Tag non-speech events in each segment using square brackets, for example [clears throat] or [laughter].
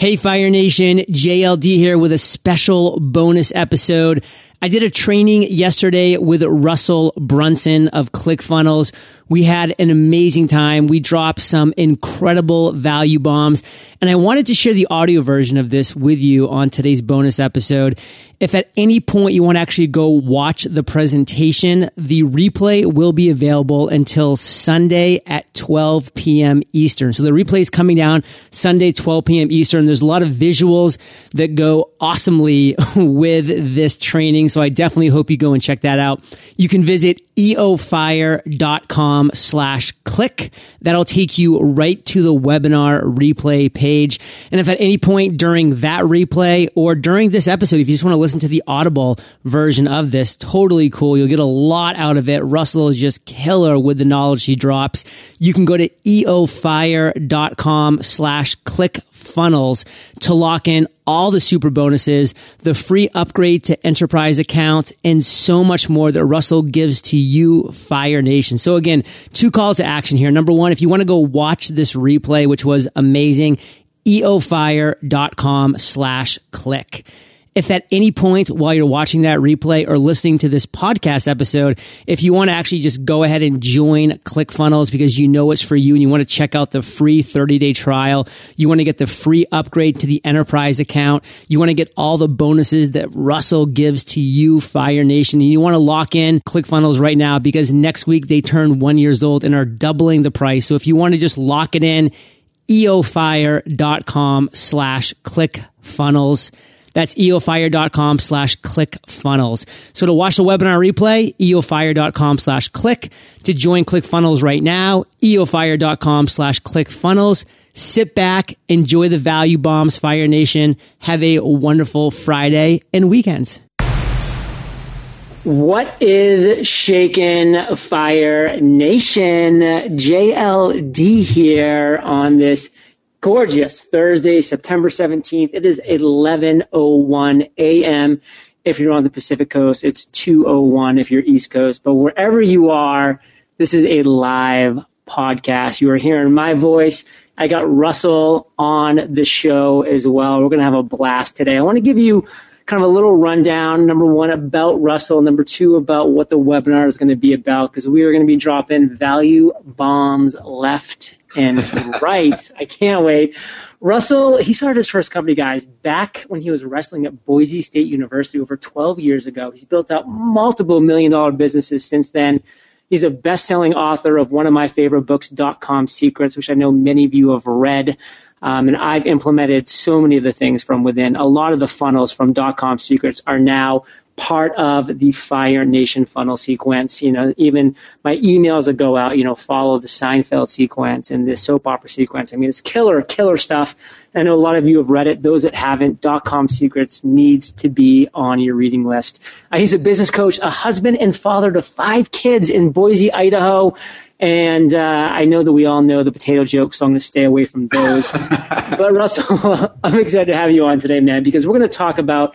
Hey Fire Nation, JLD here with a special bonus episode. I did a training yesterday with Russell Brunson of ClickFunnels. We had an amazing time. We dropped some incredible value bombs and I wanted to share the audio version of this with you on today's bonus episode. If at any point you want to actually go watch the presentation, the replay will be available until Sunday at 12 p.m. Eastern. So the replay is coming down Sunday, 12 p.m. Eastern. There's a lot of visuals that go awesomely [laughs] with this training. So I definitely hope you go and check that out. You can visit eofire.com slash click. That'll take you right to the webinar replay page. And if at any point during that replay or during this episode, if you just want to listen to the audible version of this, totally cool. You'll get a lot out of it. Russell is just killer with the knowledge he drops. You can go to eofire.com slash click funnels to lock in all the super bonuses, the free upgrade to enterprise account, and so much more that Russell gives to you, Fire Nation. So again, two calls to action here. Number one, if you want to go watch this replay, which was amazing, eofire.com slash click. If at any point while you're watching that replay or listening to this podcast episode, if you want to actually just go ahead and join ClickFunnels because you know it's for you and you want to check out the free 30 day trial, you want to get the free upgrade to the enterprise account, you want to get all the bonuses that Russell gives to you, Fire Nation, and you want to lock in ClickFunnels right now because next week they turn one years old and are doubling the price. So if you want to just lock it in, eofire.com slash clickfunnels. That's eofire.com slash click funnels. So to watch the webinar replay, eofire.com slash click. To join ClickFunnels right now, eofire.com slash click funnels. Sit back, enjoy the value bombs, Fire Nation. Have a wonderful Friday and weekends. What is shaken, Fire Nation? JLD here on this gorgeous Thursday, September 17th. It is 11:01 a.m. If you're on the Pacific Coast, it's 2:01 if you're East Coast. But wherever you are, this is a live podcast. You are hearing my voice. I got Russell on the show as well. We're going to have a blast today. I want to give you kind of a little rundown. Number one, about Russell. Number two, about what the webinar is going to be about because we are going to be dropping value bombs left and [laughs] right. I can't wait. Russell, he started his first company, guys, back when he was wrestling at Boise State University over 12 years ago. He's built out multiple million dollar businesses since then. He's a best selling author of one of my favorite books, Dot Com Secrets, which I know many of you have read. Um, and I've implemented so many of the things from within. A lot of the funnels from Dot Com Secrets are now part of the Fire Nation funnel sequence. You know, even my emails that go out, you know, follow the Seinfeld sequence and the soap opera sequence. I mean, it's killer, killer stuff. I know a lot of you have read it. Those that haven't, dot com secrets needs to be on your reading list. Uh, he's a business coach, a husband and father to five kids in Boise, Idaho. And uh, I know that we all know the potato joke, so I'm going to stay away from those. [laughs] but Russell, [laughs] I'm excited to have you on today, man, because we're going to talk about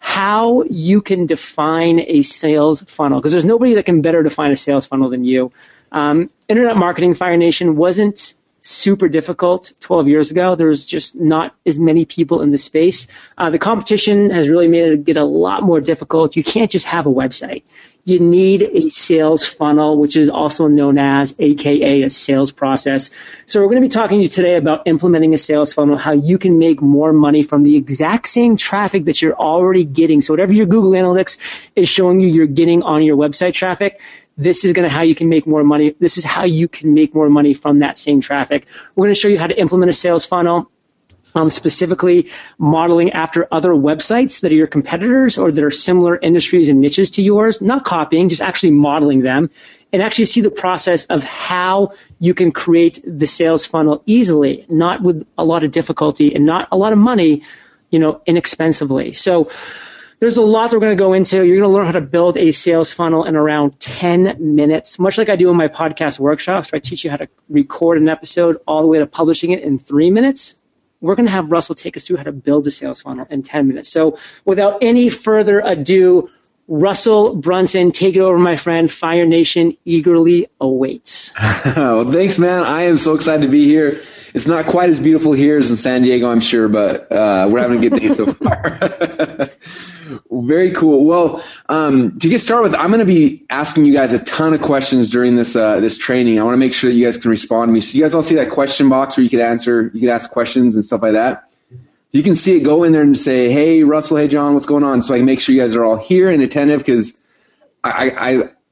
how you can define a sales funnel because there's nobody that can better define a sales funnel than you. Um, Internet marketing, Fire Nation, wasn't super difficult 12 years ago. There's just not as many people in the space. Uh, the competition has really made it get a lot more difficult. You can't just have a website you need a sales funnel, which is also known as AKA a sales process. So we're going to be talking to you today about implementing a sales funnel, how you can make more money from the exact same traffic that you're already getting. So whatever your Google Analytics is showing you you're getting on your website traffic, this is going to how you can make more money. This is how you can make more money from that same traffic. We're going to show you how to implement a sales funnel um, specifically modeling after other websites that are your competitors or that are similar industries and niches to yours, not copying, just actually modeling them and actually see the process of how you can create the sales funnel easily, not with a lot of difficulty and not a lot of money, you know, inexpensively. So there's a lot that we're going to go into. You're going to learn how to build a sales funnel in around 10 minutes, much like I do in my podcast workshops, where I teach you how to record an episode all the way to publishing it in three minutes we're going to have Russell take us through how to build a sales funnel in 10 minutes. So without any further ado, Russell Brunson, take it over, my friend. Fire Nation eagerly awaits. [laughs] well, thanks, man. I am so excited to be here. It's not quite as beautiful here as in San Diego, I'm sure, but uh, we're having a good day so [laughs] far. [laughs] Very cool. Well, um, to get started with, I'm going to be asking you guys a ton of questions during this uh, this training. I want to make sure that you guys can respond to me. So you guys all see that question box where you could answer, you could ask questions and stuff like that you can see it go in there and say, "Hey, Russell, hey, John, what's going on?" So I can make sure you guys are all here and attentive because I,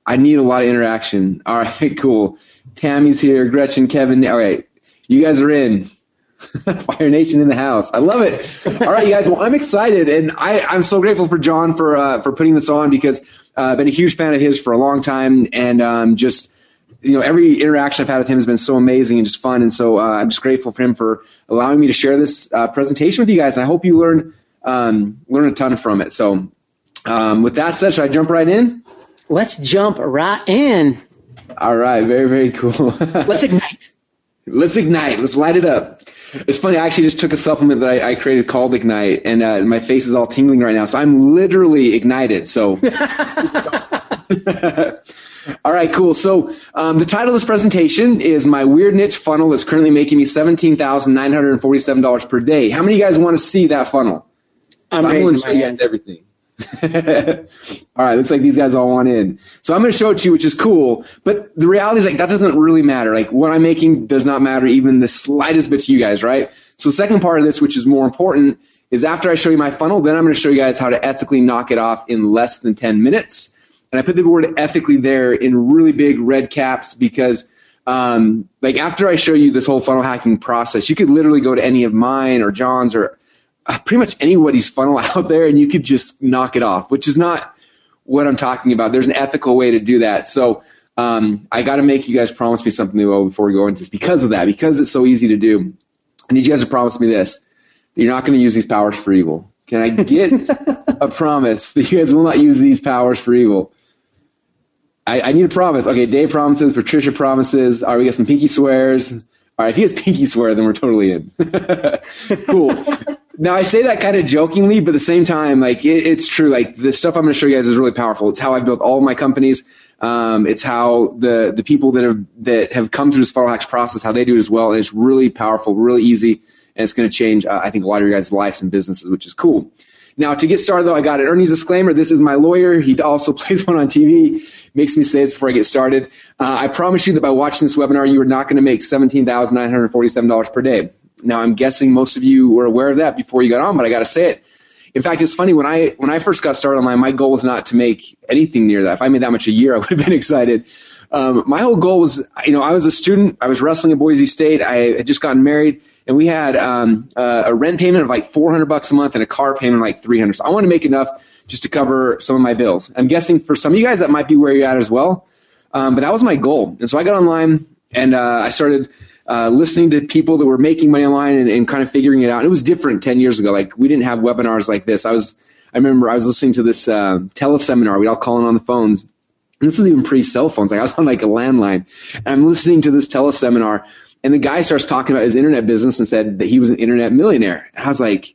I I need a lot of interaction. [laughs] All right, cool. Tammy's here, Gretchen, Kevin. All right, you guys are in. [laughs] Fire Nation in the house. I love it. All right, you guys. Well, I'm excited, and I, I'm so grateful for John for uh, for putting this on because uh, I've been a huge fan of his for a long time, and um, just you know, every interaction I've had with him has been so amazing and just fun. And so uh, I'm just grateful for him for allowing me to share this uh, presentation with you guys. And I hope you learn um, learn a ton from it. So um, with that said, should I jump right in? Let's jump right in. All right, very very cool. [laughs] Let's ignite. Let's ignite. Let's light it up. It's funny. I actually just took a supplement that I, I created called Ignite, and uh, my face is all tingling right now. So I'm literally ignited. So. [laughs] [laughs] All right, cool. So um, the title of this presentation is "My Weird Niche Funnel that's currently making me seventeen thousand nine hundred and forty-seven dollars per day." How many of you guys want to see that funnel? I'm, I'm going to show you guys everything. [laughs] all right, looks like these guys all want in. So I'm going to show it to you, which is cool. But the reality is like that doesn't really matter. Like what I'm making does not matter even the slightest bit to you guys, right? So the second part of this, which is more important, is after I show you my funnel, then I'm going to show you guys how to ethically knock it off in less than 10 minutes. And I put the word ethically there in really big red caps because um, like after I show you this whole funnel hacking process, you could literally go to any of mine or John's or uh, pretty much anybody's funnel [laughs] out there and you could just knock it off, which is not what I'm talking about. There's an ethical way to do that. So um, I got to make you guys promise me something new before we go into this because of that, because it's so easy to do. I need you guys to promise me this that you're not going to use these powers for evil. Can I get [laughs] a promise that you guys will not use these powers for evil? I, I, need a promise. Okay, Dave promises, Patricia promises. All right, we got some pinky swears. All right, if he has [laughs] pinky swear, then we're totally in. [laughs] cool. now I say that kind of jokingly, but at the same time, like it, it's true. Like the stuff I'm going to show you guys is really powerful. It's how I built all my companies. Um, it's how the the people that have that have come through this funnel hacks process, how they do it as well, and it's really powerful, really easy, and it's going to change. Uh, I think a lot of your guys' lives and businesses, which is cool. Now, to get started, though, I got an earnings disclaimer. This is my lawyer. He also [laughs] plays one on TV. Makes me say this before I get started. Uh, I promise you that by watching this webinar, you are not going to make $17,947 per day. Now, I'm guessing most of you were aware of that before you got on, but I got to say it. In fact, it's funny when I when I first got started online, my goal was not to make anything near that. If I made that much a year, [laughs] I would have been excited. Um, my whole goal was, you know, I was a student. I was wrestling at Boise State. I had just gotten married and we had um, uh, a rent payment of like 400 bucks a month and a car payment of like 300. So I want to make enough just to cover some of my bills. I'm guessing for some of you guys that might be where you're at as well. Um, but that was my goal. And so I got online and uh, I started uh, listening to people that were making money online and, and, kind of figuring it out. And it was different 10 years ago. Like we didn't have webinars like this. I was, I remember I was listening to this uh, teleseminar. We'd all call in on the phones. And this is even pre cell phones. Like I was on like a landline and I'm listening to this teleseminar and the guy starts talking about his internet business and said that he was an internet millionaire. And I was like,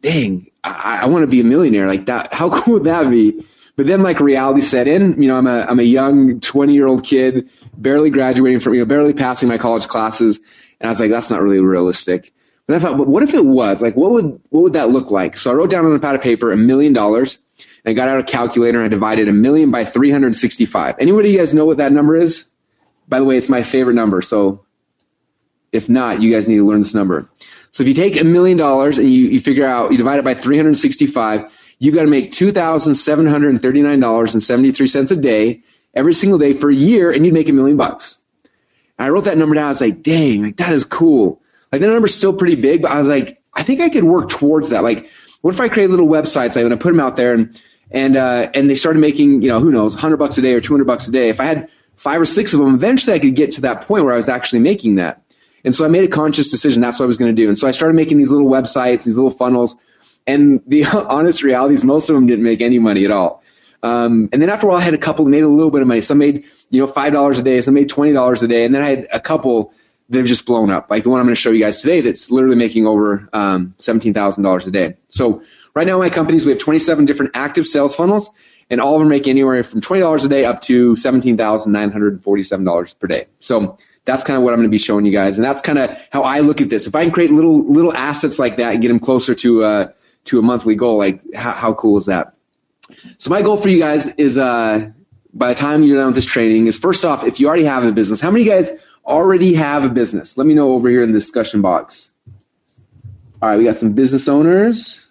dang, I, I want to be a millionaire like that. How [laughs] cool would that be? But then like reality set in, you know, I'm a, I'm a young 20 year old kid, barely graduating from, you know, barely passing my college classes. And I was like, that's not really realistic. But I thought, but what if it was? Like, what would, what would that look like? So I wrote down on a pad of paper a million dollars and I got out a calculator and I divided a million by 365. Anybody you guys know what that number is? By the way, it's my favorite number. So if not, you guys need to learn this number. So if you take a million dollars and you, you figure out, you divide it by 365, you got to make $2,739.73 a day every single day for a year and you'd make a million bucks. And I wrote that number down. I was like, dang, like that is cool. Like that number's still pretty big, but I was like, I think I could work towards that. Like, what if I create little websites? I put them out there and, and, uh, and they started making, you know, who knows, 100 bucks a day or 200 bucks a day. If I had five or six of them, eventually I could get to that point where I was actually making that. And so I made a conscious decision. That's what I was going to do. And so I started making these little websites, these little funnels. And the [laughs] honest reality is most of them didn't make any money at all. Um, and then after a while, I had a couple that made a little bit of money. Some made, you know, $5 a day. Some made $20 a day. And then I had a couple that have just blown up. Like the one I'm going to show you guys today that's literally making over um, $17,000 a day. So right now my companies, we have 27 different active sales funnels. and all of them make anywhere from $20 a day up to $17,947 per day. So that's kind of what I'm going to be showing you guys. And that's kind of how I look at this. If I can create little, little assets like that and get them closer to, uh, to a monthly goal, like how, how cool is that? So my goal for you guys is, uh, by the time you're done with this training is first off, if you already have a business, how many guys already have a business? Let me know over here in the discussion box. All right, we got some business owners.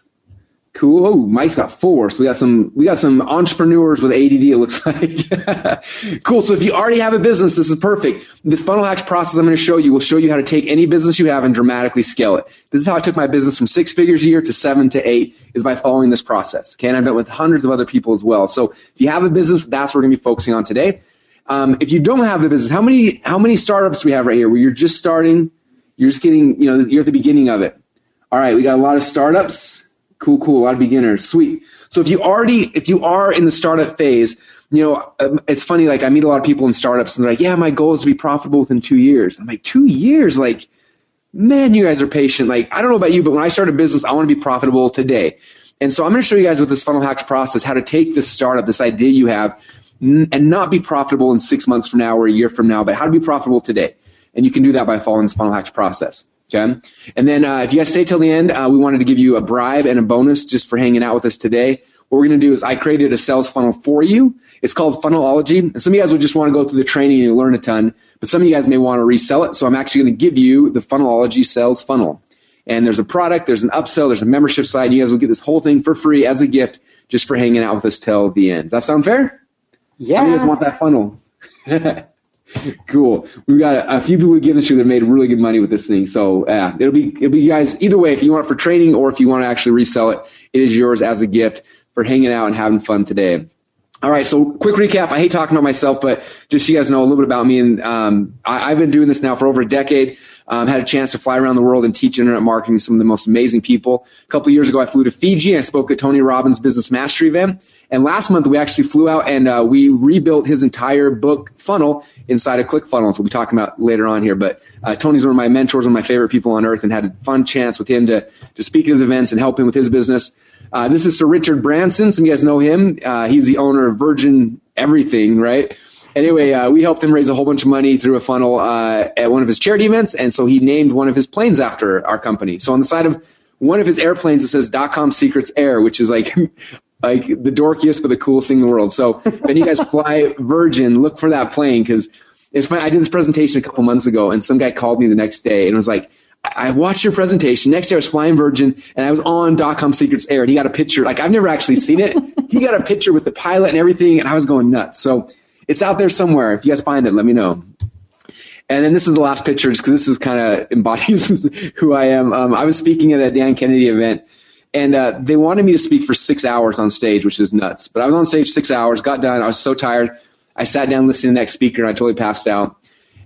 Cool. Oh, Mike's got four. So we got some we got some entrepreneurs with ADD. It looks [laughs] like. cool. So if you already have a business, this is perfect. This funnel hacks process I'm going to show you will show you how to take any business you have and dramatically scale it. This is how I took my business from six figures a year to seven to eight is by following this process. Okay, and I've done it with hundreds of other people as well. So if you have a business, that's what we're going to be focusing on today. Um, if you don't have a business, how many how many startups do we have right here where you're just starting? You're just getting, you know, you're at the beginning of it. All right, we got a lot of startups. Cool, cool. A lot of beginners. Sweet. So if you already, if you are in the startup phase, you know, um, it's funny. Like I meet a lot of people in startups and they're like, yeah, my goal is to be profitable within two years. I'm like, two years? Like, man, you guys are patient. Like, I don't know about you, but when I start a business, I want to be profitable today. And so I'm going to show you guys with this funnel hacks process, how to take this startup, this idea you have and not be profitable in six months from now or a year from now, but how to be profitable today. And you can do that by following this funnel hacks process. Okay. And then, uh, if you guys stay till the end, uh, we wanted to give you a bribe and a bonus just for hanging out with us today. What we're going to do is I created a sales funnel for you. It's called Funnelology. And some of you guys will just want to go through the training and learn a ton, but some of you guys may want to resell it. So I'm actually going to give you the Funnelology sales funnel. And there's a product, there's an upsell, there's a membership side. You guys will get this whole thing for free as a gift just for hanging out with us till the end. Does that sound fair? Yeah. You guys want that funnel? [laughs] [laughs] cool. We've got a, a, few people year that made really good money with this thing. So yeah, it'll be it'll be guys either way. If you want it for training or if you want to actually resell it, it is yours as a gift for hanging out and having fun today. All right, so quick recap. I hate talking about myself, but just so you guys know a little bit about me. And um, I, have been doing this now for over a decade. Um, had a chance to fly around the world and teach internet marketing to some of the most amazing people. A couple years ago, I flew to Fiji. and I spoke at Tony Robbins' Business Mastery event. And last month, we actually flew out and uh, we rebuilt his entire book funnel inside of ClickFunnels. We'll be talking about later on here. But uh, Tony's one of my mentors, one of my favorite people on earth, and had a fun chance with him to, to speak at his events and help him with his business. Uh, this is Sir Richard Branson. Some of you guys know him. Uh, he's the owner of Virgin Everything, right? Anyway, uh, we helped him raise a whole bunch of money through a funnel uh, at one of his charity events, and so he named one of his planes after our company. So on the side of one of his airplanes, it says ".com Secrets Air," which is like [laughs] like the dorkiest but the coolest thing in the world. So then you guys fly Virgin, look for that plane because it's funny. I did this presentation a couple months ago, and some guy called me the next day and was like, I watched your presentation. Next day I was flying Virgin and I was on .com Secrets Air and he got a picture. Like I've never actually seen it. he got a picture with the pilot and everything and I was going nuts. So it's out there somewhere. If you guys find it, let me know. And then this is the last picture just because this is kind of embodies [laughs] who I am. Um, I was speaking at a Dan Kennedy event and uh, they wanted me to speak for six hours on stage, which is nuts. But I was on stage six hours, got done. I was so tired. I sat down listening to the next speaker and I totally passed out.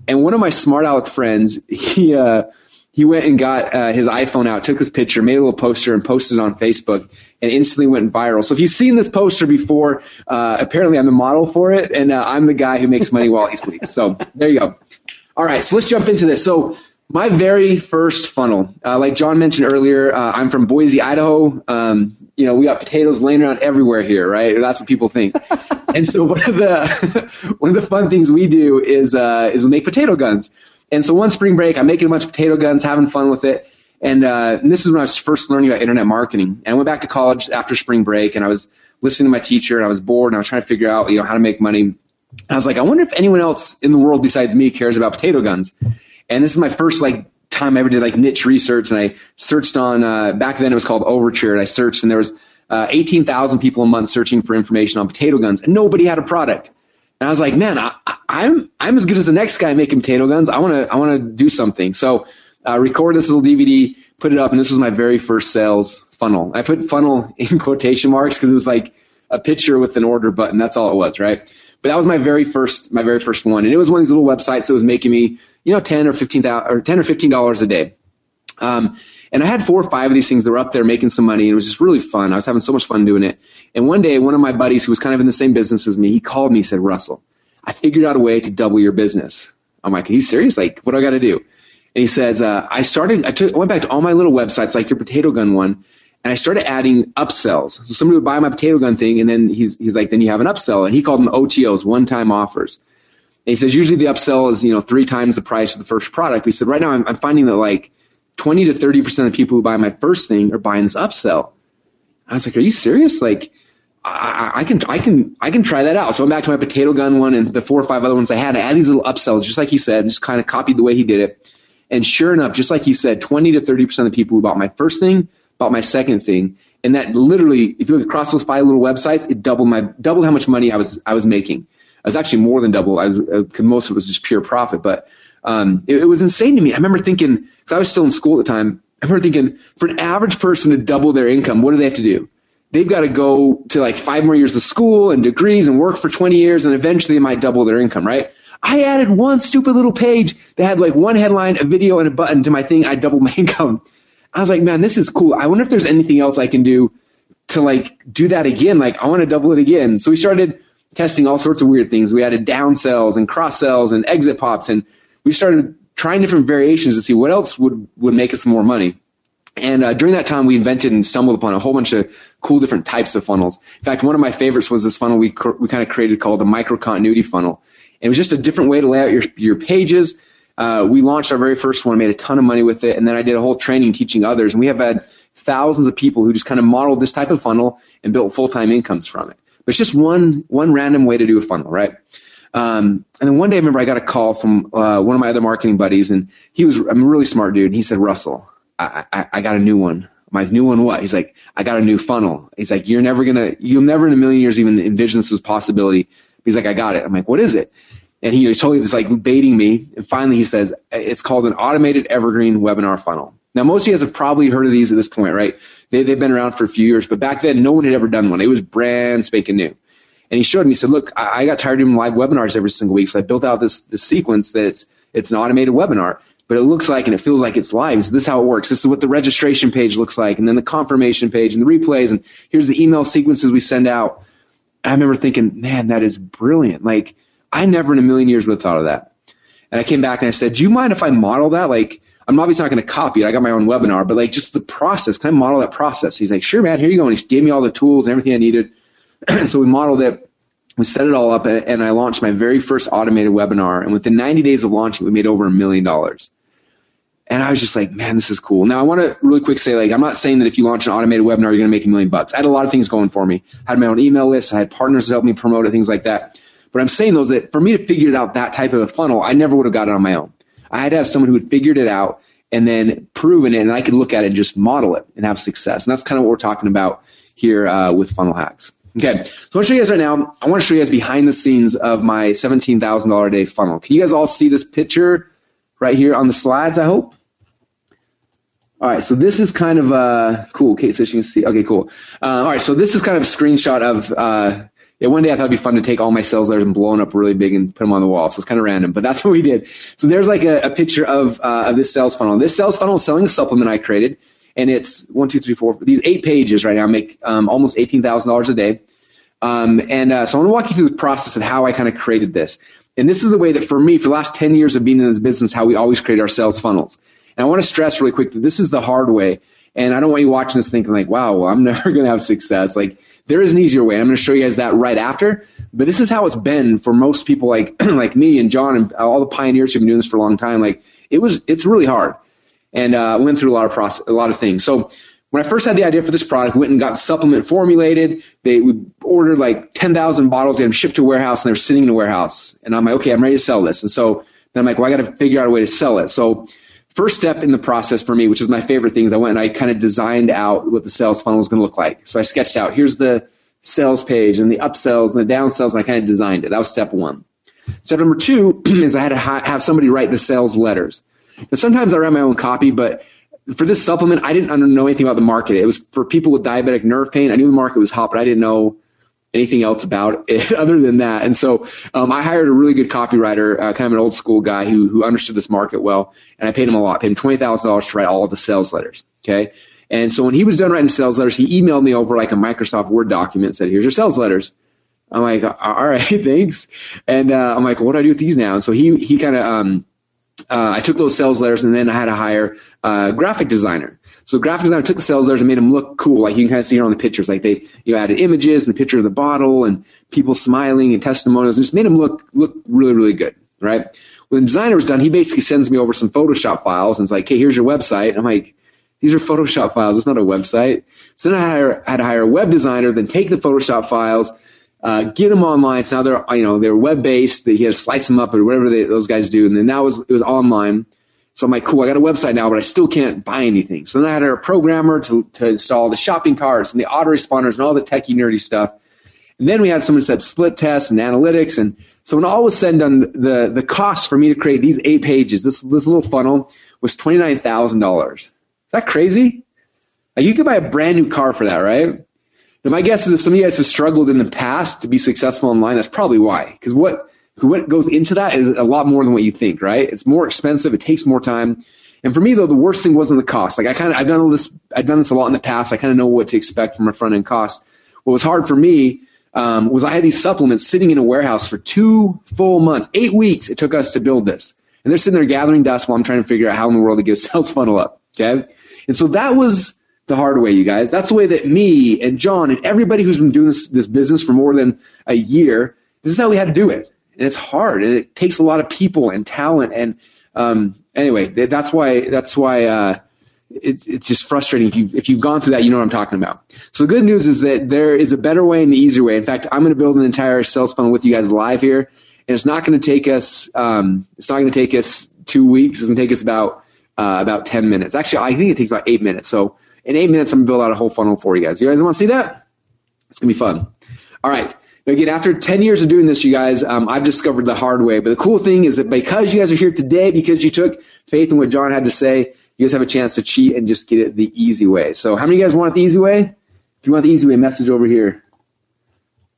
And one of my smart aleck friends, he, uh, he went and got uh, his iPhone out, took this picture, made a little poster, and posted it on Facebook, and instantly went viral. So if you've seen this poster before, uh, apparently I'm the model for it, and uh, I'm the guy who makes money while he sleeps. So there you go. All right, so let's jump into this. So my very first funnel, uh, like John mentioned earlier, uh, I'm from Boise, Idaho. Um, you know, we got potatoes laying around everywhere here, right? That's what people think. [laughs] and so one of the [laughs] one of the fun things we do is uh, is we make potato guns. And so one spring break, I'm making a bunch of potato guns, having fun with it. And, uh, and this is when I was first learning about internet marketing. And I went back to college after spring break and I was listening to my teacher and I was bored and I was trying to figure out, you know, how to make money. I was like, I wonder if anyone else in the world besides me cares about potato guns. And this is my first like time I ever did like niche research. And I searched on, uh, back then it was called Overture and I searched and there was, uh, 18,000 people a month searching for information on potato guns and nobody had a product. And I was like, man, I, am I'm, I'm as good as the next guy making potato guns. I want to I want to do something. So uh, record this little DVD, put it up, and this was my very first sales funnel. I put funnel [laughs] in quotation marks because it was like a picture with an order button. That's all it was, right? But that was my very first my very first one, and it was one of these little websites that was making me you know ten or fifteen or ten or fifteen dollars a day. Um, and I had four or five of these things that were up there making some money. And it was just really fun. I was having so much fun doing it. And one day, one of my buddies who was kind of in the same business as me, he called me, and said, Russell, I figured out a way to double your business. I'm like, are you serious? Like, what do I got to do? And he says, uh, I started, I took, I went back to all my little websites, like your potato gun one, And I started adding upsells. So somebody would buy my potato gun thing, and then he's he's like, then you have an upsell, and he called them OTOs, one time offers. And he says usually the upsell is you know three times the price of the first product. But he said right now I'm, I'm finding that like 20 to 30 percent of people who buy my first thing are buying this upsell. I was like, are you serious? Like, I, I, can, I can, I can try that out. So I'm back to my potato gun one and the four or five other ones I had. I had these little upsells, just like he said, just kind of copied the way he did it. And sure enough, just like he said, 20 to 30 percent of the people who bought my first thing bought my second thing. And that literally, if you look across those five little websites, it doubled my, doubled how much money I was, I was making. I was actually more than double. I was, uh, most of it was just pure profit, but, um, it, it was insane to me. I remember thinking, cause I was still in school at the time. I remember thinking for an average person to double their income, what do they have to do? They've got to go to like five more years of school and degrees and work for 20 years and eventually they might double their income, right? I added one stupid little page that had like one headline, a video, and a button to my thing. I doubled my [laughs] income. I was like, man, this is cool. I wonder if there's anything else I can do to like do that again. Like, I want to double it again. So we started testing all sorts of weird things. We added down sells and cross sells and exit pops, and we started trying different variations to see what else would would make us more money. And uh, during that time, we invented and stumbled upon a whole bunch of cool different types of funnels. In fact, one of my favorites was this funnel we cr- we kind of created called the micro continuity funnel. It was just a different way to lay out your your pages. Uh, we launched our very first one, made a ton of money with it, and then I did a whole training teaching others. And we have had thousands of people who just kind of modeled this type of funnel and built full time incomes from it. But it's just one one random way to do a funnel, right? Um, and then one day, I remember I got a call from uh, one of my other marketing buddies, and he was I'm a really smart dude. And he said, "Russell, I, I, I got a new one." I'm "New one? What?" He's like, "I got a new funnel." He's like, "You're never gonna, you'll never in a million years even envision this as a possibility." He's like, "I got it." I'm like, "What is it?" And he totally was like baiting me. And finally, he says, "It's called an automated evergreen webinar funnel." Now, most of you guys have probably heard of these at this point, right? They, they've been around for a few years, but back then, no one had ever done one. It was brand spanking new. And he showed me, he said, look, I got tired of doing live webinars every single week. So I built out this, this sequence that it's, an automated webinar, but it looks like and it feels like it's live. So this is how it works. This is what the registration page looks like. And then the confirmation page and the replays. And here's the email sequences we send out. I remember thinking, man, that is brilliant. Like I never in a million years would have thought of that. And I came back and I said, do you mind if I model that? Like, I'm obviously not going to copy it. I got my own webinar, but like just the process, can I model that process? He's like, sure, man, here you go. And he gave me all the tools and everything I needed. [clears throat] so we modeled it. We set it all up and I launched my very first automated webinar. And within 90 days of launching, we made over a million dollars. And I was just like, man, this is cool. Now I want to really quick say, like, I'm not saying that if you launch an automated webinar, you're going to make a million bucks. I had a lot of things going for me. I had my own email list. I had partners to help me promote it, things like that. But I'm saying those that for me to figure out that type of a funnel, I never would have got it on my own. I had to have someone who had figured it out and then proven it, and I could look at it and just model it and have success. And that's kind of what we're talking about here uh, with funnel hacks. Okay, so I want to show you guys right now. I want to show you guys behind the scenes of my seventeen thousand dollar a day funnel. Can you guys all see this picture right here on the slides? I hope. All right, so this is kind of uh, cool. Kate says she can see. Okay, cool. Uh, all right, so this is kind of a screenshot of uh, yeah, one day I thought it'd be fun to take all my sales letters and blow them up really big and put them on the wall. So it's kind of random, but that's [laughs] what we did. So there's like a, a picture of uh, of this sales funnel. This sales funnel is selling a supplement I created, and it's one, two, three, four. These eight pages right now make um, almost eighteen thousand dollars a day. Um, and uh, so I want to walk you through the process of how I kind of created this. And this is the way that for me, for the last 10 years of being in this business, how we always create our sales funnels. And I want to stress really quick that this is the hard way. And I don't want you watching this thinking like, wow, well, I'm [laughs] never going to have success. Like there is an easier way. I'm going to show you guys that right after. But this is how it's been for most people like, [clears throat] like me and John and all the pioneers who've been doing this for a long time. Like it was, it's really hard. And, uh, went through a lot of process, a lot of things. So when I first had the idea for this product, went and got supplement formulated. They we ordered like 10,000 bottles, them shipped to a warehouse and they were sitting in a warehouse. And I'm like, okay, I'm ready to sell this. And so then I'm like, well, I got to figure out a way to sell it. So first step in the process for me, which is my favorite things, I went and I kind of designed out what the sales funnel is going to look like. So I sketched out, here's the sales page and the upsells and the downsells, and I kind of designed it. That was step one. Step number two [clears throat] is I had to ha- have somebody write the sales letters. Now, sometimes I write my own copy, but for this supplement, I didn't know anything about the market. It was for people with diabetic nerve pain. I knew the market was hot, but I didn't know anything else about it [laughs] other than that. And so um, I hired a really good copywriter, uh, kind of an old school guy who who understood this market well, and I paid him a lot. I paid him twenty thousand dollars to write all of the sales letters. Okay. And so when he was done writing sales letters, he emailed me over like a Microsoft Word document and said, "Here's your sales letters." I'm like, "All right, [laughs] thanks." And uh, I'm like, "What do I do with these now?" And so he he kind of um, uh, I took those sales letters and then I had to hire a graphic designer. So graphic designer took the sales letters and made them look cool. Like you can kind of see it on the pictures. Like they, you know, added images and the picture of the bottle and people smiling and testimonials and just made them look, look really, really good. Right. When the designer was done, he basically sends me over some Photoshop files and it's like, Hey, here's your website. And I'm like, these are Photoshop files. It's not a website. So then I had, had to hire a web designer, then take the Photoshop files, uh, get them online. So now they're, you know, they're web based. He had to slice them up or whatever they, those guys do. And then that was, it was online. So I'm like, cool, I got a website now, but I still can't buy anything. So then I had a programmer to, to install the shopping carts and the autoresponders and all the techie nerdy stuff. And then we had someone said split tests and analytics. And so when all was said and done, the, the cost for me to create these eight pages, this, this little funnel was $29,000. Is that crazy? Like you could buy a brand new car for that, right? Now my guess is if some of you guys have struggled in the past to be successful online, that's probably why. Because what, what goes into that is a lot more than what you think, right? It's more expensive. It takes more time. And for me, though, the worst thing wasn't the cost. Like I kind of, I've done all this, I've done this a lot in the past. I kind of know what to expect from a front end cost. What was hard for me um, was I had these supplements sitting in a warehouse for two full months, eight weeks. It took us to build this, and they're sitting there gathering dust while I'm trying to figure out how in the world to get a [laughs] sales funnel up. Okay, and so that was the hard way, you guys. That's the way that me and John and everybody who's been doing this, this business for more than a year. This is how we had to do it it's hard. And it takes a lot of people and talent and um, anyway that's why that's why uh, it's it's just frustrating. If you've if you've gone through that you know what i'm talking about. So the good news is that there is a better way and an easier way. In fact i'm going to build an entire sales funnel with you guys live here and it's not going to take us um, it's not going to take us two weeks. It's going to take us about uh, about 10 minutes. Actually i think it takes about eight minutes. So in eight minutes i'm going to build out a whole funnel for you guys. You guys want to see that? It's going to be fun. All right again, after 10 years of doing this, you guys, um, I've discovered the hard way. But the cool thing is that because you guys are here today, because you took faith in what John had to say, you guys have a chance to cheat and just get it the easy way. So how many of you guys want it the easy way? If you want the easy way, message over here.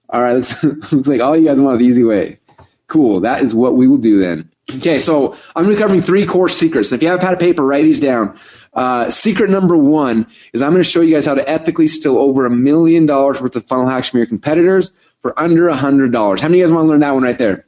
All right, looks, [laughs] looks like all you guys want the easy way. Cool. That is what we will do then. Okay, so I'm going to be covering three core secrets. If you have a pad of paper, write these down. Uh, secret number one is I'm going to show you guys how to ethically steal over a million dollars worth of funnel hacks from your competitors for under a hundred dollars. How many of you guys want to learn that one right there?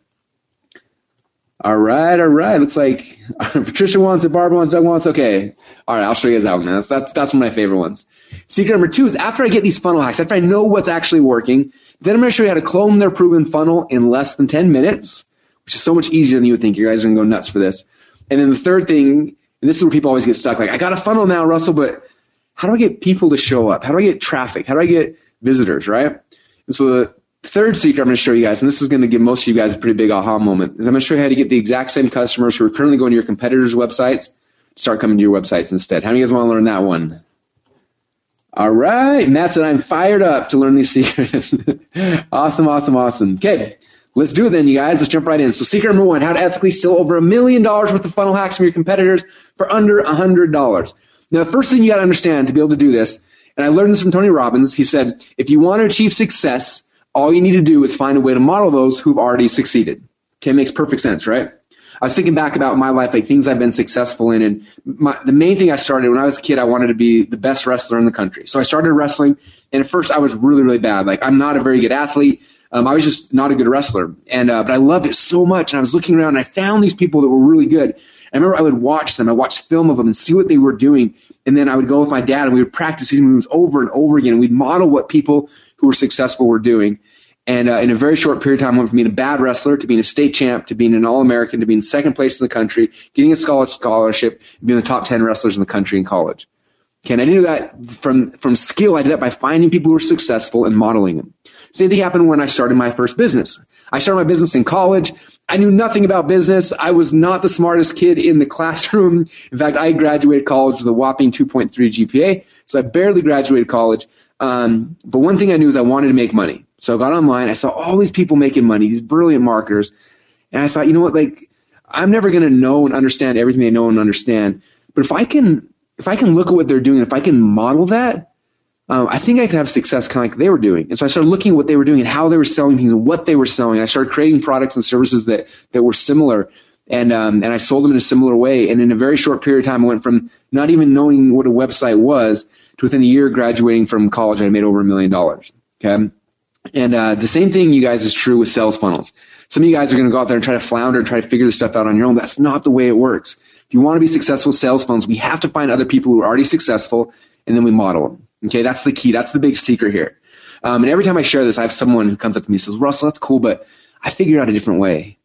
All right, all right. Looks like [laughs] Patricia wants it, Barbara wants, Doug wants. It. Okay, all right. I'll show you guys that one. That's that's that's one of my favorite ones. Secret number two is after I get these funnel hacks, after I know what's actually working, then I'm going to show you how to clone their proven funnel in less than ten minutes, which is so much easier than you would think. You guys are going to go nuts for this. And then the third thing, and this is where people always get stuck. Like, I got a funnel now, Russell, but how do I get people to show up? How do I get traffic? How do I get visitors? Right? And so the third secret I'm going to show you guys, and this is going to give most of you guys a pretty big aha moment, is I'm going to show you how to get the exact same customers who are currently going to your competitors' websites start coming to your websites instead. How many of you guys want to learn that one? All right. And that's it. I'm fired up to learn these [laughs] secrets. awesome, awesome, awesome. Okay. Let's do it then, you guys. Let's jump right in. So secret number one, how to ethically steal over a million dollars worth of funnel hacks from your competitors for under a hundred dollars. Now, the first thing you got to understand to be able to do this, and I learned this from Tony Robbins. He said, if you want to achieve success, all you need to do is find a way to model those who've already succeeded. Okay, makes perfect sense, right? I was thinking back about my life, like things I've been successful in. And my, the main thing I started when I was a kid, I wanted to be the best wrestler in the country. So I started wrestling. And at first I was really, really bad. Like I'm not a very good athlete. Um, I was just not a good wrestler. And, uh, but I loved it so much. And I was looking around and I found these people that were really good. I remember I would watch them. I watched film of them and see what they were doing. And then I would go with my dad and we would practice these moves over and over again. We'd model what people who were successful were doing. And uh, in a very short period of time, went from being a bad wrestler to being a state champ to being an All American to being second place in the country, getting a scholarship, scholarship, being the top 10 wrestlers in the country in college. Okay, and I didn't do that from, from skill. I did that by finding people who were successful and modeling them. Same thing happened when I started my first business. I started my business in college. I knew nothing about business. I was not the smartest kid in the [laughs] classroom. In fact, I graduated college with a whopping 2.3 GPA. So I barely graduated college. Um, but one thing I knew is I wanted to make money. So I got online. I saw all these people making money, these brilliant marketers. And I thought, you know what? Like, I'm never going to know and understand everything they know and understand. But if I can, if I can look at what they're doing, if I can model that, um, I think I can have success kind of like they were doing. And so I started looking at what they were doing and how they were selling things and what they were selling. I started creating products and services that, that were similar. And, um, and I sold them in a similar way. And in a very short period of time, I went from not even knowing what a website was to within a year graduating from college, I made over a million dollars. Okay. And uh, the same thing, you guys, is true with sales funnels. Some of you guys are going to go out there and try to flounder and try to figure this stuff out on your own. That's not the way it works. If you want to be successful sales funnels, we have to find other people who are already successful and then we model them. Okay. That's the key. That's the big secret here. Um, and every time I share this, I have someone who comes up to me and says, Russell, that's cool, but I figured out a different way.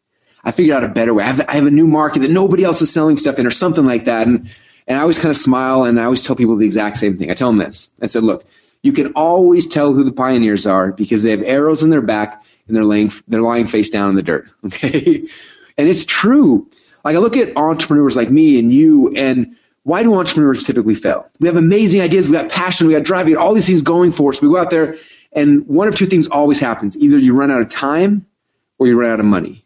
I figured out a better way. I have, I have a new market that nobody else is selling stuff in or something like that. And, and I always kind of smile and I always tell people the exact same thing. I tell them this. I said, look, you can always tell who the pioneers are because they have arrows in their back and they're laying, they're lying face down in the dirt. [laughs] Okay. and it's true. Like I look at entrepreneurs like me and you and why do entrepreneurs typically fail? We have amazing ideas. We got passion. We got drive. We got all these things going for us. We go out there and one of two things always happens. Either you run out of time or you run out of money.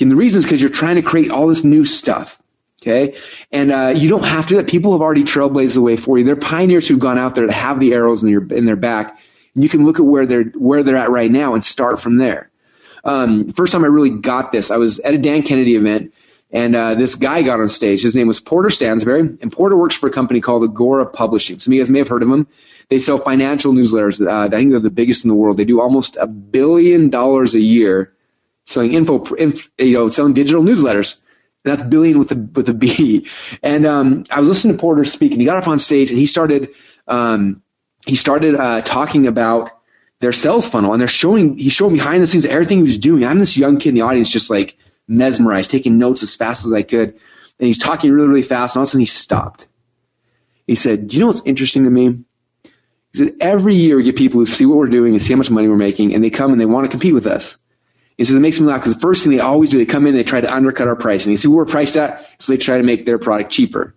And the reason is because you're trying to create all this new stuff. Okay. And, uh, you don't have to that. People have already trailblazed the way for you. They're pioneers who've gone out there to have the arrows in, your, in their back. And you can look at where they're, where they're at right now and start from there. Um, first time I really got this, I was at a Dan Kennedy event and, uh, this guy got on stage. His name was Porter Stansberry and Porter works for a company called Agora Publishing. Some of you guys may have heard of him. They sell financial newsletters. Uh, I think they're the biggest in the world. They do almost a billion dollars a year selling info, inf, you know, selling digital newsletters. That's billion with a with a B. And um, I was listening to Porter speak, and he got up on stage and he started um, he started uh, talking about their sales funnel, and they're showing he showed behind the scenes everything he was doing. I'm this young kid in the audience, just like mesmerized, taking notes as fast as I could, and he's talking really really fast, and all of a sudden he stopped. He said, "Do you know what's interesting to me?" He said, "Every year we get people who see what we're doing and see how much money we're making, and they come and they want to compete with us." He says it makes me laugh because the first thing they always do, they come in and they try to undercut our price. And they see we're priced at, so they try to make their product cheaper.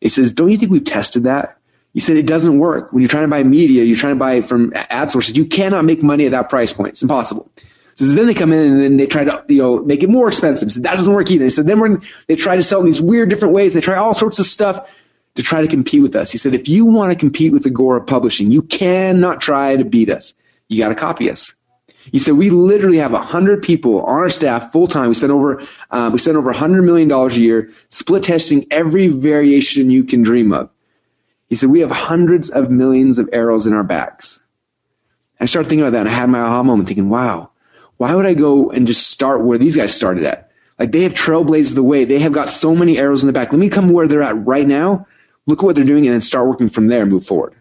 He says, don't you think we've tested that? He said it doesn't work. When you're trying to buy media, you're trying to buy from ad sources, you cannot make money at that price point. It's impossible. So then they come in and then they try to, you know, make it more expensive. So that doesn't work either. He said, then we're, they try to sell in these weird different ways. They try all sorts of stuff to try to compete with us. He said, if you want to compete with Agora Publishing, you cannot try to beat us. You got to copy us. He said, we literally have 100 people on our staff full time. We spend over, um, we spend over $100 million a year split testing every variation you can dream of. He said, we have hundreds of millions of arrows in our backs. I started thinking about that and I had my aha moment thinking, wow, why would I go and just start where these guys started at? Like they have trailblazed the way. They have got so many arrows in the back. Let me come where they're at right now. Look at what they're doing and then start working from there and move forward.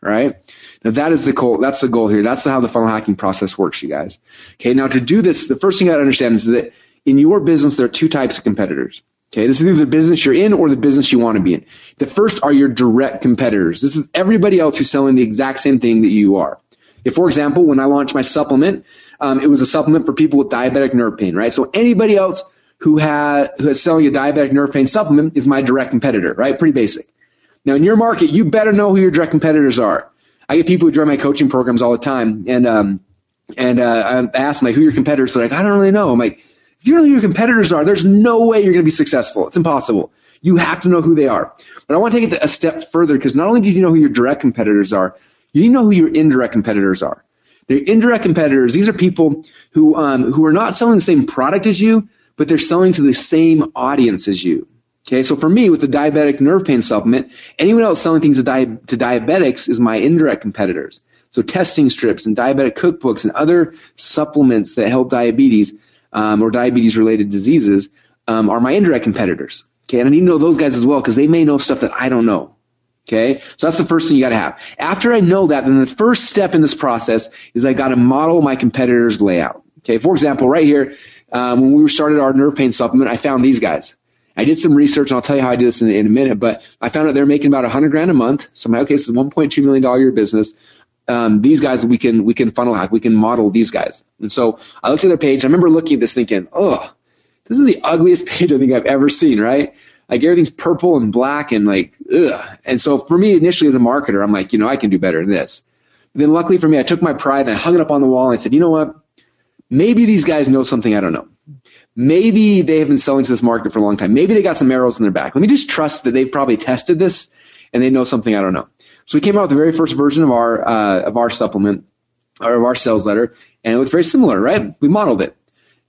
Right? Now that is the goal. That's the goal here. That's how the funnel hacking process works, you guys. Okay. Now to do this, the first thing you got to understand is that in your business, there are two types of competitors. Okay. This is either the business you're in or the business you want to be in. The first are your direct competitors. This is everybody else who's selling the exact same thing that you are. If, for example, when I launched my supplement, um, it was a supplement for people with diabetic nerve pain, right? So anybody else who has who is selling a diabetic nerve pain supplement is my direct competitor, right? Pretty basic. Now, in your market, you better know who your direct competitors are. I get people who join my coaching programs all the time, and um, and uh, I ask them like, who your competitors? They're like, I don't really know. I'm like, if you don't know who your competitors are, there's no way you're going to be successful. It's impossible. You have to know who they are. But I want to take it a step further because not only do you know who your direct competitors are, you need to know who your indirect competitors are. They're indirect competitors. These are people who um, who are not selling the same product as you, but they're selling to the same audience as you. Okay, so for me, with the diabetic nerve pain supplement, anyone else selling things to, di- to diabetics is my indirect competitors. So testing strips and diabetic cookbooks and other supplements that help diabetes um, or diabetes related diseases um, are my indirect competitors. Okay, and I need to know those guys as well because they may know stuff that I don't know. Okay, so that's the first thing you got to have. After I know that, then the first step in this process is I got to model my competitors' layout. Okay, for example, right here, um, when we started our nerve pain supplement, I found these guys. I did some research and I'll tell you how I do this in, in a minute, but I found out they're making about a hundred grand a month. So I'm like, okay, this is $1.2 million year business. Um, these guys, we can, we can funnel hack. We can model these guys. And so I looked at their page. I remember looking at this thinking, oh, this is the ugliest [laughs] page I think I've ever seen, right? Like everything's purple and black and like, ugh. And so for me, initially as a marketer, I'm like, you know, I can do better than this. But then luckily for me, I took my pride and I hung it up on the wall and I said, you know what? Maybe these guys know something I don't know. Maybe they have been selling to this market for a long time. Maybe they got some arrows in their back. Let me just trust that they've probably tested this and they know something I don't know. So we came out with the very first version of our uh, of our supplement or of our sales letter, and it looked very similar, right? We modeled it.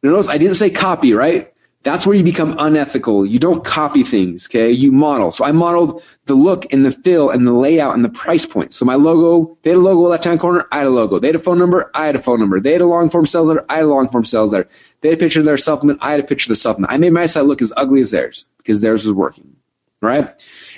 Notice I didn't say copy, right? That's where you become unethical. You don't copy things, okay? You model. So I modeled the look and the fill and the layout and the price point. So my logo, they had a logo left hand corner, I had a logo. They had a phone number, I had a phone number. They had a long form sales letter, I had a long form sales letter. They had a picture of their supplement, I had a picture of the supplement. I made my site look as ugly as theirs. because theirs was working, right?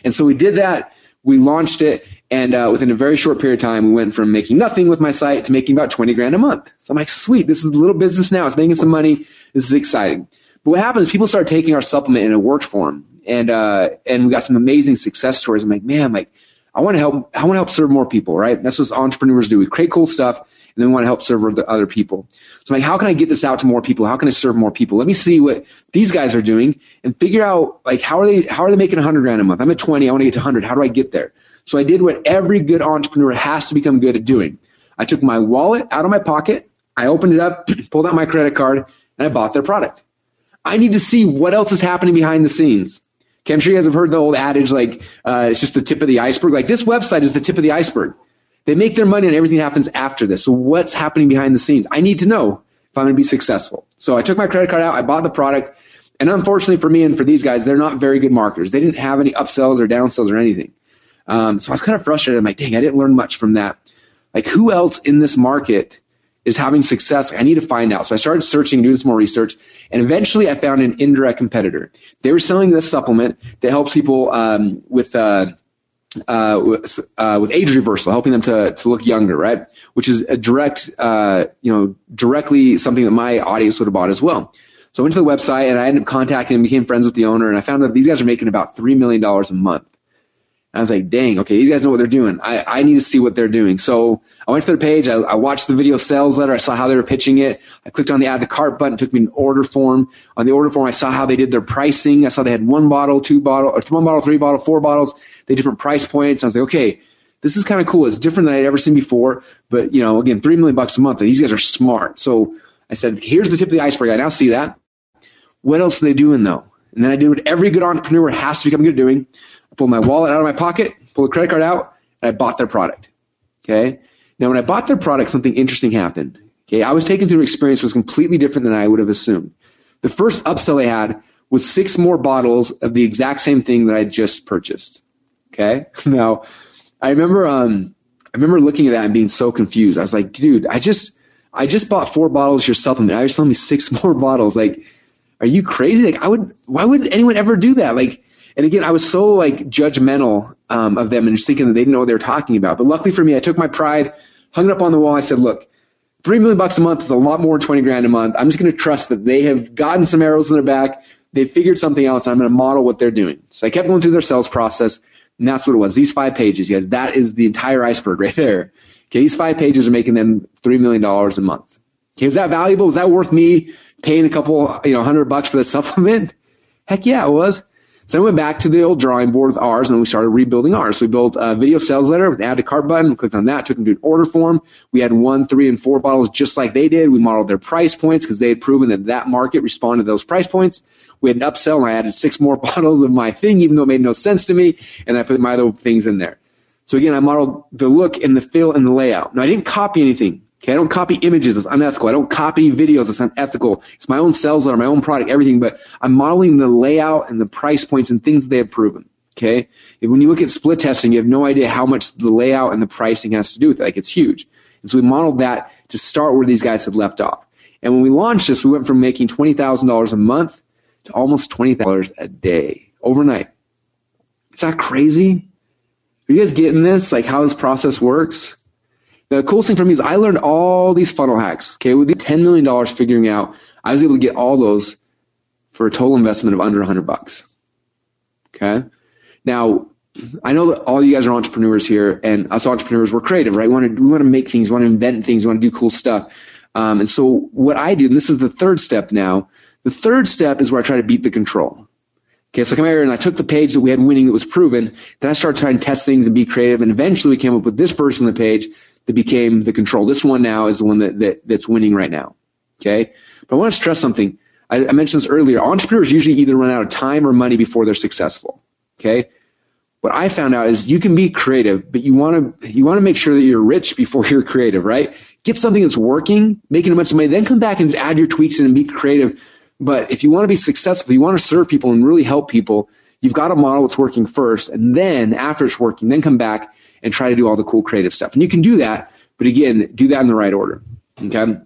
And so we did that. We launched it, and uh, within a very short period of time, we went from making nothing with my site to making about 20 grand a month. So I'm like, sweet, this is a little business now. It's making some money. This is exciting. But what happens people start taking our supplement and it worked for them. And, uh, and we got some amazing success stories. I'm like, man, like, I want to help, I want to help serve more people, right? That's what entrepreneurs do. We create cool stuff and then we want to help serve other people. So I'm like, how can I get this out to more people? How can I serve more people? Let me see what these guys are doing and figure out like, how are they, how are they making 100 grand a month? I'm at 20. I want to get to 100. How do I get there? So I did what every good entrepreneur has to become good at doing. I took my wallet out of my pocket, I opened it up, [clears throat] pulled out my credit card, and I bought their product. I need to see what else is happening behind the scenes. Okay, I'm sure you guys have heard the old adage like uh, it's just the tip of the iceberg. Like this website is the tip of the iceberg. They make their money and everything happens after this. So what's happening behind the scenes? I need to know if I'm going to be successful. So I took my credit card out, I bought the product, and unfortunately for me and for these guys, they're not very good marketers. They didn't have any upsells or downsells or anything. Um, so I was kind of frustrated. I'm like, dang, I didn't learn much from that. Like, who else in this market is having success? I need to find out. So I started searching, doing some more research, and eventually I found an indirect competitor. They were selling this supplement that helps people um, with. Uh, uh, with, uh, with age reversal, helping them to, to look younger, right? Which is a direct, uh, you know, directly something that my audience would have bought as well. So I went to the website and I ended up contacting and became friends with the owner and I found out these guys are making about $3 million a month. I was like, dang, okay, these guys know what they're doing. I, I need to see what they're doing. So I went to their page. I, I watched the video sales letter. I saw how they were pitching it. I clicked on the add to cart button. It took me an order form. On the order form, I saw how they did their pricing. I saw they had one bottle, two bottle, or one bottle, three bottle, four bottles. They different price points. I was like, okay, this is kind of cool. It's different than I'd ever seen before. But you know, again, three million bucks a month. And these guys are smart. So I said, here's the tip of the iceberg. I now see that. What else are they doing though? And then I did what every good entrepreneur has to become good at doing. I pulled my wallet out of my pocket pulled the credit card out, and I bought their product. Okay. Now, when I bought their product, something interesting happened. Okay. I was taken through an experience was completely different than I would have assumed. The first upsell I had was six more bottles of the exact same thing that I just purchased. Okay. [laughs] Now, I remember, um, I remember looking at that and being so confused. I was like, dude, I just, I just bought four bottles of your supplement. I was telling me six [laughs] more bottles. Like, are you crazy? Like, I would, why would anyone ever do that? Like, and again, I was so like judgmental um, of them and just thinking that they didn't know what they were talking about. But luckily for me, I took my pride, hung it up on the wall. I said, look, three million bucks a month is a lot more than 20 grand a month. I'm just going to trust that they have gotten some arrows in their back. They've figured something else. And I'm going to model what they're doing. So I kept going through their sales process. And that's what it was. These five pages, guys, that is the entire iceberg right there. Okay. These five pages are making them $3 million a month. Okay. Is that valuable? Is that worth me paying a couple, you know, hundred bucks for the [laughs] supplement? Heck yeah, it was. So I went back to the old drawing board with ours and we started rebuilding ours. We built a video sales letter with add to cart button. We clicked on that, took them to an order form. We had one, three, and four bottles just like they did. We modeled their price points because they had proven that that market responded to those price points. We had an upsell and I added six more [laughs] bottles of my thing, even though it made no sense to me. And I put my other things in there. So again, I modeled the look and the fill and the layout. Now I didn't copy anything. Okay, I don't copy images. It's unethical. I don't copy videos. It's unethical. It's my own sales letter, my own product, everything. But I'm modeling the layout and the price points and things that they have proven. Okay. When you look at split testing, you have no idea how much the layout and the pricing has to do with it. Like it's huge. And so we modeled that to start where these guys had left off. And when we launched this, we went from making $20,000 a month to almost $20,000 a day overnight. Is that crazy? Are you guys getting this? Like how this process works? The cool thing for me is I learned all these funnel hacks. Okay, with the $10 million figuring out, I was able to get all those for a total investment of under 100 bucks. Okay. Now, I know that all you guys are entrepreneurs here, and us entrepreneurs, we're creative, right? We want to, we want to make things, we want to invent things, we want to do cool stuff. Um, and so what I do, and this is the third step now, the third step is where I try to beat the control. Okay, so I come here and I took the page that we had winning that was proven. Then I started trying to test things and be creative. And eventually we came up with this version of the page that became the control. This one now is the one that, that that's winning right now. Okay. But I want to stress something. I, I mentioned this earlier. Entrepreneurs usually either run out of time or money before they're successful. Okay. What I found out is you can be creative, but you want to, you want to make sure that you're rich before [laughs] you're creative, right? Get something that's working, making a bunch of money, then come back and add your tweaks in and be creative. But if you want to be successful, you want to serve people and really help people, you've got to model what's working first. And then after it's working, then come back and try to do all the cool creative stuff. And you can do that, but again, do that in the right order. Okay.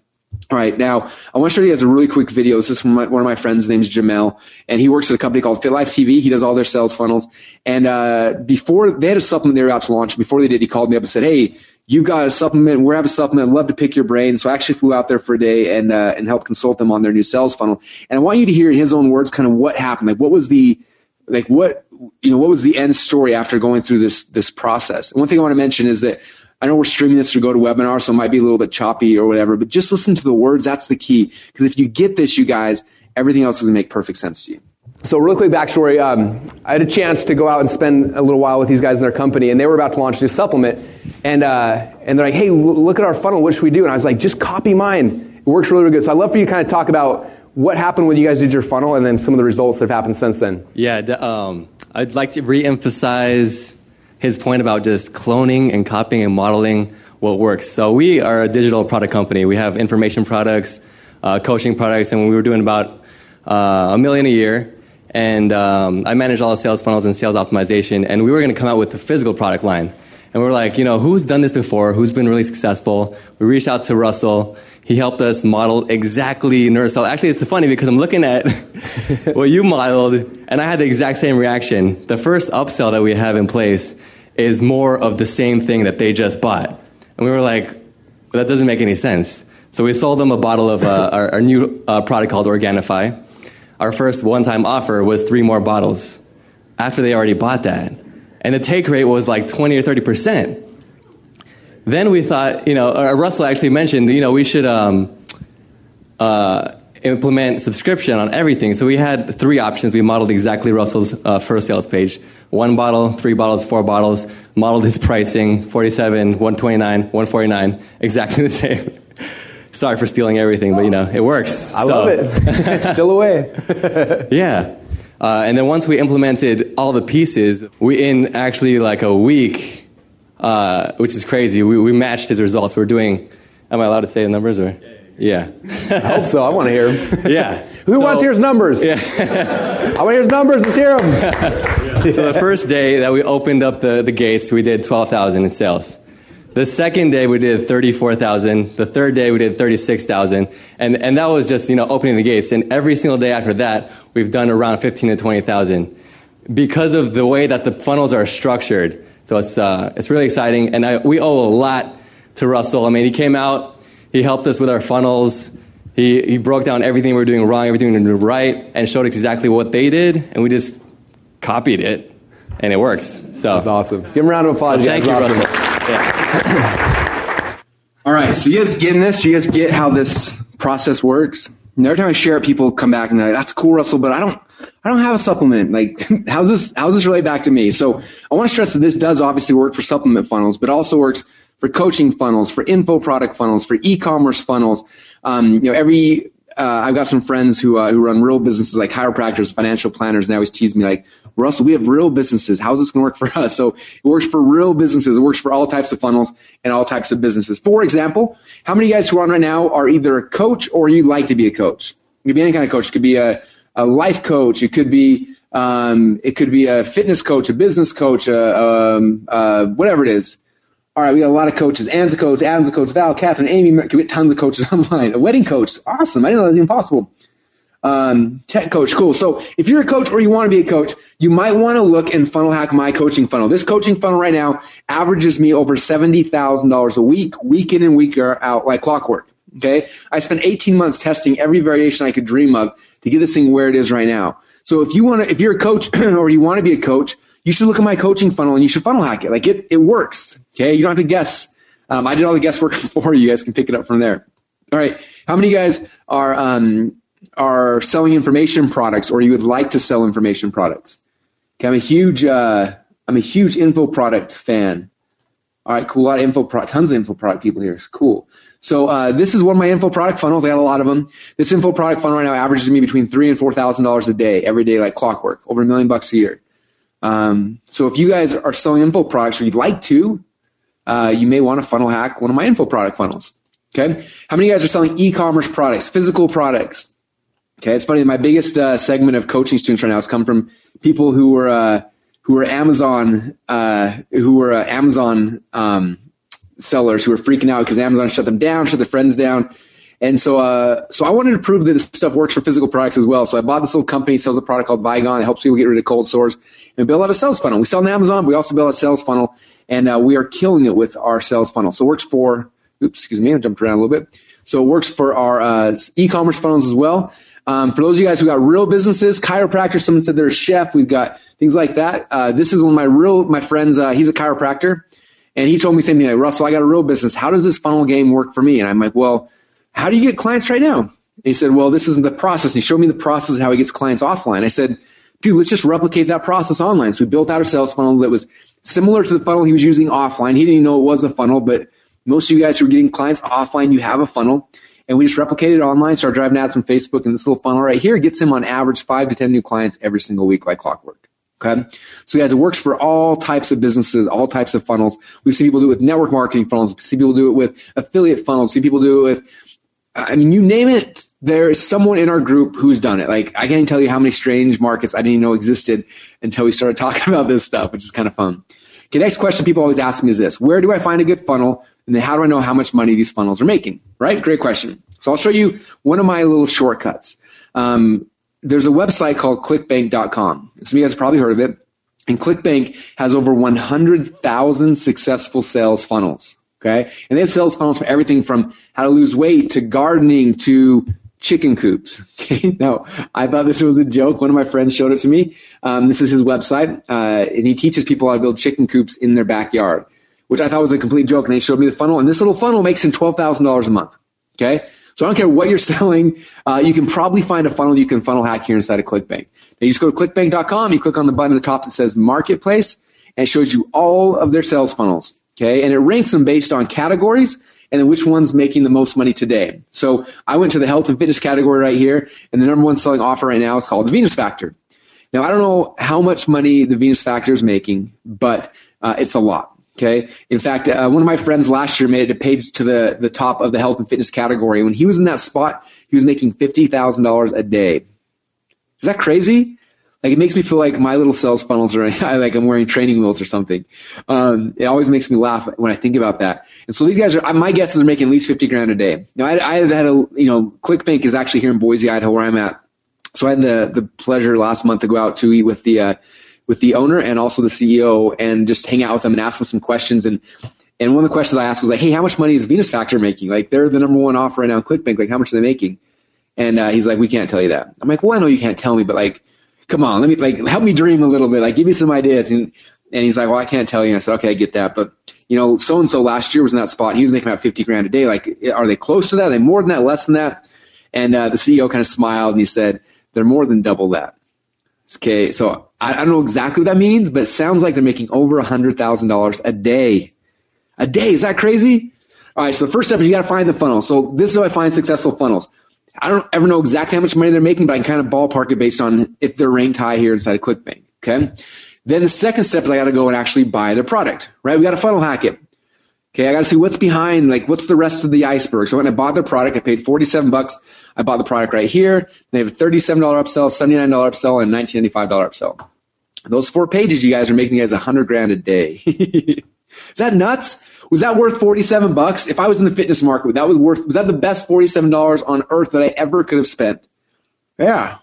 All right, now I want to show you guys a really quick video. This is from my, one of my friends. His name's Jamel, and he works at a company called FitLife TV. He does all their sales funnels. And uh, before they had a supplement they were about to launch, before they did, he called me up and said, "Hey, you've got a supplement. We have a supplement. I'd love to pick your brain." So I actually flew out there for a day and uh, and helped consult them on their new sales funnel. And I want you to hear in his own words, kind of what happened. Like, what was the like what you know what was the end story after going through this this process? And one thing I want to mention is that I know we're streaming this through webinar, so it might be a little bit choppy or whatever, but just listen to the words. That's the key. Because if you get this, you guys, everything else is going to make perfect sense to you. So, real quick backstory. Um, I had a chance to go out and spend a little while with these guys in their company, and they were about to launch a new supplement. And, uh, and they're like, hey, look at our funnel. What should we do? And I was like, just copy mine. It works really, really good. So, I'd love for you to kind of talk about what happened when you guys did your funnel and then some of the results that have happened since then. Yeah, um, I'd like to re emphasize his point about just cloning and copying and modeling what works. So we are a digital product company. We have information products, uh, coaching products, and we were doing about uh, a million a year. And um, I manage all the sales funnels and sales optimization. And we were going to come out with a physical product line. And we are like, you know, who's done this before? Who's been really successful? We reached out to Russell. He helped us model exactly NeuroCell. Actually, it's funny because I'm looking at [laughs] what you modeled, and I had the exact same reaction. The first upsell that we have in place is more of the same thing that they just bought. And we were like, well, that doesn't make any sense. So we sold them a bottle of uh, our, our, new uh, product called Organifi. Our first one time offer was three more bottles after they already bought that. And the take rate was like 20 or 30%. Then we thought, you know, uh, Russell actually mentioned, you know, we should um, uh, implement subscription on everything. So we had three options. We modeled exactly Russell's uh, first sales page one bottle, three bottles, four bottles, modeled his pricing 47, 129, 149, exactly [laughs] the same. Sorry for stealing everything, but you know, it works. I so. love it. [laughs] It's still away. [laughs] yeah. Uh, and then once we implemented all the pieces, we in actually like a week, uh, which is crazy. We, we matched his results. We're doing. Am I allowed to say the numbers or? Yeah. I hope so. I want to hear him. [laughs] Yeah. [laughs] Who so, wants to hear his numbers? Yeah. [laughs] I want to hear his numbers. Let's hear them. so the first day that we opened up the, the gates, we did 12,000 in sales. The second day we did 34,000. The third day we did 36,000. And, and that was just, you know, opening the gates. And every single day after that, we've done around 15 to 20,000 because of the way that the funnels are structured. So it's, uh, it's really exciting. And I, we owe a lot to Russell. I mean, he came out, he helped us with our funnels. He, he broke down everything we were doing wrong, everything we were doing right, and showed us exactly what they did, and we just copied it, and it works. So That's awesome. Give him a round of applause. So thank you, awesome. Russell. Yeah. [coughs] All right, so you guys getting this? You guys get how this process works? And every time I share it, people come back and they're like, "That's cool, Russell," but I don't, I don't have a supplement. Like, [laughs] how's this? How's this relate back to me? So I want to stress that this does obviously work for supplement funnels, but also works for coaching funnels, for info product funnels, for e-commerce funnels. Um, you know, every uh, I've got some friends who uh, who run real businesses like chiropractors, financial planners, and they always tease me like, Russell, we have real businesses. How's this going to work for us? [laughs] So it works for real businesses. It works for all types of funnels and all types of businesses. For example, how many guys who are on right now are either a coach or you'd like to be a coach? It could be any kind of coach. It could be a, a life coach. It could be um, it could be a fitness coach, a business coach, a, um, uh, whatever it is. All right, we got a lot of coaches. Anne's a coach, Adam's a coach, Val, Catherine, Amy. We get tons of coaches [laughs] online. A wedding coach, awesome. I didn't know that was even possible. Um, tech coach, cool. So if you're a coach or you want to be a coach, you might want to look and funnel hack my coaching funnel. This coaching funnel right now averages me over $70,000 a week, week in and week out like clockwork. Okay. I spent 18 months testing every variation I could dream of to get this thing where it is right now. So if you want to, if you're a coach [clears throat] or you want to be a coach, you should look at my coaching funnel and you should funnel hack it. Like it, it works. Okay. You don't have to guess. Um, I did all the guesswork [laughs] before. You guys can pick it up from there. All right. How many guys are, um, are selling information products or you would like to sell information products? Okay. I'm a huge, uh, I'm a huge info product fan. All right, cool. A lot of info product, tons of info product people here. It's cool. So uh, this is one of my info product funnels. I got a lot of them. This info product funnel right now averages me between three and four thousand dollars a day, every day, like clockwork, over a million bucks a year. Um, so if you guys are selling info products or you'd like to, uh, you may want to funnel hack one of my info product funnels. Okay. How many of you guys are selling e-commerce products, physical products? Okay. It's funny. My biggest uh, segment of coaching students right now has come from people who were, uh, who were Amazon, uh, who were uh, Amazon, um, sellers who were freaking out because Amazon shut them down, shut their friends down. And so, uh, so I wanted to prove that this stuff works for physical products as well. So I bought this little company, sells a product called Bygone. It helps people get rid of cold sores and build out a sales funnel. We sell on Amazon. We also build a sales funnel and uh, we are killing it with our sales funnel. So it works for, oops, excuse me, I jumped around a little bit. So it works for our uh, e-commerce funnels as well. Um, for those of you guys who got real businesses, chiropractor, someone said they're a chef. We've got things like that. Uh, this is one of my real, my friends, uh, he's a chiropractor. And he told me the same thing, like, Russell, I got a real business. How does this funnel game work for me? And I'm like, well, how do you get clients right now? And he said, well, this is the process. And he showed me the process of how he gets clients offline. I said, dude, let's just replicate that process online. So we built out a sales funnel that was similar to the funnel he was using offline. He didn't even know it was a funnel, but most of you guys who are getting clients offline, you have a funnel. And we just replicated it online, start driving ads from Facebook, and this little funnel right here gets him on average five to 10 new clients every single week like clockwork. Okay. So guys, it works for all types of businesses, all types of funnels. We see people do it with network marketing funnels. We see people do it with affiliate funnels. We see people do it with, I mean, you name it. There is someone in our group who's done it. Like I can't even tell you how many strange markets I didn't even know existed until we started [laughs] talking about this stuff, which is kind of fun. Okay. Next question people always ask me is this. Where do I find a good funnel? And then how do I know how much money these funnels are making? Right? Great question. So I'll show you one of my little shortcuts. Um, there's a website called clickbank.com. Some of you guys probably heard of it. And ClickBank has over 100,000 successful sales funnels. Okay. And they have sales funnels for everything from how to lose weight to gardening to chicken coops. [laughs] Okay. Now, I thought this was a joke. One of my friends showed it to me. Um, this is his website. Uh, and he teaches people how to build chicken coops in their backyard, which I thought was a complete joke. And they showed me the funnel. And this little funnel makes him $12,000 a month. Okay. So I don't care what you're [laughs] selling. Uh, you can probably find a funnel you can funnel hack here inside of ClickBank. Now you just go to clickbank.com. You click on the button at the top that says marketplace and it shows you all of their sales funnels. Okay. And it ranks them based on categories and then which one's making the most money today. So I went to the health and fitness category right here and the number one selling offer right now is called the Venus Factor. Now I don't know how much money the Venus Factor is making, but uh, it's a lot. Okay. In fact, uh, one of my friends last year made it a page to the, the top of the health and fitness category. When he was in that spot, he was making $50,000 a day. Is that crazy? Like it makes me feel like my little sales funnels are [laughs] like I'm wearing training wheels or something. Um, it always makes me laugh when I think about that. And so these guys are, my guess is they're making at least 50 grand a day. Now I, I had a, you know, ClickBank is actually here in Boise, Idaho, where I'm at. So I had the, the pleasure last month to go out to eat with the, uh, with the owner and also the CEO and just hang out with them and ask them some questions. And, and one of the questions I asked was like, Hey, how much money is Venus Factor making? Like they're the number one offer right now on ClickBank. Like how much are they making? And, uh, he's like, we can't tell you that. I'm like, well, I know you can't tell me, but like, come on, let me like, help me dream a little bit. Like give me some ideas. And, and he's like, well, I can't tell you. And I said, okay, I get that. But you know, so and so last year was in that spot. He was making about 50 grand a day. Like, are they close to that? Are they more than that? Less than that? And, uh, the CEO kind of smiled and he said, they're more than double that. Okay, so I, I don't know exactly what that means, but it sounds like they're making over hundred thousand dollars a day. A day, is that crazy? All right, so the first step is you got to find the funnel. So this is how I find successful funnels. I don't ever know exactly how much money they're making, but I can kind of ballpark it based on if they're ranked high here inside of ClickBank. Okay. Then the second step is I got to go and actually buy their product, right? We got to funnel hack it. Okay. I got to see what's behind, like what's the rest of the iceberg. So when I bought their product, I paid 47 bucks. I bought the product right here. They have a $37 upsell, $79 upsell, and $19.95 upsell. Those four pages, you guys are making you guys a hundred grand a day. [laughs] Is that nuts? Was that worth 47 bucks? If I was in the fitness market, that was worth, was that the best $47 on earth that I ever could have spent? Yeah.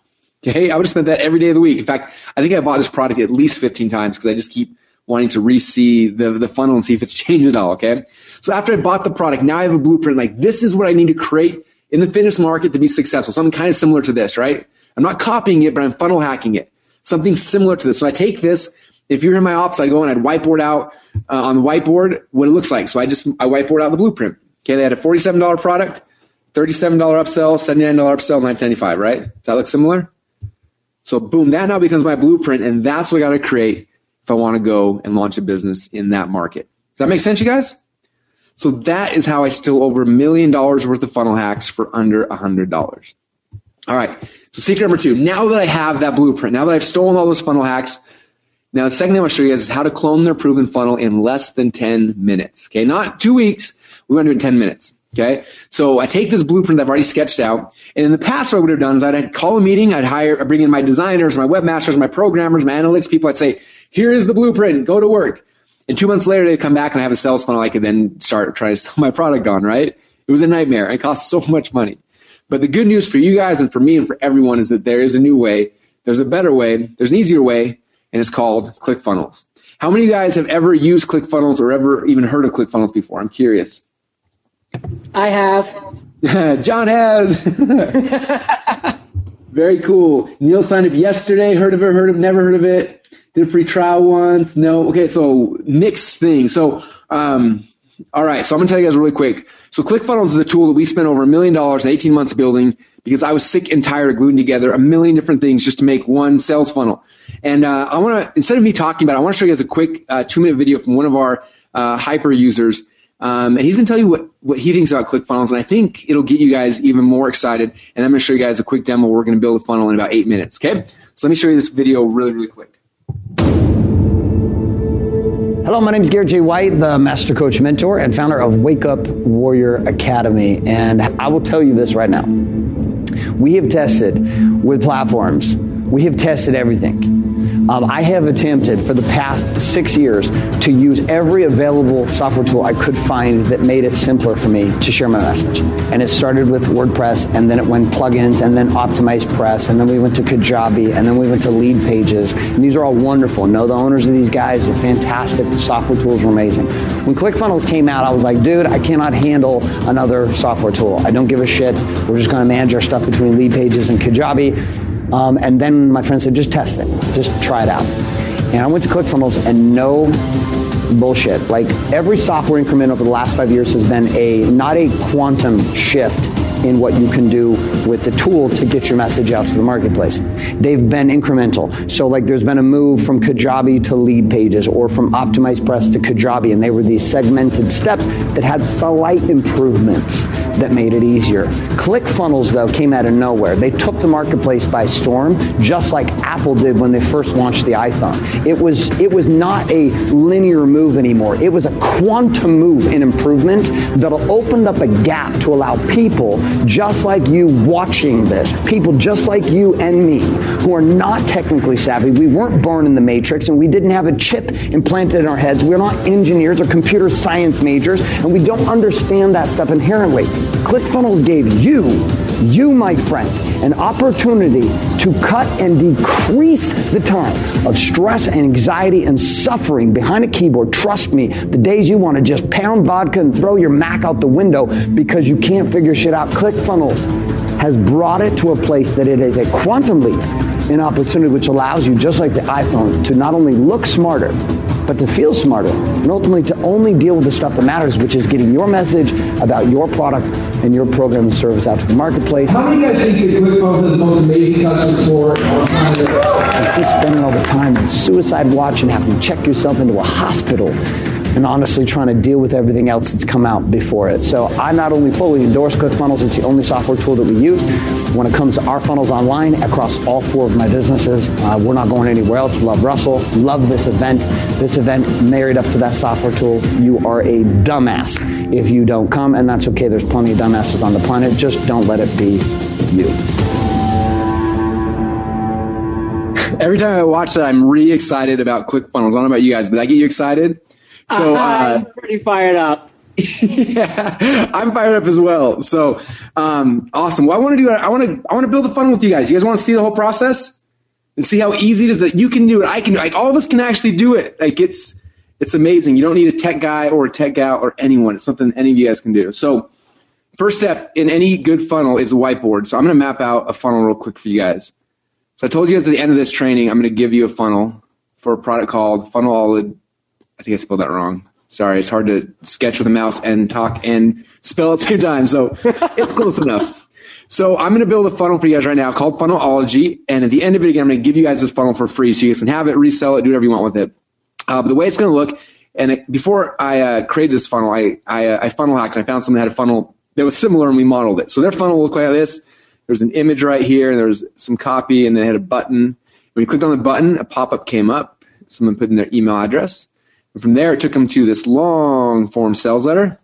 Okay. I would have spent that every day of the week. In fact, I think I bought this product at least 15 times because I just keep wanting to re-see the, the funnel and see if it's [laughs] changed at all. Okay. So after I bought the product, now I have a blueprint. Like this is what I need to create in the fitness market to be successful. Something kind of similar to this, right? I'm not copying it, but I'm funnel hacking it. Something similar to this. So I take this. If you're in my office, I go and I'd whiteboard out uh, on the whiteboard what it looks like. So I just I whiteboard out the blueprint. Okay, they had a $47 product, $37 upsell, $79 upsell, $9.95, right? Does that look similar? So boom, that now becomes my blueprint, and that's what I got to create if I want to go and launch a business in that market. Does that make sense, you guys? So that is how I steal over a million dollars worth of funnel hacks for under a hundred dollars. All right. So secret number two. Now that I have that blueprint, now that I've stolen all those funnel hacks, now the second thing I want to show you guys is how to clone their proven funnel in less than 10 minutes. Okay. Not two weeks. We want to do it in 10 minutes. Okay. So I take this blueprint that I've already sketched out. And in the past, what I would have done is I'd call a meeting. I'd hire, I'd bring in my designers, my webmasters, my programmers, my analytics people. I'd say, here is the blueprint. Go to work. And two months later, they'd come back and I have a sales funnel I could then start trying to [laughs] sell my product on, right? It was a nightmare. It cost so much money. But the good news for you guys and for me and for everyone is that there is a new way. There's a better way. There's an easier way, and it's called ClickFunnels. How many of you guys have ever used ClickFunnels or ever even heard of ClickFunnels before? I'm curious. I have. [laughs] John has. [laughs] Very cool. Neil signed up yesterday. Heard of it? Heard of? Never heard of it. Did a free trial once. No. Okay. So mixed thing. So, um, all right. So I'm gonna tell you guys really quick. So ClickFunnels is the tool that we spent over a million dollars in 18 months building because I was sick and tired of gluing together a million different things just to make one sales funnel. And uh, I want to instead of me talking about, it, I want to show you guys a quick uh, two minute video from one of our uh, hyper users. Um, and he's to tell you what, what he thinks about ClickFunnels. And I think it'll get you guys even more excited. And I'm to show you guys a quick demo. Where We're to build a funnel in about eight minutes. Okay. So let me show you this video really, really quick. Hello, my name is Garrett J. White, the Master Coach Mentor and founder of Wake Up Warrior Academy. And I will tell you this right now. We have tested with platforms. We have tested everything. Um, I have attempted for the past six years to use every available software tool I could find that made it simpler for me to share my message. And it started with WordPress, and then it went plugins, and then OptimizePress, and then we went to Kajabi, and then we went to Leadpages. And these are all wonderful. Know the owners of these guys are fantastic. The software tools are amazing. When ClickFunnels came out, I was like, dude, I cannot handle another software tool. I don't give a shit. We're just going to manage our stuff between Leadpages and Kajabi. Um, and then my friend said, just test it, just try it out. And I went to ClickFunnels and no bullshit. Like every software increment over the last five years has been a not a quantum shift in what you can do with the tool to get your message out to the marketplace. They've been incremental. So like there's been a move from Kajabi to Leadpages or from OptimizePress to Kajabi and they were these segmented steps that had slight improvements that made it easier. ClickFunnels though came out of nowhere. They took the marketplace by storm just like Apple did when they first launched the iPhone. It was it was not a linear move anymore. It was a quantum move in improvement that'll opened up a gap to allow people just like you watching this, people just like you and me, who are not technically savvy. We weren't born in the matrix and we didn't have a chip implanted in our heads. We're not engineers or computer science majors and we don't understand that stuff inherently. ClickFunnels gave you, you, my friend, an opportunity to cut and decrease the time of stress and anxiety and suffering behind a keyboard. Trust me, the days you want to just pound vodka and throw your Mac out the window because you can't figure shit out, ClickFunnels has brought it to a place that it is a quantum leap in opportunity which allows you, just like the iPhone, to not only look smarter, but to feel smarter and ultimately to only deal with the stuff that matters, which is getting your message about your product and your program and service out to the marketplace. How many guys think that ClickFunnels is the most amazing customer support on planet Earth? You're spending all the time in suicide watch and having to check yourself into a hospital and honestly trying to deal with everything else that's come out before it. So I not only fully endorse ClickFunnels, it's the only software tool that we use. When it comes to our funnels online across all four of my businesses, uh, we're not going anywhere else. Love Russell, love this event. This event married up to that software tool. You are a dumbass if you don't come, and that's okay. There's plenty of dumbasses on the planet. Just don't let it be you. Every time I watch that, I'm really excited about ClickFunnels. I don't know about you guys, but I get you excited. So [laughs] uh, I'm pretty fired up. [laughs] yeah, I'm fired up as well. So um, awesome. Well, I want to do. I want to. I want to build a funnel with you guys. You guys want to see the whole process and see how easy it is that you can do it. I can. Do it like all of us can actually do it. Like it's it's amazing. You don't need a tech guy or a tech gal or anyone. It's something any of you guys can do. So first step in any good funnel is a whiteboard. So I'm going to map out a funnel real quick for you guys. So I told you guys at the end of this training, I'm going to give you a funnel for a product called Funnel. I think I spelled that wrong. Sorry, it's hard to sketch with a mouse and talk and spell at the same time. So [laughs] it's close enough. So I'm going to build a funnel for you guys right now called Funnelology. And at the end of it, again, I'm going to give you guys this funnel for free so you guys can have it, resell it, do whatever you want with it. Uh, but the way it's going to look, and it, before I uh, created this funnel, I, I, uh, I funnel hacked and I found someone that had a funnel that was similar and we modeled it. So their funnel looked like this. There's an image right here and there's some copy and then it had a button. When you clicked on the button, a pop-up came up. Someone put in their email address. From there, it took them to this long form sales letter.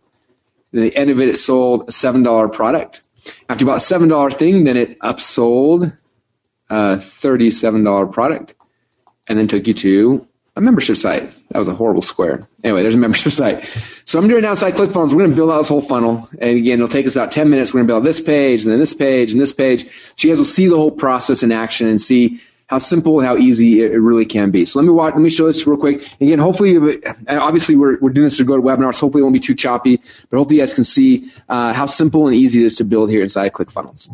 At the end of it, it sold a $7 product. After about $7 thing, then it upsold a $37 product and then took you to a membership site. That was a horrible square. Anyway, there's a membership [laughs] site. So I'm doing inside ClickFunnels. We're going to build out this whole funnel. And again, it'll take us about 10 minutes. We're going to build out this page and then this page and this page. So you guys will see the whole process in action and see how simple and how easy it really can be. So let me watch, let me show this real quick. Again, hopefully, obviously we're, we're doing this to go to webinars. Hopefully it won't be too choppy, but hopefully you guys can see uh, how simple and easy it is to build here inside ClickFunnels.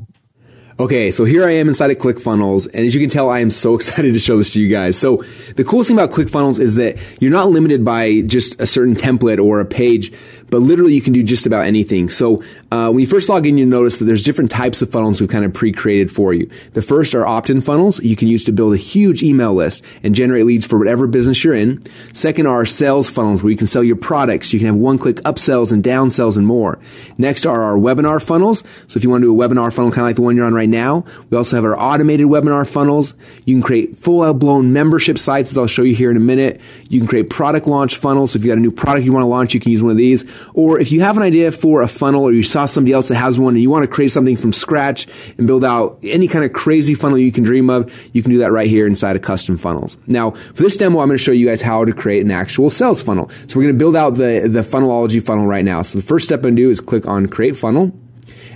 Okay, so here I am inside of ClickFunnels, and as you can tell, I am so [laughs] excited to show this to you guys. So the coolest thing about ClickFunnels is that you're not limited by just a certain template or a page, but literally you can do just about anything. So uh, when you first log in, you notice that there's different types of funnels we've kind of pre-created for you. The first are opt-in funnels you can use to build a huge email list and generate leads for whatever business you're in. Second are sales funnels where you can sell your products. You can have one-click upsells and downsells and more. Next are our webinar funnels. So if you want to do a webinar funnel kind of like the one you're on right now, we also have our automated webinar funnels. You can create full-blown membership sites, as I'll show you here in a minute. You can create product launch funnels. So if you got a new product you want to launch, you can use one of these. Or if you have an idea for a funnel or you saw somebody else that has one and you want to create something from scratch and build out any kind of crazy funnel you can dream of, you can do that right here inside of custom funnels. Now, for this demo, I'm going to show you guys how to create an actual sales funnel. So we're going to build out the, the funnelology funnel right now. So the first step I'm going to do is click on create funnel.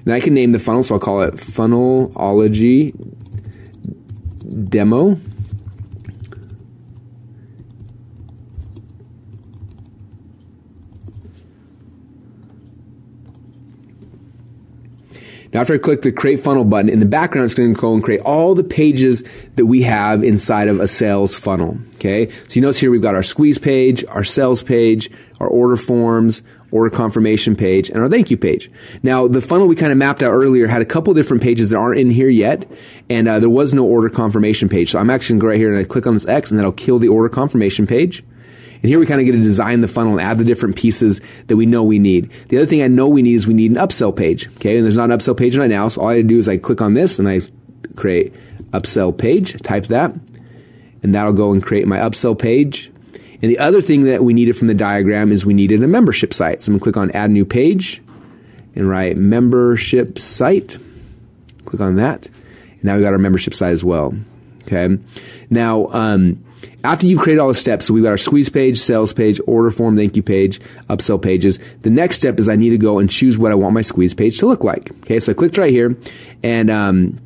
And I can name the funnel, so I'll call it funnelology demo. Now, after I click the create funnel button in the background, it's going to go and create all the pages that we have inside of a sales funnel. Okay. So you notice here we've got our squeeze page, our sales page, our order forms, order confirmation page, and our thank you page. Now, the funnel we kind of mapped out earlier had a couple different pages that aren't in here yet, and uh, there was no order confirmation page. So I'm actually going to go right here and I click on this X, and that'll kill the order confirmation page. And here we kind of get to design the funnel and add the different pieces that we know we need. The other thing I know we need is we need an upsell page. Okay. And there's not an upsell page right now. So all I do is I click on this and I create upsell page, type that, and that'll go and create my upsell page. And the other thing that we needed from the diagram is we needed a membership site. So I'm going to click on add new page and write membership site. Click on that. And now we got our membership site as well. Okay. Now, um, after you've created all the steps, so we've got our squeeze page, sales page, order form, thank you page, upsell pages. The next step is I need to go and choose what I want my squeeze page to look like. Okay, so I clicked right here, and um,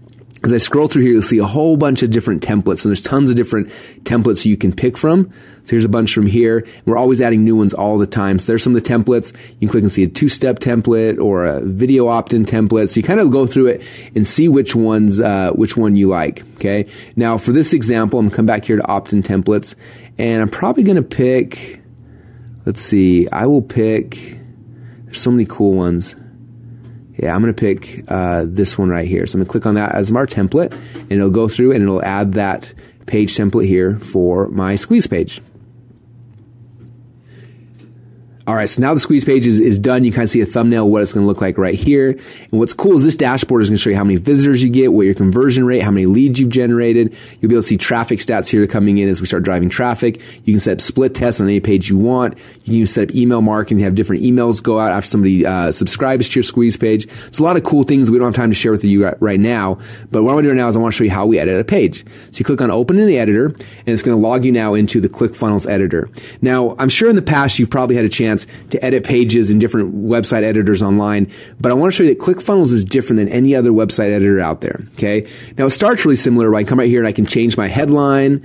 as I scroll through here, you'll see a whole bunch of different templates, and there's tons of different templates you can pick from. So here's a bunch from here. We're always adding new ones all the time. So there's some of the templates. You can click and see a two-step template or a video opt-in template. So you kind of go through it and see which ones, uh, which one you like. Okay. Now for this example, I'm gonna come back here to opt-in templates, and I'm probably going to pick. Let's see. I will pick. There's so many cool ones. Yeah, I'm going to pick uh, this one right here. So I'm going to click on that as my template, and it'll go through and it'll add that page template here for my squeeze page. All right, so now the squeeze page is, is done. You kind of see a thumbnail what it's going to look like right here. And what's cool is this dashboard is going to show you how many visitors you get, what your conversion rate, how many leads you've generated. You'll be able to see traffic stats here coming in as we start driving traffic. You can set up split tests on any page you want. You can even set up email marketing, have different emails go out after somebody uh, subscribes to your squeeze page. It's a lot of cool things we don't have time to share with you right, now. But what I'm going to do now is I want to show you how we edit a page. So you click on open in the editor and it's going to log you now into the ClickFunnels editor. Now, I'm sure in the past you've probably had a chance to edit pages in different website editors online, but I want to show you that ClickFunnels is different than any other website editor out there. Okay. Now it starts really similar. I come right here and I can change my headline.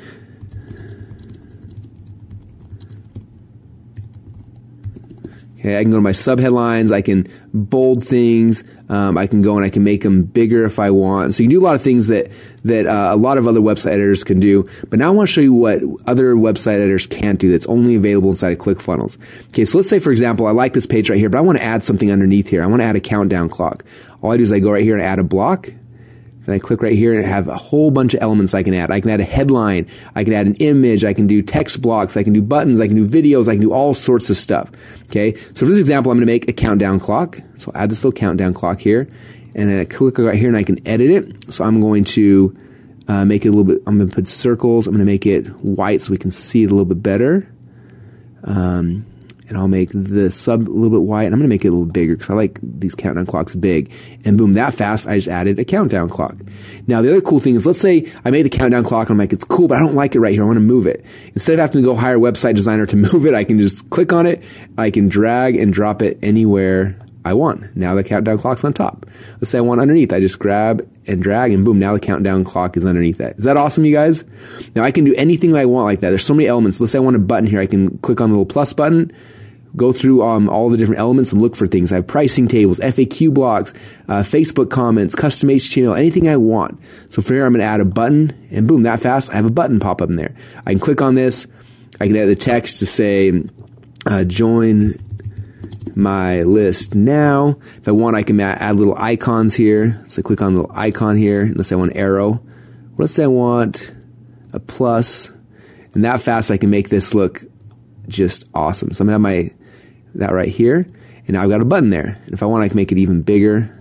Okay, I can go to my subheadlines. I can bold things. Um, I can go and I can make them bigger if I want. So you can do a lot of things that that uh, a lot of other website editors can do. But now I want to show you what other website editors can't do. That's only available inside of ClickFunnels. Okay, so let's say for example, I like this page right here, but I want to add something underneath here. I want to add a countdown clock. All I do is I go right here and add a block. Then I click right here and I have a whole bunch of elements I can add. I can add a headline. I can add an image. I can do text blocks. I can do buttons. I can do videos. I can do all sorts of stuff. Okay. So for this example, I'm going to make a countdown clock. So I'll add this little countdown clock here and then I click right here and I can edit it. So I'm going to uh, make it a little bit, I'm going to put circles. I'm going to make it white so we can see it a little bit better. Um, and I'll make the sub a little bit white. And I'm going to make it a little bigger because I like these countdown clocks big. And boom, that fast, I just added a countdown clock. Now, the other cool thing is, let's say I made the countdown clock and I'm like, it's cool, but I don't like it right here. I want to move it. Instead of having to go hire a website designer to [laughs] move it, I can just click on it. I can drag and drop it anywhere I want. Now the countdown clock's on top. Let's say I want underneath. I just grab and drag and boom, now the countdown clock is underneath that. Is that awesome, you guys? Now I can do anything that I want like that. There's so many elements. Let's say I want a button here. I can click on the little plus button, go through um, all the different elements and look for things. I have pricing tables, FAQ blocks, uh, Facebook comments, custom HTML, anything I want. So for here, I'm going to add a button and boom, that fast, I have a button pop up in there. I can click on this. I can add the text to say, uh, join my list now. If I want, I can add little icons here. So I click on the little icon here. Let's say I want an arrow. Let's say I want a plus. And that fast, I can make this look just awesome. So I'm gonna have my that right here, and now I've got a button there. And if I want, I can make it even bigger.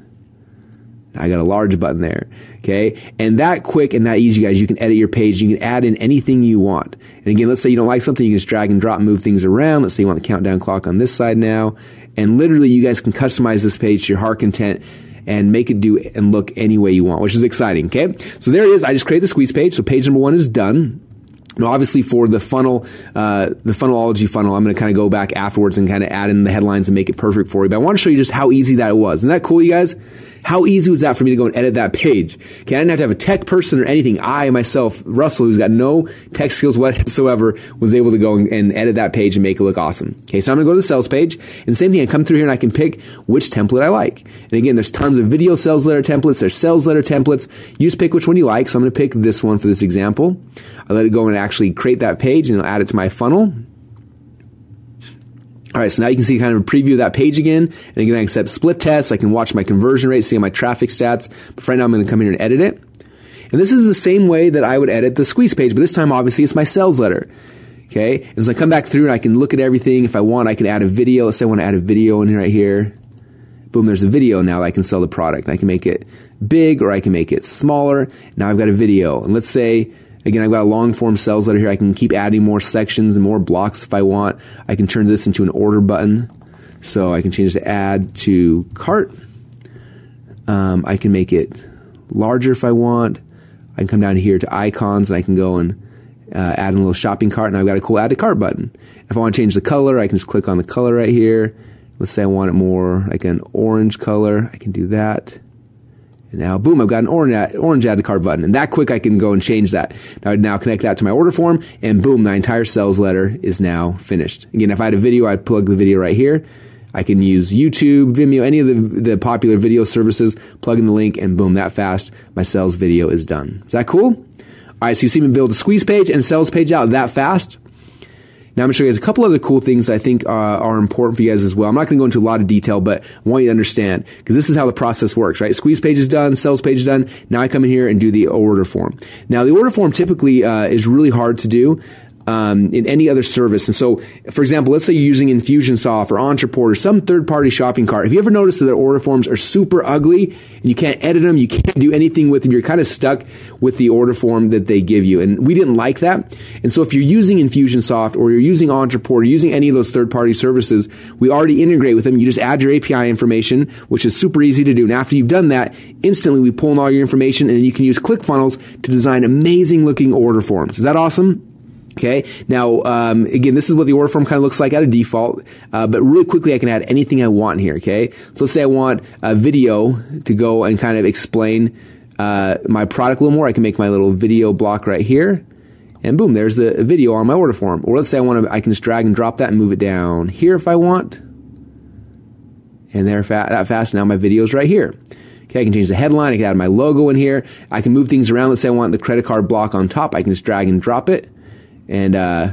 I got a large button there. Okay. And that quick and that easy, guys, you can edit your page. You can add in anything you want. And again, let's say you don't like something, you can just drag and drop, and move things around. Let's say you want the countdown clock on this side now. And literally you guys can customize this page to your heart content and make it do and look any way you want, which is exciting. Okay. So there it is. I just created the squeeze page. So page number one is done. Now, obviously, for the funnel, uh, the funnelology funnel, I'm going to kind of go back afterwards and kind of add in the headlines and make it perfect for you. But I want to show you just how easy that was. Isn't that cool, you guys? How easy was that for me to go and edit that page? Okay, I didn't have to have a tech person or anything. I myself, Russell, who's got no tech skills [laughs] whatsoever, was able to go and, and edit that page and make it look awesome. Okay, so I'm gonna go to the sales page, and same thing, I come through here and I can pick which template I like. And again, there's tons of video sales letter templates, there's sales letter templates. You just pick which one you like. So I'm gonna pick this one for this example. I let it go and actually create that page and I'll add it to my funnel. All right, so now you can see kind of a preview of that page again. And again, I can accept split tests. I can watch my conversion rate, see my traffic stats. But right now, I'm going to come in here and edit it. And this is the same way that I would edit the squeeze page, but this time, obviously, it's my sales letter. Okay. And so I come back through and I can look at everything. If I want, I can add a video. Let's say I want to add a video in right here. Boom, there's a video now I can sell the product. I can make it big or I can make it smaller. Now I've got a video. And let's say Again, I've got a long form sales letter here. I can keep adding more sections and more blocks if I want. I can turn this into an order button. So I can change the add to cart. Um, I can make it larger if I want. I can come down here to icons and I can go and uh, add a little shopping cart and I've got a cool add to cart button. If I want to change the color, I can just click on the color right here. Let's say I want it more like an orange color. I can do that. Now, boom, I've got an orange, orange add to cart button. And that quick, I can go and change that. I now connect that to my order form, and boom, my entire sales letter is now finished. Again, if I had a video, I'd plug the video right here. I can use YouTube, Vimeo, any of the, the popular video services, plug in the link, and boom, that fast, my sales video is done. Is that cool? All right, so you see me build a squeeze page and sales page out that fast. Now I'm going to show you guys a couple other cool things I think uh, are important for you guys as well. I'm not going to go into a lot of detail, but I want you to understand because this is how the process works, right? Squeeze page is done, sales page is done. Now I come in here and do the order form. Now the order form typically uh, is really hard to do um, in any other service. And so, for example, let's say you're using Infusionsoft or Ontraport or some third party shopping cart. Have you ever noticed that their order forms are super ugly and you can't edit them? You can't do anything with them. You're kind of stuck with the order form that they give you. And we didn't like that. And so if you're using Infusionsoft or you're using Ontraport or using any of those third party services, we already integrate with them. You just add your API information, which is super easy to do. And after you've done that, instantly we pull in all your information and then you can use ClickFunnels to design amazing looking order forms. Is that awesome? Okay. Now, um, again, this is what the order form kind of looks like at a default. Uh, but really quickly, I can add anything I want here. Okay. So let's say I want a video to go and kind of explain uh, my product a little more. I can make my little video block right here, and boom, there's the video on my order form. Or let's say I want to, I can just drag and drop that and move it down here if I want. And there, fa- that fast. Now my video is right here. Okay, I can change the headline. I can add my logo in here. I can move things around. Let's say I want the credit card block on top. I can just drag and drop it and uh,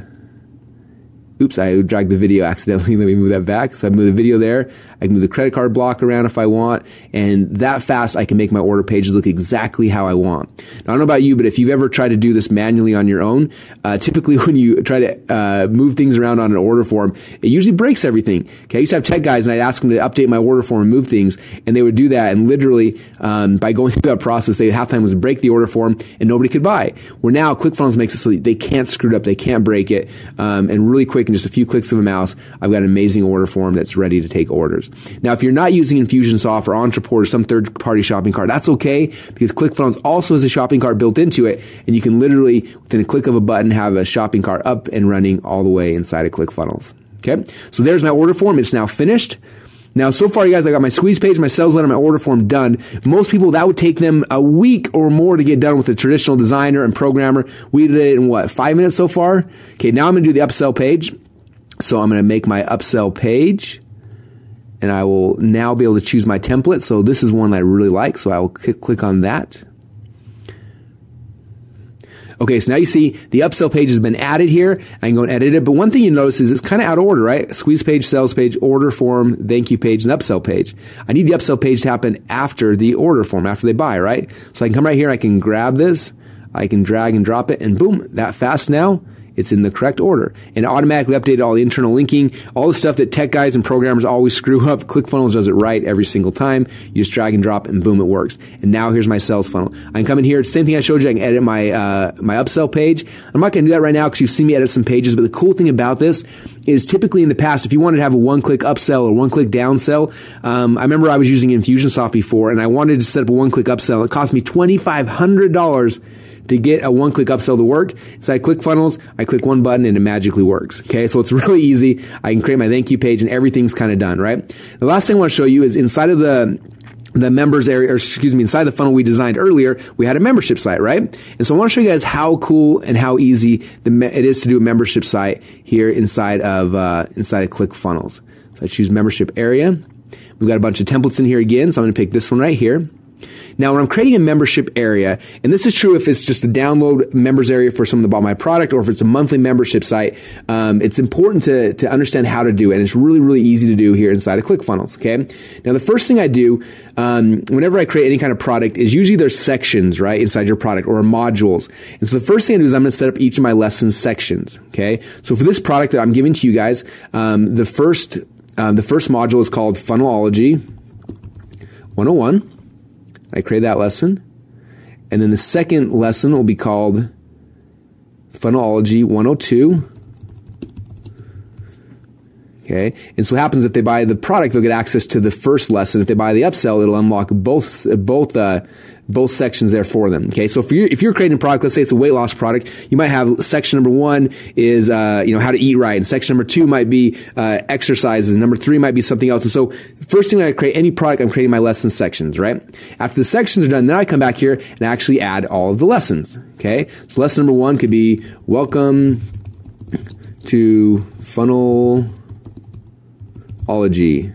oops, I dragged the video [laughs] accidentally. Let me move that back. So I move the video there. I can move the credit card block around if I want. And that fast, I can make my order pages look exactly how I want. Now, I don't know about you, but if you've ever tried to do this manually on your own, uh, typically [laughs] when you try to uh, move things around on an order form, it usually breaks everything. Okay. I used to have tech guys and I'd ask them to update my order form and move things. And they would do that. And literally, um, by going [laughs] through that process, they half time was break the order form and nobody could buy. Where now ClickFunnels makes it so they can't screw it up. They can't break it. Um, and really quick in just a few clicks of a mouse, I've got an amazing order form that's ready to take orders. Now, if you're not using Infusionsoft or Ontraport or some third party shopping cart, that's okay because ClickFunnels also has a shopping cart built into it. And you can literally, within a click of a button, have a shopping cart up and running all the way inside of ClickFunnels. Okay. So there's my order form. It's now finished. Now, so far, you guys, I got my squeeze page, my sales letter, my order form done. Most people, that would take them a week or more to get done with a traditional designer and programmer. We did it in what, five minutes so far? Okay, now I'm going to do the upsell page. So I'm going to make my upsell page and I will now be able to choose my template. So this is one I really like. So I will click on that. Okay, so now you see the upsell page has been added here. I can go and edit it. But one thing you notice is it's kind of out of order, right? Squeeze page, sales page, order form, thank you page, and upsell page. I need the upsell page to happen after the order form, after they buy, right? So I can come right here, I can grab this, I can drag and drop it, and boom, that fast now it's in the correct order and automatically updated all the internal linking, all the stuff that tech guys and programmers always screw up. ClickFunnels does it right every single time. You just drag and drop and boom, it works. And now here's my sales funnel. I can come in here. Same thing I showed you. I can edit my, uh, my upsell page. I'm not going to do that right now because you've seen me edit some pages. But the cool thing about this is typically in the past, if you wanted to have a one click upsell or one click downsell, um, I remember I was using Infusionsoft before and I wanted to set up a one click upsell. It cost me $2,500 to get a one click upsell to work. Inside ClickFunnels, I click one button and it magically works. Okay. So it's [laughs] really easy. I can create my thank you page and everything's kind of done, right? The last thing I want to show you is inside of the the members area, or excuse me, inside the funnel we designed earlier, we had a membership site, right? And so I want to show you guys how cool and how easy the, it is to do a membership site here inside of uh, inside of ClickFunnels. So I choose membership area. We've got a bunch of templates in here again, so I'm going to pick this one right here. Now, when I'm creating a membership area, and this is true if it's just a download members area for someone that bought my product or if it's a monthly membership site, um, it's important to, to understand how to do it. And it's really, really easy to do here inside of ClickFunnels. Okay. Now, the first thing I do, um, whenever I create any kind of product is usually there's sections, right, inside your product or modules. And so the first thing I do is I'm going to set up each of my lesson sections. Okay. So for this product that I'm giving to you guys, um, the first, um, the first module is called Funnelology 101. I create that lesson. And then the second lesson will be called Funnelology 102. Okay. And so what happens if they buy the product, they'll get access to the first lesson. If they buy the upsell, it'll unlock both, both, uh, both sections there for them. Okay. So if you're, if you're creating a product, let's say it's a weight loss product, you might have section number one is, uh, you know, how to eat right. And section number two might be, uh, exercises. Number three might be something else. And so first thing when I create any product, I'm creating my lesson sections, right? After the sections are done, then I come back here and actually add all of the lessons. Okay. So lesson number one could be welcome to funnel ology.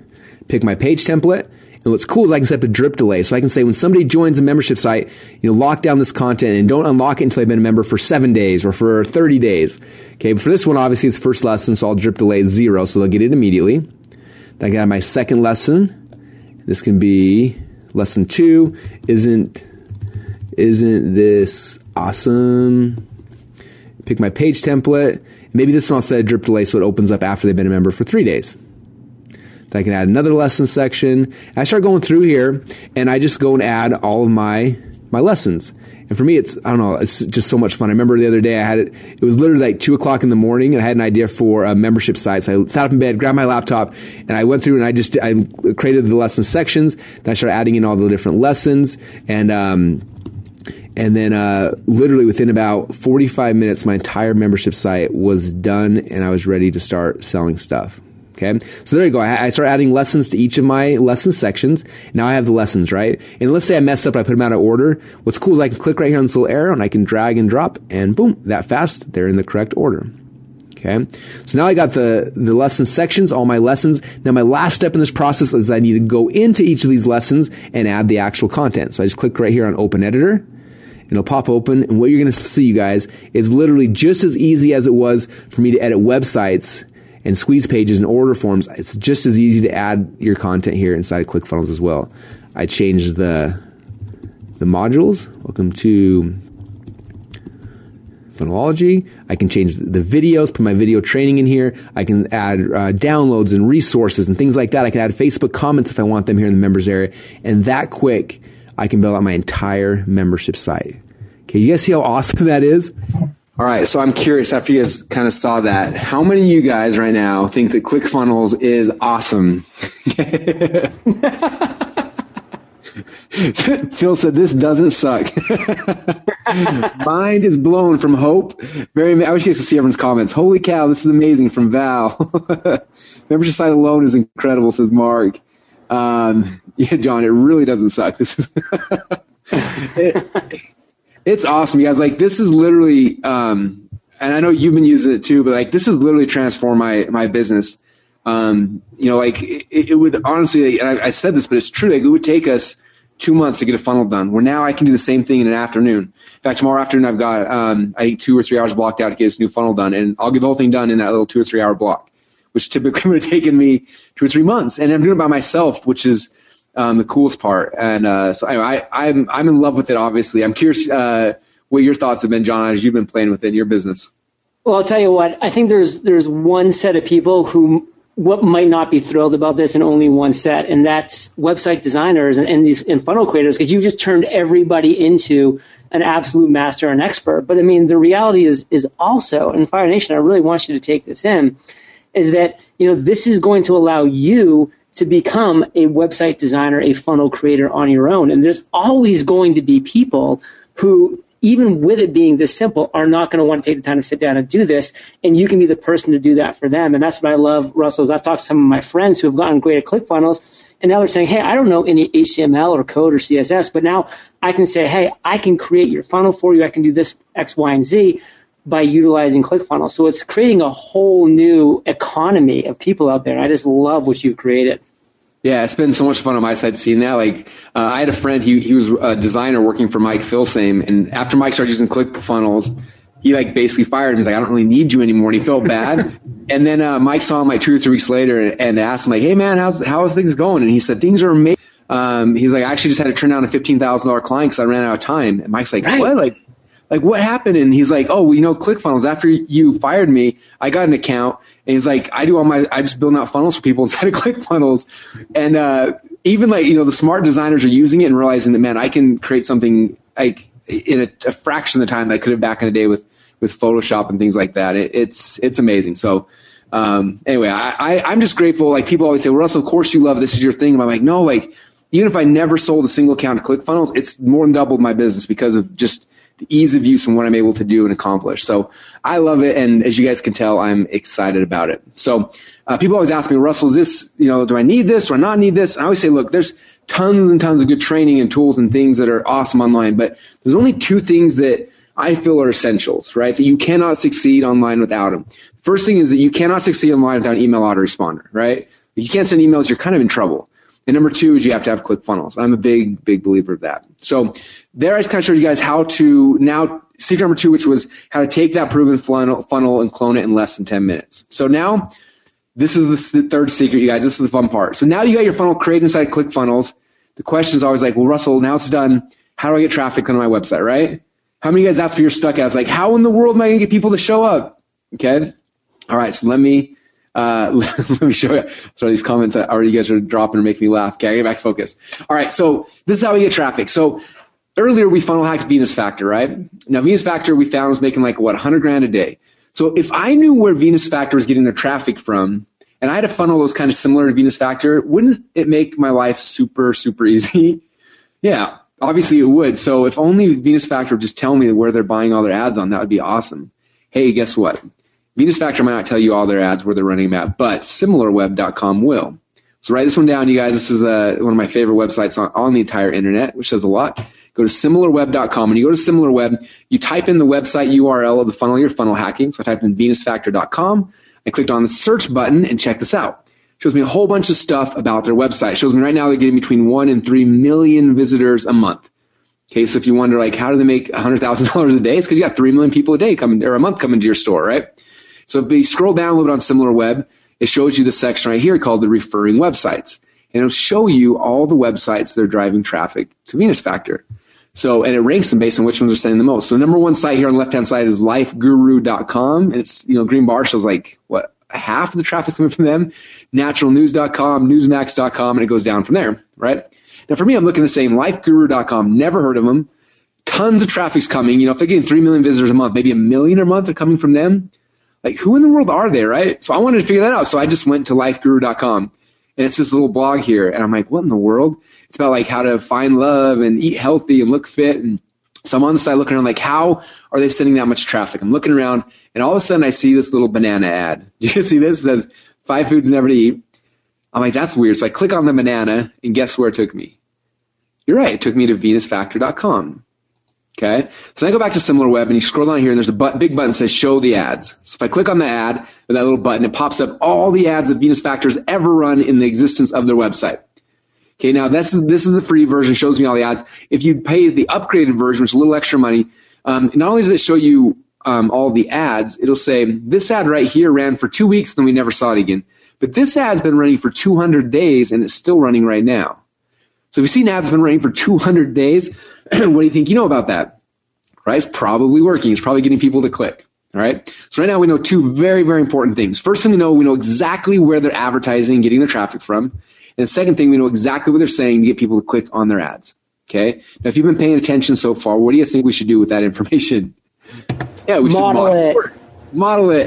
Pick my page template. And what's cool is I can set up a drip delay. So I can say when somebody joins a membership site, you know, lock down this content and don't unlock it until they've been a member for seven days or for 30 days. Okay. But for this one, obviously it's first lesson. So I'll drip delay zero. So they'll get it immediately. Then I have my second lesson. This can be lesson two. Isn't, isn't this awesome? Pick my page template. Maybe this one I'll set a drip delay so it opens up after they've been a member for three days. Then I can add another lesson section. I start going through here and I just go and add all of my, my lessons. And for me, it's, I don't know, it's just so much fun. I remember the other day I had it, it was literally like two o'clock in the morning and I had an idea for a membership site. So I sat up in bed, grabbed my laptop and I went through and I just, I created the lesson sections. Then I started adding in all the different lessons and, um, and then uh, literally within about 45 minutes my entire membership site was done and i was ready to start selling stuff Okay. So there you go. I, I start adding lessons to each of my lesson sections. Now I have the lessons, right? And let's say I mess up, I put them out of order. What's cool is I can click right here on this little arrow and I can drag and drop and boom, that fast, they're in the correct order. Okay. So now I got the, the lesson sections, all my lessons. Now my last step in this process is I need to go into each of these lessons and add the actual content. So I just click right here on open editor and it'll pop open. And what you're going to see, you guys, is literally just as easy as it was for me to edit websites and squeeze pages and order forms. It's just as easy to add your content here inside ClickFunnels as well. I changed the the modules. Welcome to Funnelology. I can change the videos, put my video training in here. I can add uh, downloads and resources and things like that. I can add Facebook comments if I want them here in the members area. And that quick, I can build out my entire membership site. Okay, you guys see how awesome [laughs] that is? All right, so I'm curious after you guys kind of saw that, how many of you guys right now think that ClickFunnels is awesome? [laughs] Phil said this doesn't suck. [laughs] Mind is blown from hope. Very. I wish you could see everyone's comments. Holy cow, this is amazing from Val. [laughs] Membership site alone is incredible, says Mark. Um, yeah, John, it really doesn't suck. This is. it, it's awesome, you guys. Like this is literally, um, and I know you've been using it too, but like this has literally transformed my my business. Um, you know, like it, it would honestly, and I, I, said this, but it's true. Like it would take us two months to get a funnel done. Where now I can do the same thing in an afternoon. In fact, tomorrow afternoon I've got um, I think two or three hours blocked out to get this new funnel done, and I'll get the whole thing done in that little two or three hour block, which typically [laughs] would have taken me two or three months. And I'm doing it by myself, which is um, the coolest part. And uh, so anyway, I, I'm I'm in love with it. Obviously, I'm curious uh, what your thoughts have been, John, as you've been playing within your business. Well, I'll tell you what. I think there's there's one set of people who what might not be thrilled about this and only one set, and that's website designers and, and these and funnel creators because you've just turned everybody into an absolute master and expert. But I mean, the reality is is also, in Fire Nation, I really want you to take this in, is that you know this is going to allow you to become a website designer, a funnel creator on your own, and there's always going to be people who even with it being this simple, are not going to want to take the time to sit down and do this. And you can be the person to do that for them. And that's what I love, Russell, is I've talked to some of my friends who have gotten great at ClickFunnels. And now they're saying, hey, I don't know any HTML or code or CSS, but now I can say, hey, I can create your funnel for you. I can do this X, Y, and Z by utilizing ClickFunnels. So it's creating a whole new economy of people out there. I just love what you've created. Yeah, it's been so much fun on my side seeing that. Like, uh, I had a friend, he, he was a designer working for Mike Filsaime, and after Mike started using ClickFunnels, he like basically fired him. He's like, I don't really need you anymore. And he felt bad. [laughs] and then uh, Mike saw him like two or three weeks later and, and asked him like, Hey man, how's how's things going? And he said things are amazing. Um, he's like, I actually just had to turn down a fifteen thousand dollar client because I ran out of time. And Mike's like, right. what? Like, like what happened? And he's like, oh, well, you know, ClickFunnels. After you fired me, I got an account, and he's like, I do all my, I just build out funnels for people [laughs] inside of ClickFunnels, and uh, even like you know, the smart designers are using it and realizing that man, I can create something like in a, a fraction of the time that I could have back in the day with with Photoshop and things like that. It, it's it's amazing. So. Um, anyway, I, I, am just grateful. Like people always say, well, Russell, of course you love this is your thing. And I'm like, no, like even if I never sold a single account to ClickFunnels, it's more than doubled my business because of just the ease of use and what I'm able to do and accomplish. So I love it. And as you guys can tell, I'm excited about it. So uh, people always ask me, Russell, is this, you know, do I need this or not need this? And I always say, look, there's tons and tons of good training and tools and things that are awesome online, but there's only two things that I feel are essentials, right? That you cannot succeed online without them. First thing is that you cannot succeed online without an email autoresponder, right? If you can't send emails, you're kind of in trouble. And number two is you have to have ClickFunnels. I'm a big, big believer of that. So there I just kind of showed you guys how to now secret number two, which was how to take that proven funnel, funnel and clone it in less than 10 minutes. So now this is the third secret, you guys. This is the fun part. So now you got your funnel created inside ClickFunnels. The question is always like, well, Russell, now it's done. How do I get traffic on my website, right? How many of you guys, that's what you're stuck at? Like, how in the world am I going to get people to show up? Okay. All right. So let me uh, [laughs] let me show you. Sorry, these comments that already you guys are dropping are making me laugh. Okay, I get back to focus. All right, so this is how we get traffic. So earlier we funnel hacked Venus Factor, right? Now Venus Factor we found was making like what 100 grand a day. So if I knew where Venus Factor was getting their traffic from, and I had a funnel that was kind of similar to Venus Factor, wouldn't it make my life super super easy? [laughs] yeah, obviously it would. So if only Venus Factor would just tell me where they're buying all their ads on, that would be awesome. Hey, guess what? Venus Factor might not tell you all their ads where they're running them at, but similarweb.com will. So write this one down, you guys. This is uh, one of my favorite websites on, on the entire internet, which says a lot. Go to similarweb.com. When you go to SimilarWeb, you type in the website URL of the funnel you're funnel hacking. So I typed in venusfactor.com. I clicked on the search button and check this out. It shows me a whole bunch of stuff about their website. It shows me right now they're getting between one and three million visitors a month. Okay, so if you wonder like how do they make $100,000 a day? It's because you got 3 million people a day coming or a month coming to your store, right? So if you scroll down a little bit on similar web, it shows you the section right here called the referring websites. And it'll show you all the websites that are driving traffic to Venus Factor. So, and it ranks them based on which ones are sending the most. So the number one site here on the left hand side is lifeguru.com. And it's, you know, green bar shows like what half of the traffic coming from them, naturalnews.com, newsmax.com, and it goes down from there, right? Now for me, I'm looking the same lifeguru.com. Never heard of them tons of traffic's coming. You know, if they're getting 3 million visitors a month, maybe a million a month are coming from them. Like, who in the world are they, right? So I wanted to figure that out. So I just went to lifeguru.com and it's this little blog here. And I'm like, what in the world? It's about like how to find love and eat healthy and look fit. And so I'm on the side looking around, like, how are they sending that much traffic? I'm looking around, and all of a sudden I see this little banana ad. [laughs] You can see this it says five foods never to eat. I'm like, that's weird. So I click on the banana, and guess where it took me? You're right. It took me to venusfactor.com. Okay. So then I go back to SimilarWeb and you scroll down here and there's a but- big button that says show the ads. So if I click on the ad with that little button, it pops up all the ads that Venus Factors ever run in the existence of their website. Okay. Now this is, this is the free version, shows me all the ads. If you pay the upgraded version, which is a little extra money, um, not only does it show you um, all the ads, it'll say this ad right here ran for two weeks, then we never saw it again. But this ad's been running for 200 days and it's still running right now. So if you've seen ads been running for 200 days, [clears throat] what do you think you know about that? Right? It's probably working. It's probably getting people to click. All right. So right now we know two very, very important things. First thing we know, we know exactly where they're advertising and getting their traffic from. And the second thing, we know exactly what they're saying to get people to click on their ads. Okay. Now, if you've been paying attention so far, what do you think we should do with that information? [laughs] Yeah, we Model should it. Model it.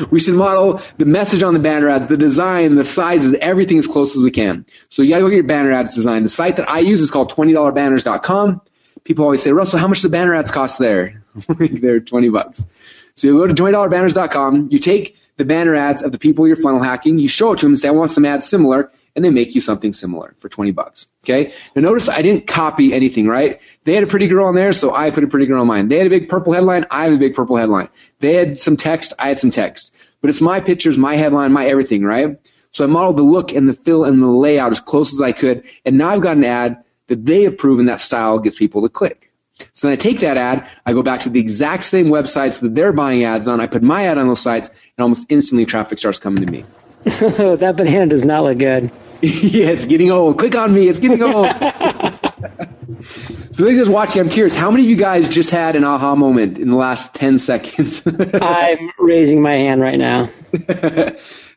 [laughs] we should model the message on the banner ads, the design, the sizes, everything as close as we can. So you got to go get your banner ads designed. The site that I use is called $20banners.com. People always say, Russell, how much do the banner ads cost there? [laughs] They're 20 bucks. So you go to $20banners.com, you take the banner ads of the people you're funnel hacking, you show it to them and say, I want some ads similar, and they make you something similar for 20 bucks. Okay. Now notice I didn't copy anything, right? They had a pretty girl on there, so I put a pretty girl on mine. They had a big purple headline, I have a big purple headline. They had some text, I had some text. But it's my pictures, my headline, my everything, right? So I modeled the look and the fill and the layout as close as I could. And now I've got an ad that they have proven that style gets people to click. So then I take that ad, I go back to the exact same websites that they're buying ads on. I put my ad on those sites and almost instantly traffic starts coming to me. [laughs] that banana does not look good. [laughs] yeah, it's getting old. Click on me. It's getting old. [laughs] so they just watching. I'm curious. How many of you guys just had an aha moment in the last 10 seconds? I'm raising my hand right now.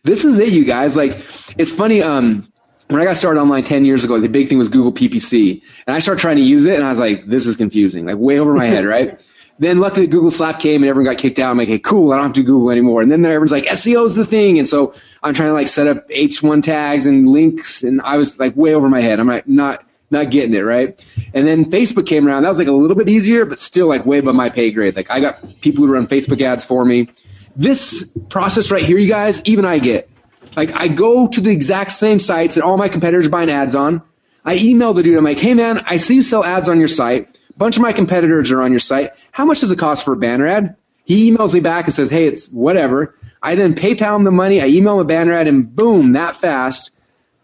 this is it, you guys. Like, it's funny. Um, when I got started online 10 years ago, the big thing was Google PPC. And I started trying to use it and I was like, this is confusing, like way over my head, right? Then luckily Google Slap came and everyone got kicked out. I'm like, hey, cool, I don't have to Google anymore. And then everyone's like, SEO is the thing. And so I'm trying to like set up H1 tags and links. And I was like way over my head. I'm like, not, not getting it, right? And then Facebook came around. That was like a little bit easier, but still like way above my pay grade. Like I got people who run Facebook ads for me. This process right here, you guys, even I get. Like I go to the exact same sites that all my competitors are buying ads on. I email the dude. I'm like, hey man, I see you sell ads on your site. Bunch of my competitors are on your site. How much does it cost for a banner ad? He emails me back and says, hey, it's whatever. I then PayPal him the money. I email him a banner ad and boom, that fast,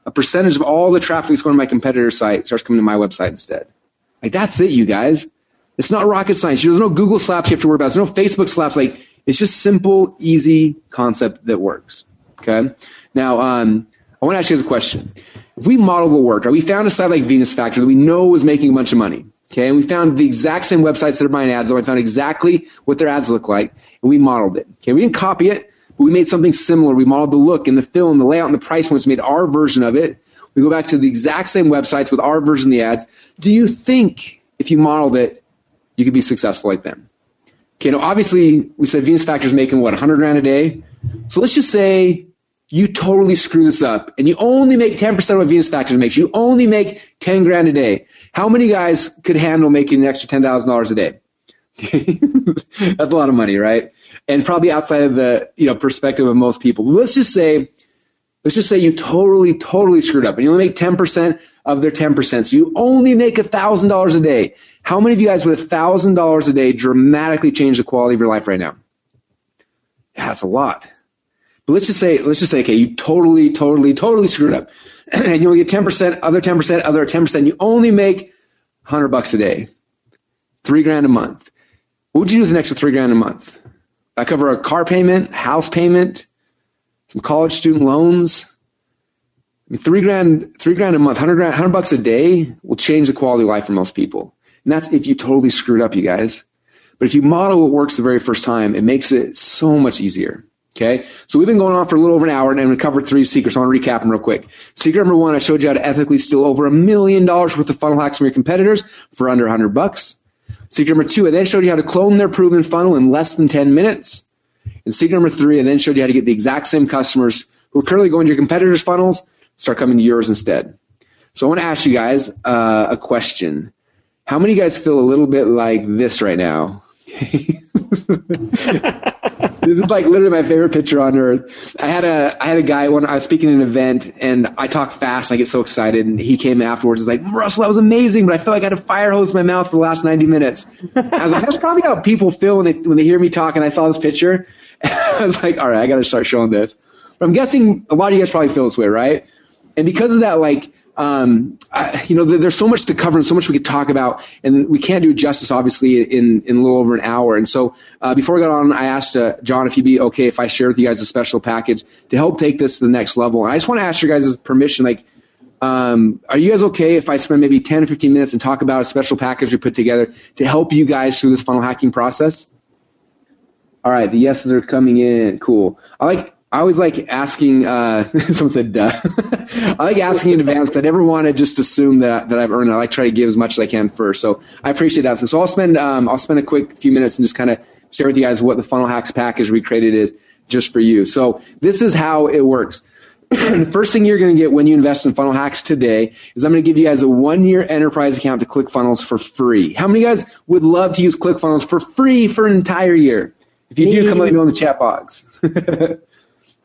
a percentage of all the traffic that's going to my competitor's site starts coming to my website instead. Like that's it, you guys. It's not rocket science. There's no Google slaps you have to worry about. There's no Facebook slaps. Like it's just simple, easy concept that works. Okay. Now, um, I want to ask you guys a question. If we modeled the work, right? We found a site like Venus Factor that we know was making a bunch of money. Okay. And we found the exact same websites that are buying ads. So I found exactly what their ads look like and we modeled it. Okay. We didn't copy it, but we made something similar. We modeled the look and the fill and the layout and the price points, made our version of it. We go back to the exact same websites with our version of the ads. Do you think if you modeled it, you could be successful like them? Okay. Now, obviously we said Venus Factor is making what, 100 grand a day. So let's just say you totally screw this up and you only make 10% of what Venus Factor makes. You only make 10 grand a day. How many guys could handle making an extra $10,000 a day? [laughs] That's a lot of money, right? And probably outside of the, you know, perspective of most people. Let's just say, let's just say you totally, totally screwed up and you only make 10% of their 10%. So you only make $1,000 a day. How many of you guys with $1,000 a day dramatically change the quality of your life right now? That's a lot. But let's just say, let's just say, okay, you totally, totally, totally screwed up. [clears throat] and you only get 10%, other 10%, other 10%. You only make 100 bucks a day. Three grand a month. What would you do with an extra three grand a month? I cover a car payment, house payment, some college student loans. I mean, three grand, three grand a month, hundred grand, hundred bucks a day will change the quality of life for most people. And that's if you totally screwed up, you guys. But if you model what works the very first time, it makes it so much easier. Okay. So we've been going on for a little over an hour and we covered three secrets. I want to recap them real quick. Secret number one, I showed you how to ethically steal over a million dollars worth of funnel hacks from your competitors for under a hundred bucks. Secret number two, I then showed you how to clone their proven funnel in less than 10 minutes. And secret number three, I then showed you how to get the exact same customers who are currently going to your competitors' funnels start coming to yours instead. So I want to ask you guys uh, a question. How many of you guys feel a little bit like this right now? [laughs] [laughs] this is like literally my favorite picture on earth. I had a I had a guy when I was speaking at an event and I talk fast and I get so excited and he came afterwards and was like, Russell, that was amazing, but I feel like I had a fire hose in my mouth for the last 90 minutes. I was like, that's probably how people feel when they when they hear me talk and I saw this picture. [laughs] I was like, all right, I gotta start showing this. But I'm guessing a lot of you guys probably feel this way, right? And because of that, like um, I, you know, there's so much to cover and so much we could talk about, and we can't do justice, obviously, in, in a little over an hour. And so, uh, before we got on, I asked uh, John if he'd be okay if I share with you guys a special package to help take this to the next level. And I just want to ask your guys' permission, like, um, are you guys okay if I spend maybe 10 or 15 minutes and talk about a special package we put together to help you guys through this funnel hacking process? All right, the yeses are coming in. Cool. I like I always like asking. Uh, [laughs] someone said, "Duh." [laughs] I like asking in advance. I never want to just assume that that I've earned it. I like try to give as much as I can first. So I appreciate that. So, so I'll spend um, I'll spend a quick few minutes and just kind of share with you guys what the Funnel Hacks package we created is just for you. So this is how it works. [clears throat] the first thing you're going to get when you invest in Funnel Hacks today is I'm going to give you guys a one year enterprise account to ClickFunnels for free. How many guys would love to use ClickFunnels for free for an entire year? If you do, come let me know in the chat box. [laughs]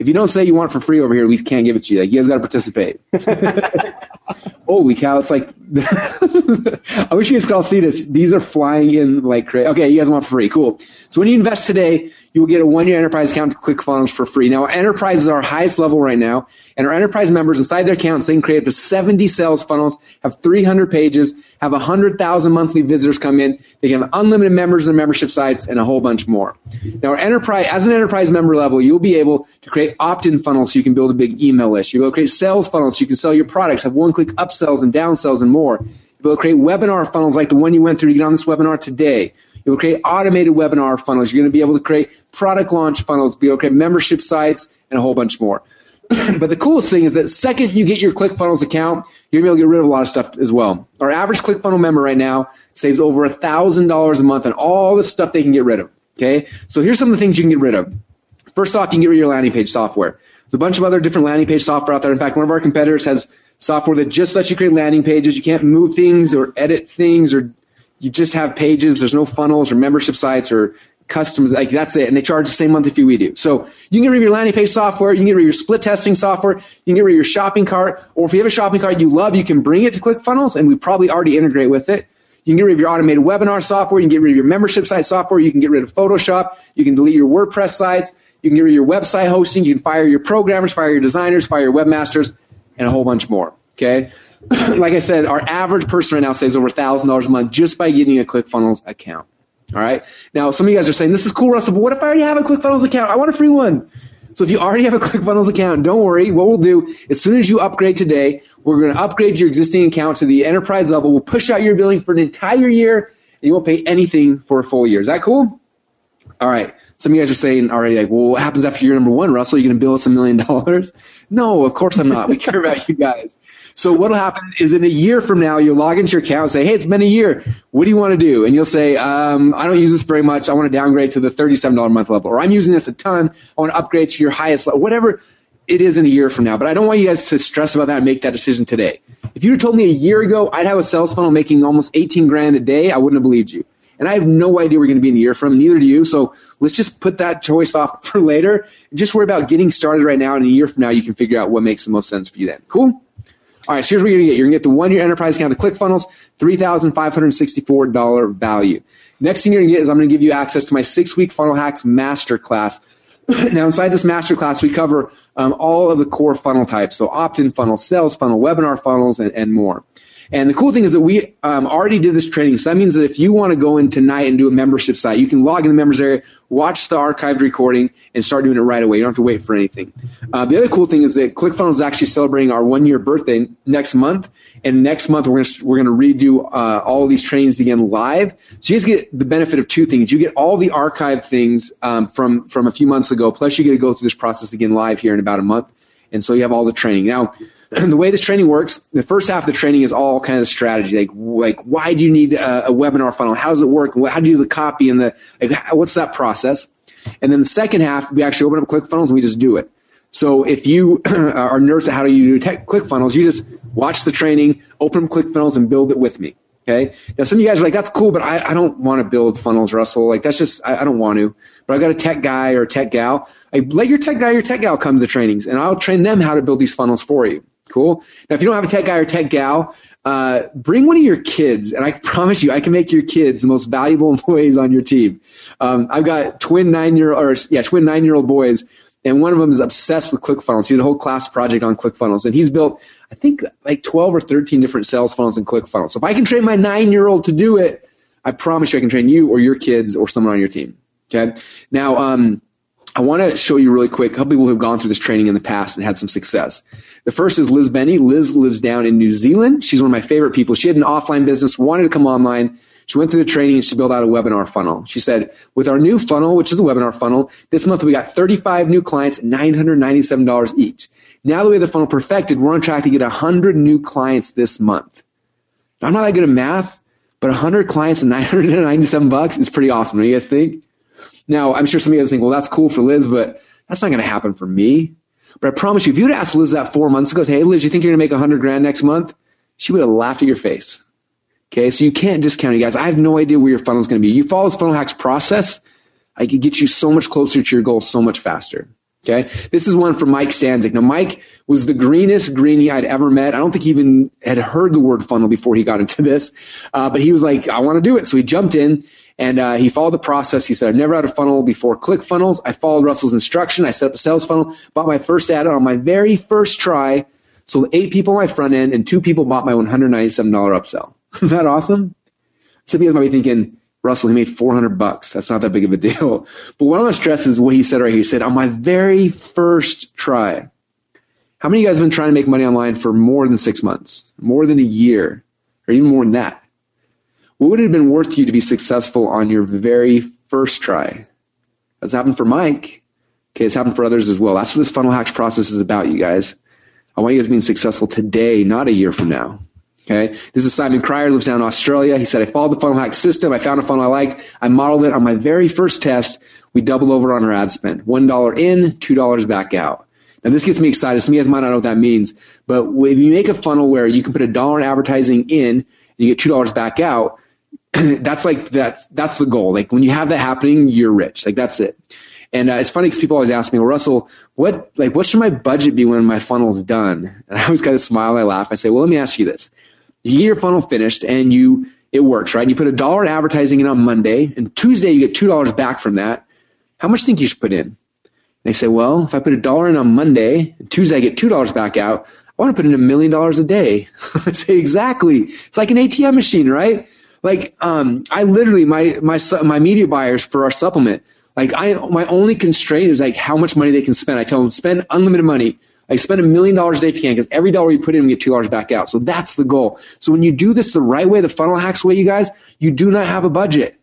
if you don't say you want it for free over here, we can't give it to you. Like you guys got to participate. [laughs] Holy cow! It's like [laughs] I wish you guys could all see this. These are flying in like crazy. Okay, you guys want free? Cool. So when you invest today, you will get a one-year enterprise account to ClickFunnels for free. Now, enterprise is our highest level right now, and our enterprise members inside their accounts they can create up to 70 sales funnels, have 300 pages, have 100,000 monthly visitors come in. They can have unlimited members in their membership sites, and a whole bunch more. Now, our enterprise as an enterprise member level, you'll be able to create opt-in funnels so you can build a big email list. You'll create sales funnels so you can sell your products, have one-click upsells and downsells and more. You'll create webinar funnels like the one you went through to get on this webinar today. You'll create automated webinar funnels. You're going to be able to create product launch funnels, be create membership sites, and a whole bunch more. [clears throat] but the coolest thing is that second you get your ClickFunnels account, you're going to be able to get rid of a lot of stuff as well. Our average ClickFunnels member right now saves over $1,000 a month on all the stuff they can get rid of. Okay. So here's some of the things you can get rid of. First off, you can get rid of your landing page software. There's a bunch of other different landing page software out there. In fact, one of our competitors has software that just lets you create landing pages. You can't move things or edit things or you just have pages. There's no funnels or membership sites or customs. Like that's it. And they charge the same monthly fee we do. So you can get rid of your landing page software. You can get rid of your split testing software. You can get rid of your shopping cart. Or if you have a shopping cart you love, you can bring it to ClickFunnels and we probably already integrate with it. You can get rid of your automated webinar software. You can get rid of your membership site software. You can get rid of Photoshop. You can delete your WordPress sites. You can get rid of your website hosting. You can fire your programmers, fire your designers, fire your webmasters, and a whole bunch more. Okay. [coughs] like I said, our average person right now saves over $1,000 a month just by getting a ClickFunnels account. All right. Now, some of you guys are saying, this is cool, Russell, but what if I already have a ClickFunnels account? I want a free one. So if you already have a [laughs] ClickFunnels account, don't worry. What we'll do, as soon as you upgrade today, we're going to upgrade your existing account to the enterprise level. We'll push out your billing for an entire year and you won't pay anything for a full year. Is that cool? All right. Some of you guys are saying already, like, well, what happens after year number one, Russell? Are you going to bill us a million dollars? [laughs] No, of course I'm not. We [laughs] care about you guys. So what'll happen is in a year from now, you'll log into your account and say, Hey, it's been a year. What do you want to do? And you'll say, um, I don't use this very much. I want to downgrade to the $37 a month level, or I'm using this a ton. I want to upgrade to your highest level, whatever it is in a year from now. But I don't want you guys to stress about that and make that decision today. If you told me a year ago I'd have a sales funnel making almost 18 grand a day, I wouldn't have believed you. And I have no idea we're going to be in a year from, neither do you. So let's just put that choice off [laughs] for later just worry about getting started right now. And in a year from now, you can figure out what makes the most sense for you then. Cool? All right, so here's what you're gonna get. You're gonna get the one year enterprise account to ClickFunnels, $3,564 value. Next thing you're gonna get is I'm gonna give you access to my six week funnel hacks masterclass. [clears throat] now, inside this masterclass, we cover um, all of the core funnel types. So opt in funnel, sales funnel, webinar funnels, and, and more. And the cool thing is that we um, already did this training. So that means that if you want to go in tonight and do a membership site, you can log in the members area, watch the archived recording, and start doing it right away. You don't have to wait for anything. Uh, the other cool thing is that ClickFunnels is actually celebrating our one year birthday next month. And next month, we're going we're to redo uh, all these trainings again live. So you just get the benefit of two things. You get all the archived things um, from, from a few months ago, plus you get to go through this process again live here in about a month. And so you have all the training. Now, [clears throat] the way this training works, the first half of the training is all kind of strategy. Like, like why do you need a, a webinar funnel? How does it work? How do you do the copy and the, like, what's that process? And then the second half, we actually open up ClickFunnels and we just do it. So if you [clears throat] are nervous to how do you do tech ClickFunnels, you just watch the training, open up ClickFunnels and build it with me. Okay. Now some of you guys are like, that's cool, but I, I don't want to build funnels, Russell. Like that's just, I, I, don't want to, but I've got a tech guy or a tech gal. I let your tech guy or tech gal come to the trainings and I'll train them how to build these funnels for you. Cool. Now, if you don't have a tech guy or tech gal, uh, bring one of your kids, and I [laughs] promise you, I can make your kids the most valuable [laughs] employees on your team. Um, I've got twin nine year or yeah, twin nine year old boys, and one of them is obsessed with ClickFunnels. He did a whole class project on ClickFunnels, and he's built, I think, like twelve or thirteen different sales funnels and click funnels. So if I can train my nine year old to do it, I promise you, I can train you or your kids or someone on your team. Okay. Now, um, I want to show you really quick a couple people who've gone through this training in the past and had some success. The first is Liz Benny. Liz lives down in New Zealand. She's one of my favorite people. She had an offline business, wanted to come online. She went through the training and she built out a webinar funnel. She said, with our new funnel, which is a webinar funnel, this month we got 35 new clients, $997 each. Now that we have the funnel perfected, we're on track to get 100 new clients this month. Now, I'm not that good at math, but 100 clients and [laughs] 997 bucks is pretty awesome. Do you guys think? Now, I'm sure some of you guys think, well, that's cool for Liz, but that's not going to happen for me. But I promise you, if you'd asked Liz that four months ago, hey, Liz, you think you're going to make 100 grand next month? She would have laughed at your face. Okay, so you can't discount it, guys. I have no idea where your funnel is going to be. You follow this funnel hacks process, I could get you so much closer to your goal so much faster. Okay. This is one from Mike Stanzik. Now, Mike was the greenest greenie I'd ever met. I don't think he even had heard the word funnel before he got into this. Uh, but he was like, I want to do it. So he jumped in and uh, he followed the process. He said, I've never had a funnel before ClickFunnels. I followed Russell's instruction. I set up a sales funnel, bought my first ad on my very first try, sold eight people on my front end, and two people bought my $197 upsell. [laughs] Isn't that awesome? Some people might be thinking, Russell, he made 400 bucks. That's not that big of a deal. But what I want to stress is what he said right here. He said, on my very first try, how many of you guys have been trying to make money online for more than six months, more than a year, or even more than that? What would it have been worth to you to be successful on your very first try? That's happened for Mike. Okay, it's happened for others as well. That's what this funnel hacks process is about, you guys. I want you guys being successful today, not a year from now. Okay. This is Simon Cryer, lives down in Australia. He said, I followed the funnel hack system. I found a funnel I liked. I modeled it on my very first test. We doubled over on our ad spend. $1 in, $2 back out. Now this gets me excited. Some of you guys might not know what that means, but if you make a funnel where you can put a dollar in advertising in and you get $2 back out, [clears throat] that's like that's that's the goal. Like when you have that happening, you're rich. Like that's it. And uh, it's funny because people always ask me, well, Russell, what like what should my budget be when my funnel's done? And I always kind of smile and I laugh. I say, well, let me ask you this: you get your funnel finished and you it works, right? You put a dollar in advertising in on Monday, and Tuesday you get two dollars back from that. How much do you think you should put in? And they say, well, if I put a dollar in on Monday, and Tuesday I get two dollars back out. I want to put in a million dollars a day. [laughs] I say exactly. It's like an ATM machine, right? Like, um, I literally, my, my, my media buyers for our supplement, like I, my only constraint is like how much money they can spend. I tell them spend unlimited money. Like spend a million dollars a day if you can, because every dollar you put in, we get two dollars back out. So that's the goal. So when you do this the right way, the funnel hacks way, you guys, you do not have a budget.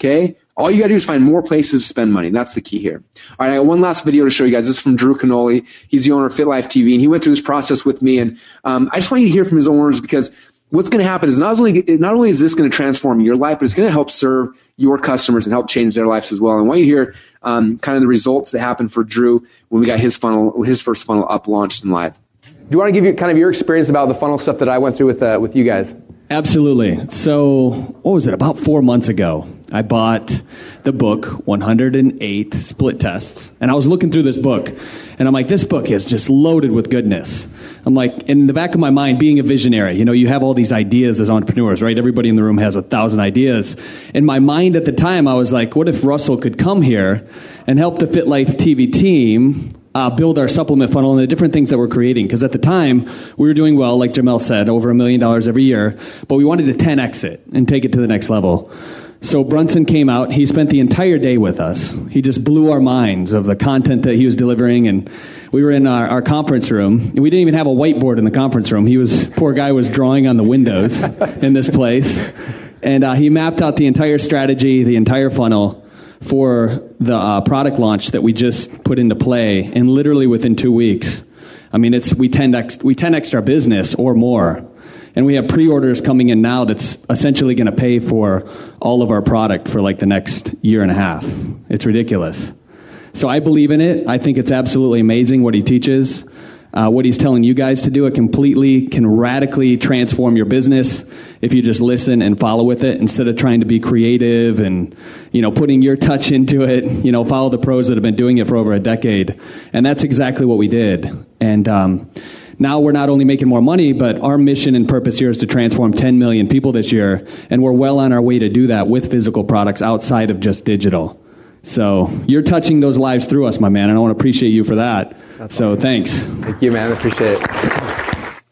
Okay. All you got to do is find more places to spend money. That's the key here. All right, I got one last video to show you guys. This is from Drew Canole. He's the owner of Fit Life TV, and he went through this process with me. And um, I just want you to hear from his owners because what's going to happen is not only not only is this going to transform your life, but it's going to help serve your customers and help change their lives as well. And I want you to hear um, kind of the results that happened for Drew when we got his funnel, his first funnel up, launched, and live. Do you want to give you kind of your experience about the funnel stuff that I went through with uh, with you guys? Absolutely. So, what was it? About four months ago, I bought the book 108 Split Tests, and I was looking through this book, and I'm like, this book is just loaded with goodness. I'm like, in the back of my mind, being a visionary, you know, you have all these ideas as entrepreneurs, right? Everybody in the room has a thousand ideas. In my mind at the time, I was like, what if Russell could come here and help the Fit Life TV team uh, build our supplement funnel and the different things that we're creating. Because at the time, we were doing well, like Jamel said, over a million dollars every year, but we wanted to 10x it and take it to the next level. So Brunson came out. He spent the entire day with us. He just blew our minds of the content that he was delivering. And we were in our, our conference room. And we didn't even have a whiteboard in the conference room. He was, poor guy was drawing on the windows in this place. And uh, he mapped out the entire strategy, the entire funnel for the uh, product launch that we just put into play. And literally within two weeks, I mean, it's we 10x we 10x our business or more, and we have pre-orders coming in now that's essentially going to pay for all of our product for like the next year and a half. It's ridiculous. So I believe in it. I think it's absolutely amazing what he teaches. Uh, what he's telling you guys to do, it completely can radically transform your business if you just listen and follow with it instead of trying to be creative and you know putting your touch into it. You know, follow the pros that have been doing it for over a decade, and that's exactly what we did. And um, now we're not only making more money, but our mission and purpose here is to transform 10 million people this year, and we're well on our way to do that with physical products outside of just digital. So you're touching those lives through us, my man, and I want to appreciate you for that. That's so awesome. thanks. Thank you, man. I appreciate it.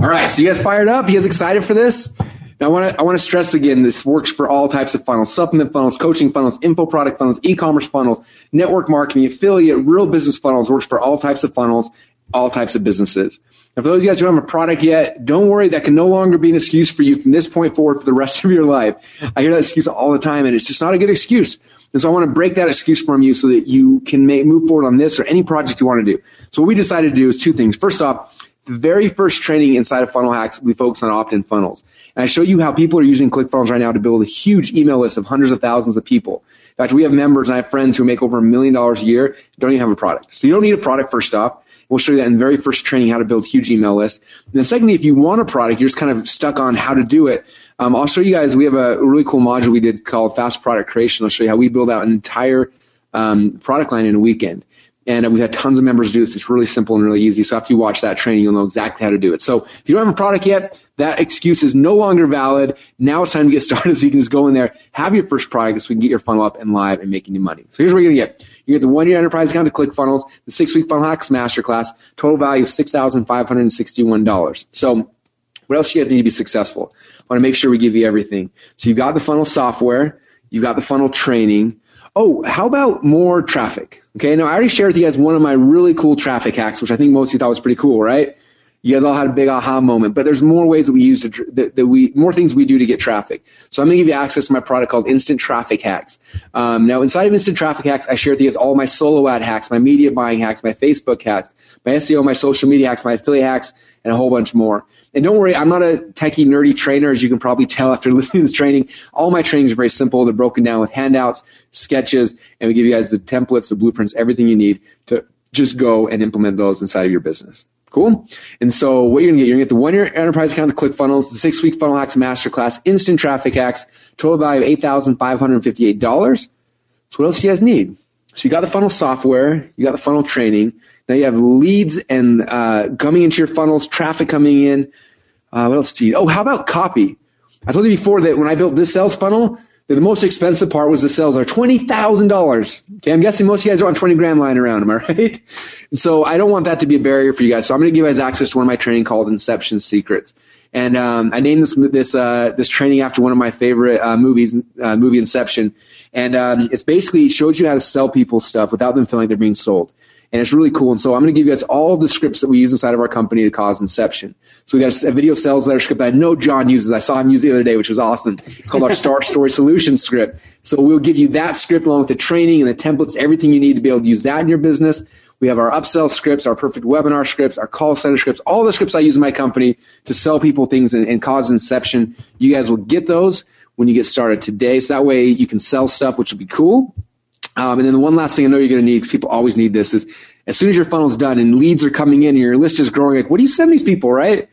All right, so you guys fired up? You guys excited for this? Now, I want to I want to stress again. This works for all types of funnels: supplement funnels, coaching funnels, info product funnels, e-commerce funnels, network marketing, affiliate, real business funnels. Works for all types of funnels, all types of businesses. Now, for those of you guys who don't have a product yet, don't worry. That can no longer be an excuse for you from this point forward for the rest of your life. I hear that excuse all the time, and it's just not a good excuse. And so I want to break that excuse from you so that you can make, move forward on this or any project you want to do. So what we decided to do is two things. First off, the very first training inside of Funnel Hacks, we focus on opt-in funnels. And I show you how people are using ClickFunnels right now to build a huge email list of hundreds of thousands of people. In fact, we have members and I have friends who make over a million dollars a year, don't even have a product. So you don't need a product first off. We'll show you that in the very first training, how to build huge email lists. And then secondly, if you want a product, you're just kind of stuck on how to do it. Um, I'll show you guys. We have a really cool module we did called Fast Product Creation. I'll show you how we build out an entire um, product line in a weekend. And we've had tons of members do this. It's really simple and really easy. So after you watch that training, you'll know exactly how to do it. So if you don't have a product yet, that excuse is no longer valid. Now it's time to get [laughs] started so you can just go in there, have your first product so we can get your funnel up and live and making you money. So here's what you're going to get. You get the one year enterprise account to ClickFunnels, the six week funnel hacks masterclass, total value of $6,561. So what else do you guys need to be successful? I want to make sure we give you everything. So you've got the funnel software, you've got the funnel training. Oh, how about more traffic? Okay, now I already shared with you guys one of my really cool traffic hacks, which I think most of you thought was pretty cool, right? You guys all had a big aha moment, but there's more ways that we use to, that, that we, more things we do to get traffic. So I'm going to give you access to my product called Instant Traffic Hacks. Um, now inside of Instant Traffic Hacks, I share with you guys all my solo ad hacks, my media buying hacks, my Facebook hacks, my SEO, my social media hacks, my affiliate hacks, and a whole bunch more. And don't worry, I'm not a techie, nerdy trainer, as you can probably tell after [laughs] listening to this training. All my trainings are very simple. They're broken down with handouts, sketches, and we give you guys the templates, the blueprints, everything you need to just go and implement those inside of your business. Cool. And so what you're gonna get, you're gonna get the one year enterprise account to ClickFunnels, the six week funnel hacks masterclass, instant traffic hacks, total value of $8,558. So what else do you guys need? So you got the funnel software, you got the funnel training, now you have leads and uh, coming into your funnels, traffic coming in. Uh, what else do you? Oh, how about copy? I told you before that when I built this sales funnel, the most expensive part was the sales are $20,000. Okay. I'm guessing most of you guys are on 20 grand lying around. Am I [laughs] right? And so I don't want that to be a barrier for you guys. So I'm going to give you guys access to one of my training called Inception Secrets. And, um, I named this, this, uh, this training after one of my favorite, uh, movies, uh, movie Inception. And, um, it's basically shows you how to sell people stuff without them feeling like they're being sold and it's really cool. And so I'm going to give you guys all of the scripts that we use inside of our company to cause inception. So we got a, video sales letter script that I know John uses. I saw him use the other day, which was awesome. It's called our [laughs] Star Story Solution script. So we'll give you that script along with the training and the templates, everything you need to be able to use that in your business. We have our upsell scripts, our perfect webinar scripts, our call center scripts, all the scripts I use in my company to sell people things and, and cause inception. You guys will get those when you get started today. So that way you can sell stuff, which will be cool. Um, and then the one last thing I know you're going to need, because people always need this, is as soon as your funnel's done and leads are coming in and your list is growing, like, what do you send these people, right?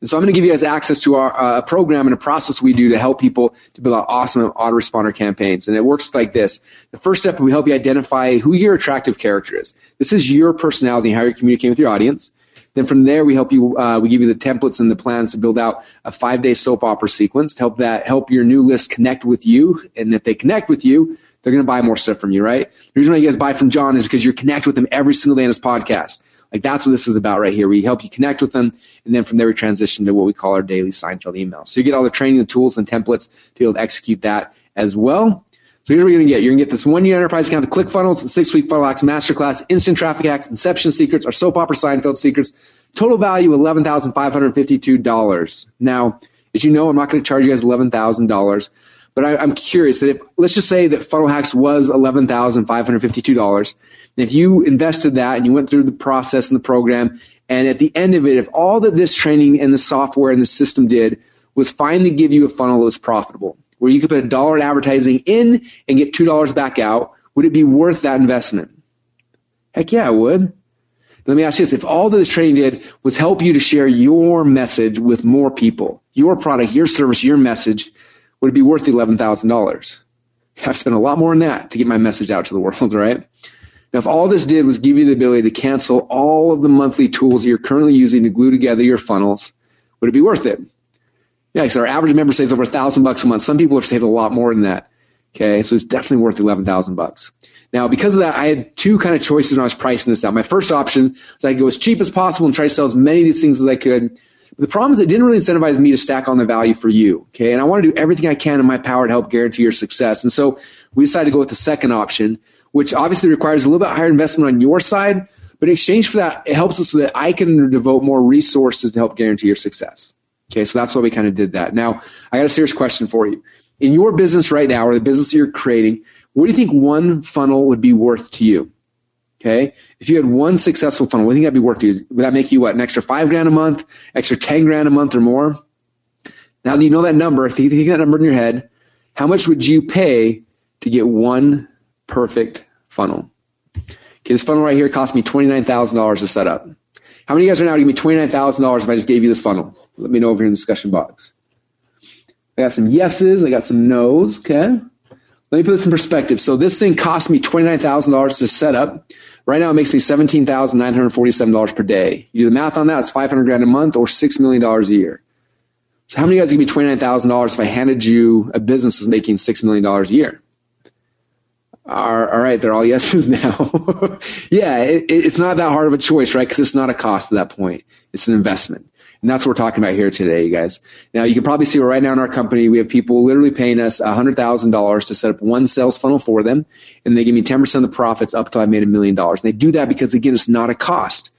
And so I'm going to give you guys access to our uh, program and a process we do to help people to build out awesome autoresponder campaigns. And it works like this. The first step, we help you identify who your attractive character is. This is your personality and how you're communicating with your audience. Then from there, we help you, uh, we give you the templates and the plans to build out a five day soap opera sequence to help that, help your new list connect with you. And if they connect with you, they're going to buy more stuff from you, right? The reason why you guys buy from John is because you're connected with him every single day in his podcast. Like that's what this is about right here. We help you connect with them. And then from there, we transition to what we call our daily Seinfeld email. So you get all the training, the tools and templates to be able to execute that as well. So here's what you're to get. You're to get this one year enterprise account, the ClickFunnels, the six week funnel hacks masterclass, instant traffic hacks, inception secrets, our soap opera Seinfeld secrets. Total value $11,552. Now, as you know, I'm not to charge you guys $11,000 But I, am curious that if, let's just say that Funnel Hacks was $11,552. And if you invested that and you went through the process and the program, and at the end of it, if all that this training and the software and the system did was finally give you a funnel that was profitable, where you could put a dollar in advertising in and get $2 back out, would it be worth that investment? Heck yeah, it would. Let me ask you this. If all that this training did was help you to share your message with more people, your product, your service, your message, would it be worth the $11,000? [laughs] I've spent a lot more than that to get my message out to the world, [laughs] right? Now, if all this did was give you the ability to cancel all of the monthly tools you're currently using to glue together your funnels, would it be worth it? Yeah, so our average member saves over a thousand bucks a month. Some people have saved a lot more than that. Okay, so it's definitely worth eleven thousand bucks. Now, because of that, I had two kind of choices when I was pricing this out. My first option was I could go as cheap as possible and try to sell as many of these things as I could. But the problem is it didn't really incentivize me to stack on the value for you. Okay. And I want to do everything I can in my power to help guarantee your success. And so we decided to go with the second option, which obviously requires a little bit higher investment on your side. But in exchange for that, it helps us so that I can devote more resources to help guarantee your success. Okay. So that's why we kind of did that. Now, I got a serious question for you. In your business right now or the business you're creating, what do you think one funnel would be worth to you? Okay. If you had one successful funnel, what do you think that'd be worth to you? Would that make you what? An extra five grand a month, extra 10 grand a month or more? Now that you know that number, if you think that number in your head, how much would you pay to get one perfect funnel? Okay. This funnel right here cost me $29,000 to set up. How many of you guys are now give me $29,000 if I just gave you this funnel? Let me know over here in the discussion box. I got some yeses. I got some nos. Okay. Let me put this in perspective. So this thing cost me $29,000 to set up. Right now it makes me $17,947 per day. You do the math on that, it's 500 grand a month or $6 million a year. So how many of you guys give me $29,000 if I handed you a business that's making $6 million a year? All right, they're all yeses [laughs] now. yeah, it, it's not that hard of a choice, right? Because it's not a cost at that point. It's an investment. And that's what we're talking about here today, you guys. Now, you can probably see right now in our company, we have people literally paying us $100,000 to set up one sales funnel for them. And they give me 10% of the profits up till I made a million dollars. And they do that because, again, it's not a cost.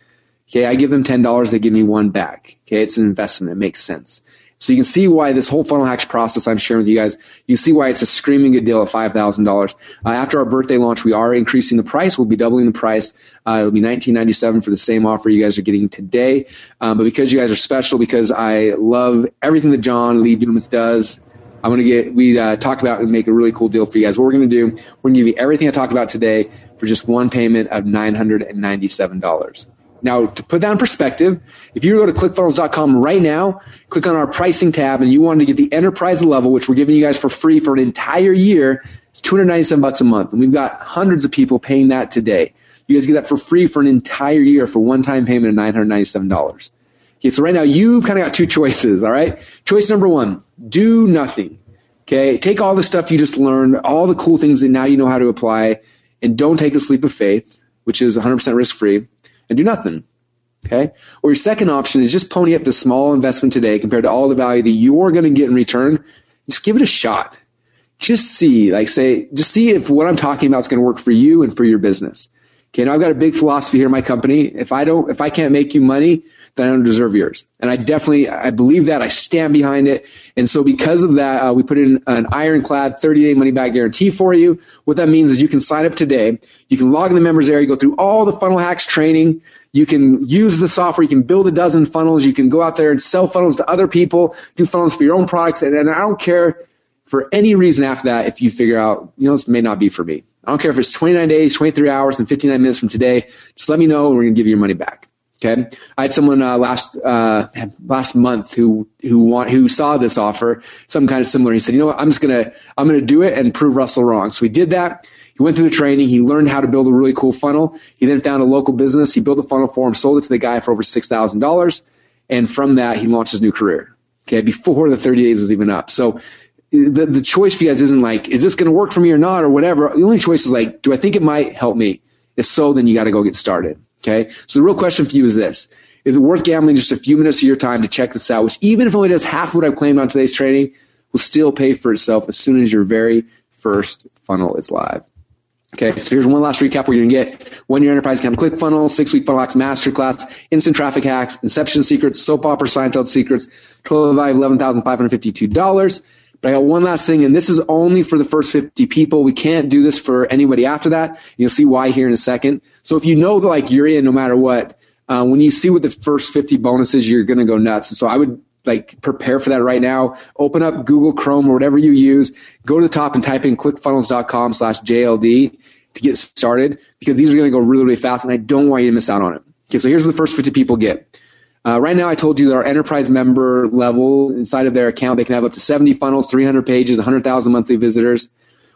Okay. I give them $10. They give me one back. Okay. It's an investment. It makes sense. So you can see why this whole funnel hacks process I'm sharing with you guys, you see why it's a screaming good deal at $5,000. Uh, after our birthday launch, we are increasing the price. We'll be doubling the price. Uh, it'll be $19.97 for the same offer you guys are getting today. Um, but because you guys are special, because I love everything that John Lee Dumas does, I'm going to get, we uh, talked about and make a really cool deal for you guys. What we're going to do, we're going to give you everything I talked about today for just one payment of $997. Now, to put that in perspective, if you go to clickfunnels.com right now, click on our pricing tab and you want to get the enterprise level, which we're giving you guys for free for an entire year, it's 297 bucks a month. And we've got hundreds of people paying that today. You guys get that for free for an entire year for one time payment of $997. Okay, so right now you've kind of got two choices, all right? Choice number one, do nothing. Okay, take all the stuff you just learned, all the cool things that now you know how to apply, and don't take the sleep of faith, which is 100% risk free and do nothing. Okay. Or your second option is just pony up the small investment today compared to all the value that you're going to get in return. Just give it a shot. Just see, like say, just see if what I'm talking about is going to work for you and for your business. Okay. Now I've got a big philosophy here in my company. If I don't, if I can't make you money, then I don't deserve yours. And I definitely, I believe that. I stand behind it. And so because of that, uh, we put in an ironclad 30 day money back guarantee for you. What that means is you can sign up today. You can log in the members area, go through all the funnel hacks training. You can use the software. You can build a dozen funnels. You can go out there and sell funnels to other people, do funnels for your own products. And, and I don't care for any reason after that if you figure out, you know, this may not be for me. I don't care if it's 29 days, 23 hours, and 59 minutes from today. Just let me know and we're going to give you your money back. Okay, I had someone uh, last uh, last month who who want who saw this offer, some kind of similar. He said, "You know what? I'm just gonna I'm gonna do it and prove Russell wrong." So he did that. He went through the training. He learned how to build a really cool funnel. He then found a local business. He built a funnel for him, sold it to the guy for over six thousand dollars, and from that he launched his new career. Okay, before the 30 days was even up. So the the choice for you guys isn't like, is this going to work for me or not, or whatever. The only choice is like, do I think it might help me? If so, then you got to go get started. Okay. So the real question for you is this. Is it worth gambling just a few minutes of your time to check this out, which even if only does half of what I've claimed on today's training, will still pay for itself as soon as your very first funnel is live. Okay, so here's one last recap. We're going to get one year enterprise account click funnel, six week funnel hacks masterclass, instant traffic hacks, inception secrets, soap opera Seinfeld secrets, total value of $11,552 But I got one last thing, and this is only for the first 50 people. We can't do this for anybody after that. You'll see why here in a second. So if you know that like you're in no matter what, uh, when you see what the first 50 bonuses, you're going to go nuts. So I would like prepare for that right now. Open up Google Chrome or whatever you use. Go to the top and type in clickfunnels.com slash JLD to get started because these are going to go really, really fast and I don't want you to miss out on it. Okay. So here's what the first 50 people get. Uh, right now, I told you that our enterprise member level inside of their account, they can have up to 70 funnels, 300 pages, 100,000 monthly visitors.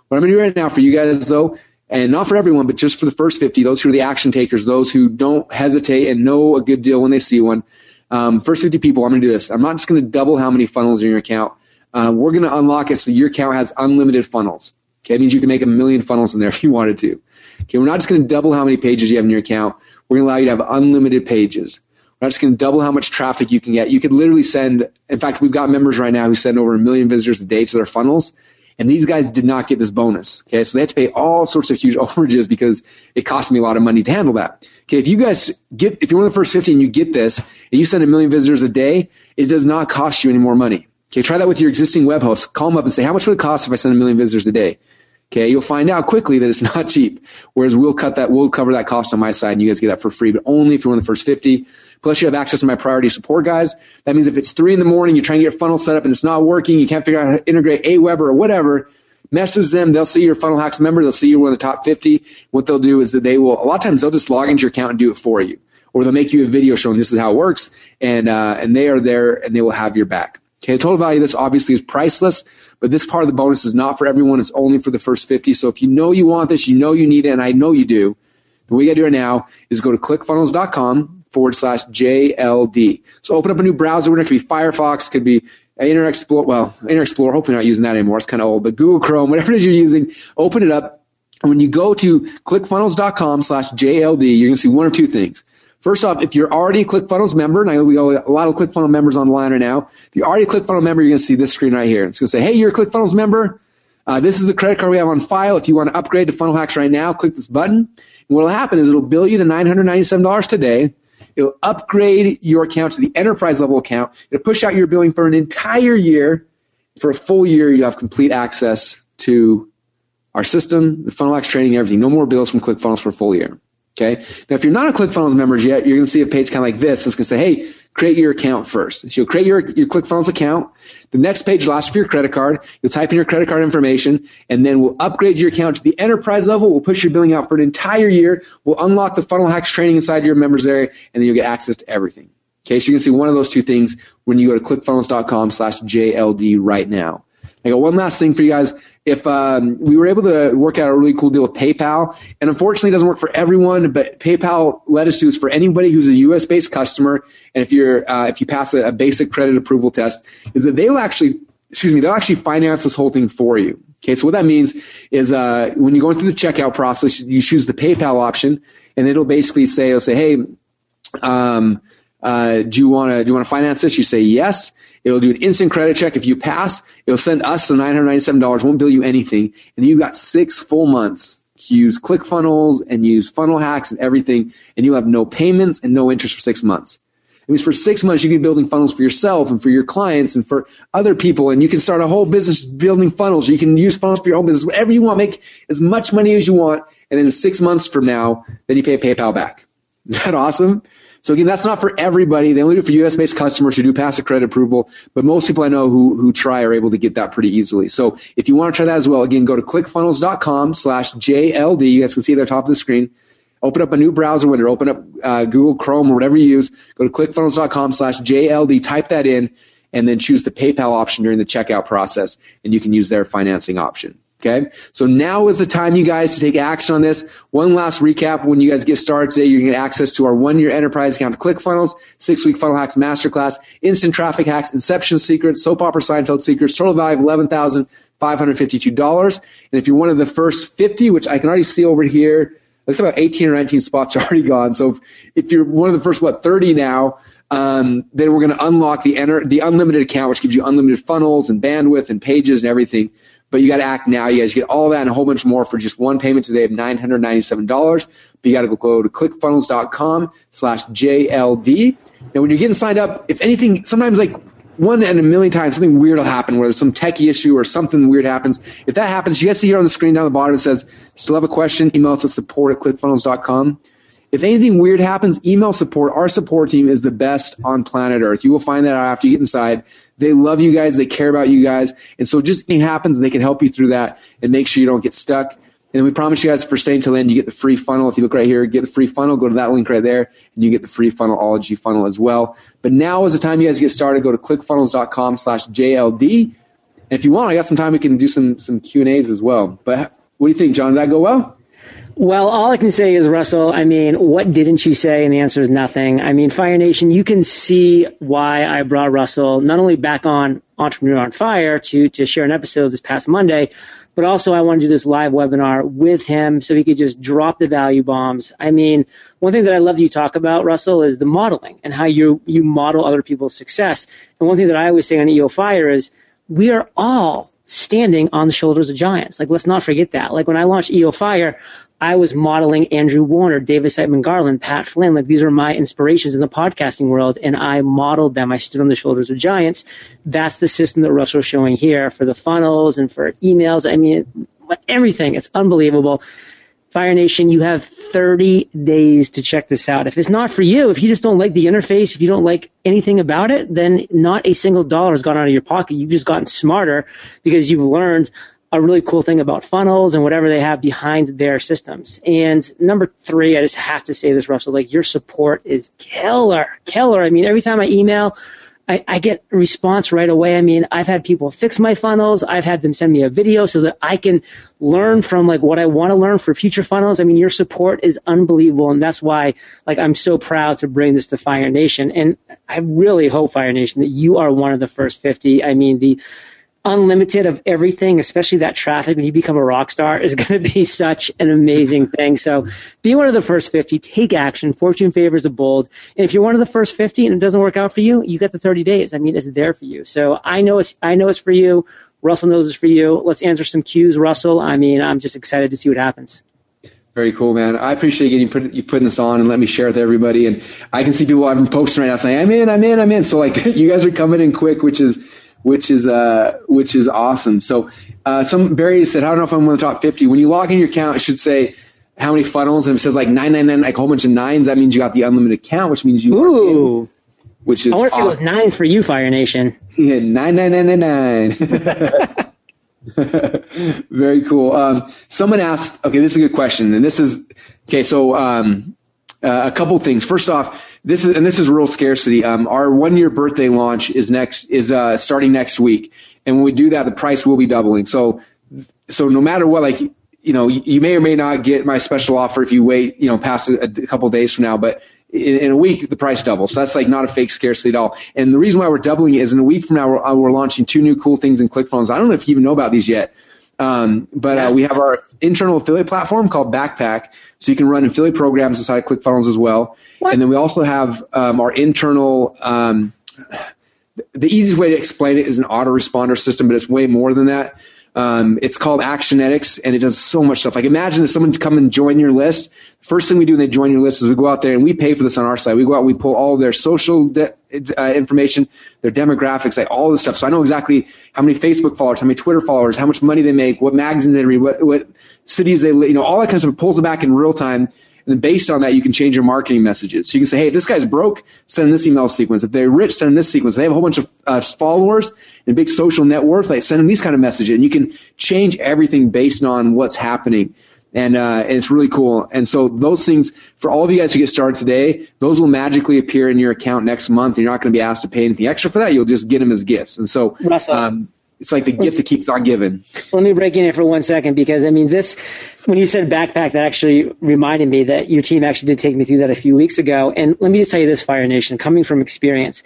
What I'm going to do right now for you guys, though, and not for everyone, but just for the first 50, those who are the action takers, those who don't hesitate and know a good deal when they see one. Um, first 50 people, I'm going to do this. I'm not just going to double how many funnels in your account. Uh, we're going to unlock it so your account has unlimited funnels. Okay, it means you can make a million funnels in there [laughs] if you wanted to. Okay, we're not just going to double how many pages you have in your account. We're going to allow you to have unlimited pages. Not just going to double how much traffic you can get. You could literally send, in fact, we've got members right now who send over a million visitors a day to their funnels. And these guys did not get this bonus. Okay. So they had to pay all sorts of huge [laughs] overages because it cost me a lot of money to handle that. Okay. If you guys get, if you're one of the first 50 and you get this and you send a million visitors a day, it does not cost you any more money. Okay. Try that with your existing web host. Call them up and say, how much would it cost if I send a million visitors a day? Okay, you'll find out quickly that it's [laughs] not cheap. Whereas we'll cut that, we'll cover that cost on my side and you guys get that for free, but only if you're one of the first 50. Plus you have access to my priority support guys. That means if it's three in the morning, you're trying to get your funnel set up and it's not working, you can't figure out how to integrate Aweber or whatever, message them. They'll see your funnel hacks member. They'll see you're one of the top 50. What they'll do is that they will, a lot of times they'll just log into your account and do it for you. Or they'll make you a video showing this is how it works. And, uh, and they are there and they will have your back. Okay. The total value of this obviously is priceless, but this part of the bonus is not for everyone. It's only for the first 50. So if you know you want this, you know you need it, and I know you do, the way you gotta do it now is go to clickfunnels.com forward slash JLD. So open up a new browser. It could be Firefox, could be Internet Explorer. Well, Internet Explorer, hopefully not using that anymore. It's kind of old, but Google Chrome, [laughs] whatever it is you're using, open it up. And when you go to clickfunnels.com slash JLD, you're going to see one of two things. First off, if you're already a ClickFunnels member, and I know we got a lot of ClickFunnels members online right now. If you're already a ClickFunnels member, you're going to see this screen right here. It's going to say, hey, you're a ClickFunnels member. Uh, this is the credit card we have on file. If you want to upgrade to Funnel Hacks right now, click this button. And what will happen is it'll bill you the $997 today. It'll upgrade your account to the enterprise level account. It'll push out your billing for an entire year. For a full year, you have complete access to our system, the Funnel Hacks training, everything. No more bills from ClickFunnels for a full year. Okay. Now, if you're not a ClickFunnels member yet, you're going to see a page kind of like this. It's going to say, Hey, create your account first. So you'll create your, your ClickFunnels account. The next page will ask for your credit card. You'll type in your credit card information and then we'll upgrade your account to the enterprise level. We'll push your billing out for an entire year. We'll unlock the funnel hacks training inside your members area and then you'll get access to everything. Okay. So you can see one of those two things when you go to clickfunnels.com slash JLD right now. I got one last thing for you guys. If um, we were able to work out a really cool deal with PayPal, and unfortunately it doesn't work for everyone, but PayPal let us do this for anybody who's a U.S. based customer, and if you're uh, if you pass a, a basic credit approval test, is that they'll actually excuse me they'll actually finance this whole thing for you. Okay, so what that means is uh, when you're going through the checkout process, you choose the PayPal option, and it'll basically say it'll say, hey. Um, uh, do you want to do you want to finance this? You say yes. It'll do an instant credit check. If you pass, it'll send us the $997, won't bill you anything. And you've got six full months to use ClickFunnels and use funnel hacks and everything. And you'll have no payments and no interest for six months. It means for six months, you can be building funnels for yourself and for your clients and for other people. And you can start a whole business building funnels. You can use funnels for your own business, whatever you want, make as much money as you want. And then six months from now, then you pay PayPal back. [laughs] Is that awesome? So again, that's not for everybody. They only do it for US based customers who do pass a credit approval, but most people I know who, who try are able to get that pretty easily. So if you want to try that as well, again, go to clickfunnels.com slash JLD. You guys can see at the top of the screen. Open up a new browser window, open up uh, Google Chrome or whatever you use. Go to clickfunnels.com slash JLD, type that in, and then choose the PayPal option during the checkout process, and you can use their financing option. Okay. So now is the time, you guys, to take action on this. One last recap. When you guys get started today, you're going to get access to our one year enterprise account ClickFunnels, six week funnel hacks masterclass, instant traffic hacks, inception secrets, soap opera Seinfeld secrets, total value of $11,552. And if you're one of the first 50, which I can already see over here, looks about 18 or 19 spots [laughs] already gone. So if, if you're one of the first, what, 30 now, um, then we're going to unlock the enter, the unlimited account, which gives you unlimited funnels and bandwidth and pages and everything but you got to act now. You guys get all that and a whole bunch more for just one payment today of $997. But you got to go to clickfunnels.com slash JLD. And when you're getting signed up, if anything, sometimes like one in a million times something weird will happen, whether some techie issue or something weird happens. If that happens, you guys see here on the screen down the bottom, it says, still have a question, email us at support at clickfunnels.com. If anything weird happens, email support. Our support team is the best on planet Earth. You will find that out after you get inside. They love you guys. They care about you guys. And so just anything happens, they can help you through that and make sure you don't get stuck. And we promise you guys for staying till end, you get the free funnel. If you look right here, get the free funnel, go to that link right there, and you get the free funnelology funnel as well. But now is the time you guys get started. Go to clickfunnels.com slash JLD. And if you want, I got some time, we can do some, some Q&As as well. But what do you think, John? Did that go well? Well, all I can say is, Russell, I mean, what didn't you say? And the answer is nothing. I mean, Fire Nation, you can see why I brought Russell not only back on Entrepreneur on Fire to, to share an episode this past Monday, but also I want to do this live webinar with him so he could just drop the value bombs. I mean, one thing that I love you talk about, Russell, is the modeling and how you you model other people's success. And one thing that I always say on EO Fire is we are all standing on the shoulders of giants. Like let's not forget that. Like when I launched EO Fire, I was modeling Andrew Warner, David Siteman Garland, Pat Flynn. Like these are my inspirations in the podcasting world, and I modeled them. I stood on the shoulders of giants. That's the system that Russell's showing here for the funnels and for emails. I mean, everything. It's unbelievable. Fire Nation, you have 30 days to check this out. If it's not for you, if you just don't like the interface, if you don't like anything about it, then not a single dollar has gone out of your pocket. You've just gotten smarter because you've learned a really cool thing about funnels and whatever they have behind their systems. And number three, I just have to say this, Russell, like your support is killer, killer. I mean, every time I email, I, I, get a response right away. I mean, I've had people fix my funnels. I've had them send me a video so that I can learn from like what I want to learn for future funnels. I mean, your support is unbelievable. And that's why like I'm so proud to bring this to Fire Nation. And I really hope Fire Nation that you are one of the first 50. I mean, the, unlimited of everything, especially that traffic when you become a rock star is [laughs] going to be such an amazing thing. So be one of the first 50, take action. Fortune favors the bold. And if you're one of the first 50 and it doesn't work out for you, you get the 30 days. I mean, it's there for you. So I know it's, I know it's for you. Russell knows it's for you. Let's answer some cues, Russell. I mean, I'm just excited to see what happens. Very cool, man. I appreciate getting put, you putting this on and let me share with everybody. And I can see people I'm posting right now saying, "I'm in, I'm in, I'm in." So like, [laughs] you guys are coming in quick, which is which is uh, which is awesome. So uh, some Barry said, I don't know if I'm in the top 50. When you log in your account, it should say how many funnels, and if it says like nine nine nine, like a whole bunch of nines. That means you got the unlimited account, which means you. Ooh. In, which is I want to awesome. see those nines for you, Fire Nation. Yeah, nine nine nine nine nine. [laughs] [laughs] Very cool. Um, someone asked, okay, this is a good question, and this is okay. So um, uh, a couple things. First off, this is and this is real scarcity. Um, our one year birthday launch is next is uh, starting next week, and when we do that, the price will be doubling. So so no matter what, like you know, you, may or may not get my special offer if you wait, you know, past a, a couple days from now, but. In, in, a week, the price doubles. So that's like not a fake scarcity at all. And the reason why we're doubling it is in a week from now, we're, uh, we're launching two new cool things in ClickFunnels. I don't know if you even know about these yet. Um, but uh, we have our internal affiliate platform called Backpack, so you can run affiliate programs inside of ClickFunnels as well. What? And then we also have um, our internal. Um, the easiest way to explain it is an autoresponder system, but it's way more than that. Um, it's called Actionetics, and it does so much stuff. Like imagine if someone come and join your list. First thing we do when they join your list is we go out there and we pay for this on our side. We go out, we pull all their social de- uh, information, their demographics, like all this stuff. So I know exactly how many Facebook followers, how many Twitter followers, how much money they make, what magazines they read, what, what cities they, you know, all that kind of stuff. Pulls it back in real time and then based on that, you can change your marketing messages. So you can say, hey, if this guy's broke, send this email sequence. If they're rich, send this sequence. If they have a whole bunch of uh, followers and big social net worth, like send them these kind of messages. And you can change everything based on what's happening. And, uh, and it's really cool. And so those things for all of you guys who get started today, those will magically appear in your account next month. You're not going to be asked to pay anything extra for that. You'll just get them as gifts. And so, um, it's like the gift that keeps on giving. Let me break in here for one second because I mean this when you said backpack that actually reminded me that your team actually did take me through that a few weeks ago. And let me just tell you this, Fire Nation, coming from experience,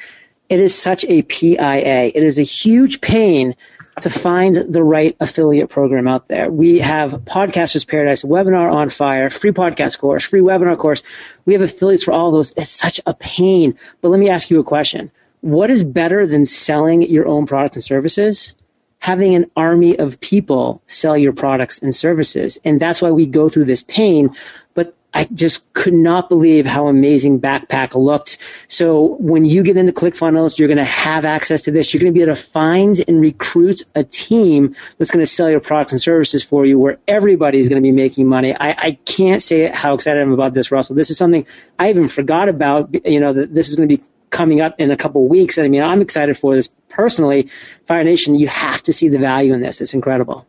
it is such a PIA. It is a huge pain to find the right affiliate program out there. We have Podcasters Paradise, webinar on fire, free podcast course, free webinar course. We have affiliates for all those. It's such a pain. But let me ask you a question. What is better than selling your own products and services? having an army of people sell your products and services. And that's why we go through this pain. But I just could not believe how amazing Backpack looked. So when you get into ClickFunnels, you're going to have access to this. You're going to be able to find and recruit a team that's going to sell your products and services for you where everybody's going to be making money. I, I can't say how excited I'm about this, Russell. This is something I even forgot about, you know, that this is going to be coming up in a couple weeks. And I mean, I'm excited for this personally. Fire Nation, you have to see the value in this. It's incredible.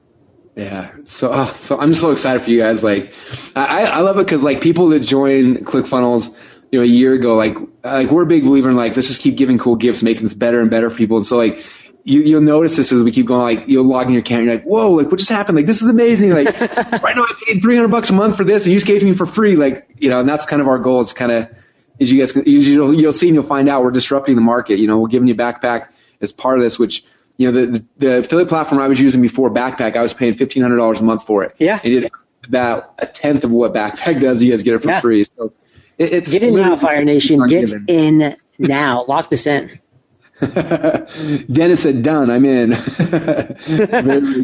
Yeah. So, oh, so I'm so excited for you guys. Like, I, I love it because like people that join ClickFunnels, you know, a year ago, like, like we're a big believer in like, let's just keep giving cool gifts, making this better and better for people. And so like, you, you'll notice this as we keep going, like you'll log in your account. You're like, whoa, like what just happened? Like, this is amazing. Like [laughs] right now I paid 300 bucks a month for this and you just gave me for free. Like, you know, and that's kind of our goal is kind of, as you guys, you'll, you'll see and you'll find out we're disrupting the market. You know, we're giving you backpack as part of this, which you know, the, the, affiliate platform I was using before Backpack, I was paying fifteen hundred dollars a month for it. Yeah, it did about a tenth of what Backpack [laughs] does. You guys get it for yeah. free. So it, it's get in now, Fire Nation. Get in now. Lock this in. [laughs] Dennis said, "Done. I'm in." [laughs] cool.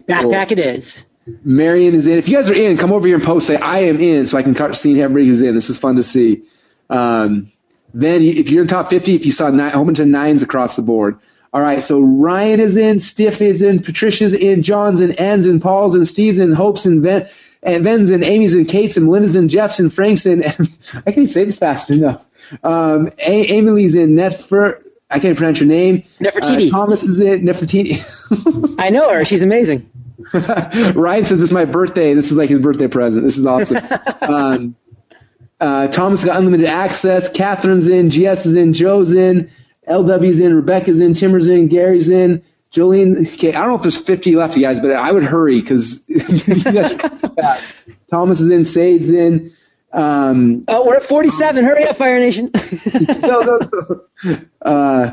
Backpack it is. Marion is in. If you guys are in, come over here and post. Say I am in, so I can start seeing everybody who's in. This is fun to see. Um, then, if you're in top 50, if you saw nine, a whole bunch of nines across the board, all right, so Ryan is in, Stiff is in, Patricia's in, John's in, Ann's in, Paul's in, Steve's in, Hope's in, Ben, and Ben's in, Amy's in, Kate's in, Linda's in, Jeff's in, Frank's in. And [laughs] I can't even say this fast enough. Um, a- Emily's in, Nefer, I can't pronounce your name. Nefertiti. Uh, Thomas is in, Nefertiti. [laughs] I know her. She's amazing. [laughs] Ryan says, This is my birthday. This is like his birthday present. This is awesome. um, uh, Thomas got unlimited access. Catherine's in, GS is in, Joe's in. LW's in, Rebecca's in, Timmer's in, Gary's in, Jolene. Okay, I don't know if there's 50 left, you guys, but I would hurry because [laughs] Thomas is in, Sade's in. Um, oh, we're at 47. Hurry up, Fire Nation. go, go, go. Uh,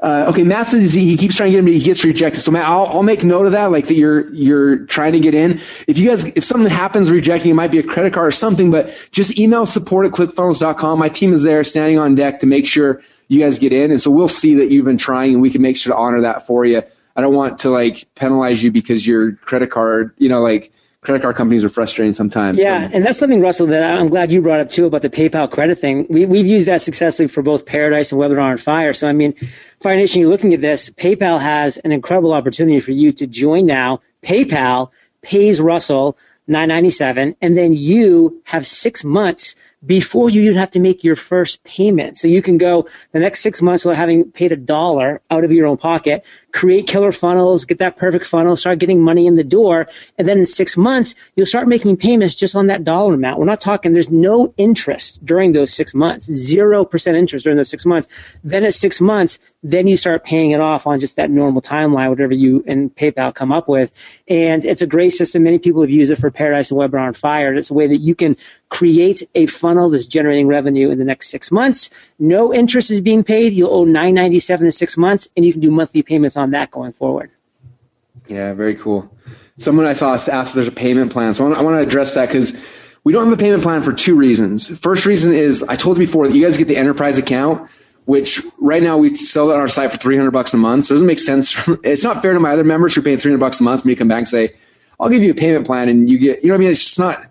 uh, okay, Matt says he keeps trying to get him, he gets rejected. So Matt, I'll, I'll make note of that, like that you're you're trying to get in. If you guys, if something happens rejecting, it might be a credit card or something, but just email support at clickfunnels.com. My team is there, standing on deck to make sure you guys get in. And so we'll see that you've been trying and we can make sure to honor that for you. I don't want to like penalize you because your credit card, you know, like credit card companies are frustrating sometimes. Yeah. So. And that's something, Russell, that I'm glad you brought up too about the PayPal credit thing. We, we've used that successfully for both Paradise and Webinar on Fire. So, I mean, Fire Nation, you're looking at this, PayPal has an incredible opportunity for you to join now. PayPal pays Russell 997 and then you have six months before you even have to make your first payment. So you can go the next six months without having paid a dollar out of your own pocket, create killer funnels, get that perfect funnel, start getting money in the door. And then in six months, you'll start making payments just on that dollar amount. We're not talking, there's no interest during those six months, 0% interest during those six months. Then at six months, then you start paying it off on just that normal timeline, whatever you and PayPal come up with. And it's a great system. Many people have used it for Paradise and Webinar on Fire. It's a way that you can create a funnel that's generating revenue in the next six months. No interest is being paid. You'll owe nine ninety seven in six months, and you can do monthly payments on that going forward. Yeah, very cool. Someone I saw asked if there's a payment plan, so I want to address that because we don't have a payment plan for two reasons. First reason is I told you before that you guys get the enterprise account, which right now we sell it on our site for 300 bucks a month. So it doesn't make sense. it's not fair to my other members who are paying 300 bucks a month for me to come back and say, I'll give you a payment plan and you get, you know what I mean? It's just not,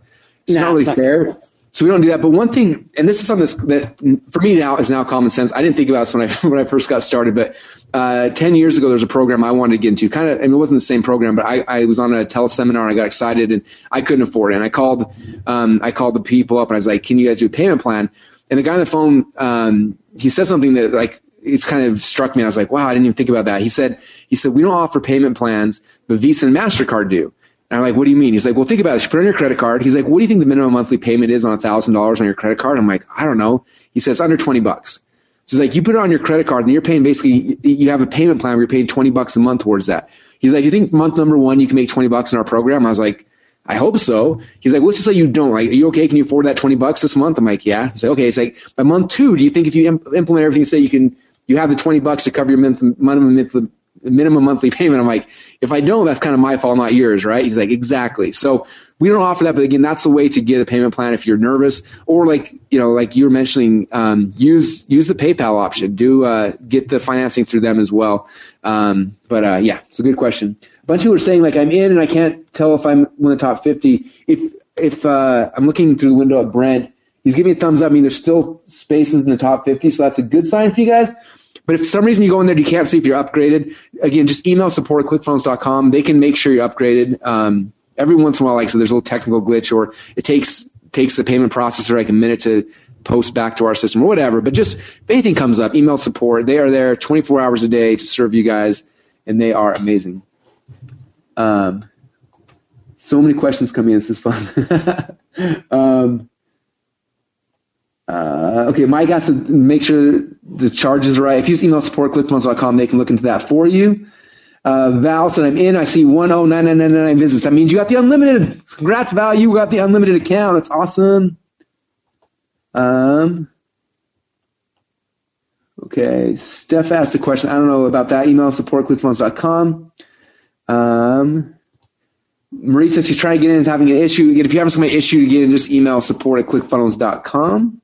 it's not really fair. So we don't do that. But one thing, and this is something that for me now is now common sense. I didn't think about this when I [laughs] when I first got started, but uh, ten years ago, there was a program I wanted to get into. Kind of, I mean, it wasn't the same program, but I, I was on a teleseminar and I got excited and I couldn't afford it. And I called, um, I called the people up and I was like, "Can you guys do a payment plan?" And the guy on the phone, um, he said something that like it's kind of struck me. I was like, "Wow, I didn't even think about that." He said, "He said we don't offer payment plans, but Visa and Mastercard do." And I'm like, what do you mean? He's like, well, think about it. You put on your credit card. He's like, what do you think the minimum monthly payment is on a thousand dollars on your credit card? I'm like, I don't know. He says under 20 bucks. So like, you put it on your credit card and you're paying basically, you have a payment plan where you're paying 20 bucks a month towards that. He's like, you think month number one, you can make 20 bucks in our program? I was like, I hope so. He's like, let's just say you don't. Like, are you okay? Can you afford that 20 bucks this month? I'm like, yeah. He's like, okay. It's like, by month two, do you think if you imp- implement everything, you say you can, you have the 20 bucks to cover your minimum, minimum minimum monthly payment. I'm like, if I don't, that's kind of my fault, not yours, right? He's like, exactly. So we don't offer that, but again, that's the way to get a payment plan if you're nervous or like, you know, like you were mentioning, um, use, use the PayPal option. Do, uh, get the financing through them as well. Um, but, uh, yeah, it's a good question. A bunch of people are saying like, I'm in and I can't tell if I'm in the top 50. If, if, uh, I'm looking through the window at Brent, He's giving me a thumbs up. I mean, there's still spaces in the top 50, so that's a good sign for you guys. But if for some reason you go in there, you can't see if you're upgraded. Again, just email support at clickfunnels.com. They can make sure you're upgraded. Um, every once in a while, like said, there's a little technical glitch, or it takes takes the payment processor like a minute to post back to our system or whatever. But just if anything comes up, email support. They are there 24 hours a day to serve you guys, and they are amazing. Um, so many questions coming in. This is fun. [laughs] um, uh, okay, Mike has to make sure the charges are right. If you use email support clickfunnels.com, they can look into that for you. Uh, Val said, I'm in. I see 109999 visits. That means you got the unlimited. Congrats, Val. You got the unlimited account. It's awesome. Um, okay. Steph asked a question. I don't know about that. Email support clickfunnels.com. Um, Marie says she's trying to get in and having an issue. Again, if you have some issue to get in, just email support at clickfunnels.com.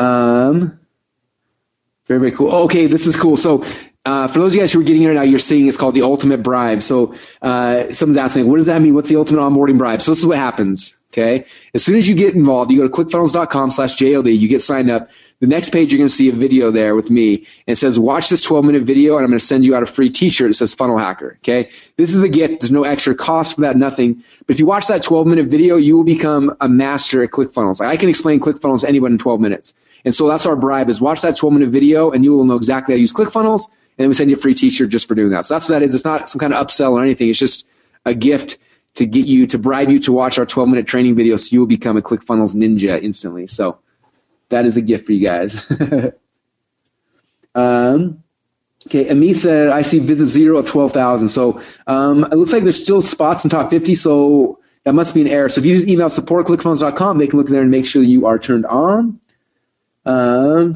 Um, very, very cool. Okay, this is cool. So, uh, for those of you guys who are getting here now, you're seeing it's called the ultimate bribe. So, uh, someone's asking, what does that mean? What's the ultimate onboarding bribe? So, this is what happens. Okay. As soon as you get involved, you go to clickfunnels.com slash JLD, you get signed up. The next page, you're going to see a video there with me and it says, watch this 12 minute video and I'm going to send you out a free t-shirt that says funnel hacker. Okay. This is a gift. There's no extra cost for that, nothing. But if you watch that 12 minute video, you will become a master at ClickFunnels. I can explain ClickFunnels to anyone in 12 minutes. And so that's our bribe is watch that 12 minute video and you will know exactly how to use ClickFunnels. And then we send you a free t-shirt just for doing that. So that's what that is. It's not some kind of upsell or anything. It's just a gift to get you to bribe you to watch our 12 minute training video so you will become a ClickFunnels ninja instantly. So that is a gift for you guys. [laughs] um, okay, Ami said, I see visit zero of 12,000. So um, it looks like there's still spots in top 50. So that must be an error. So if you just email support clickfunnels.com, they can look there and make sure you are turned on. Um,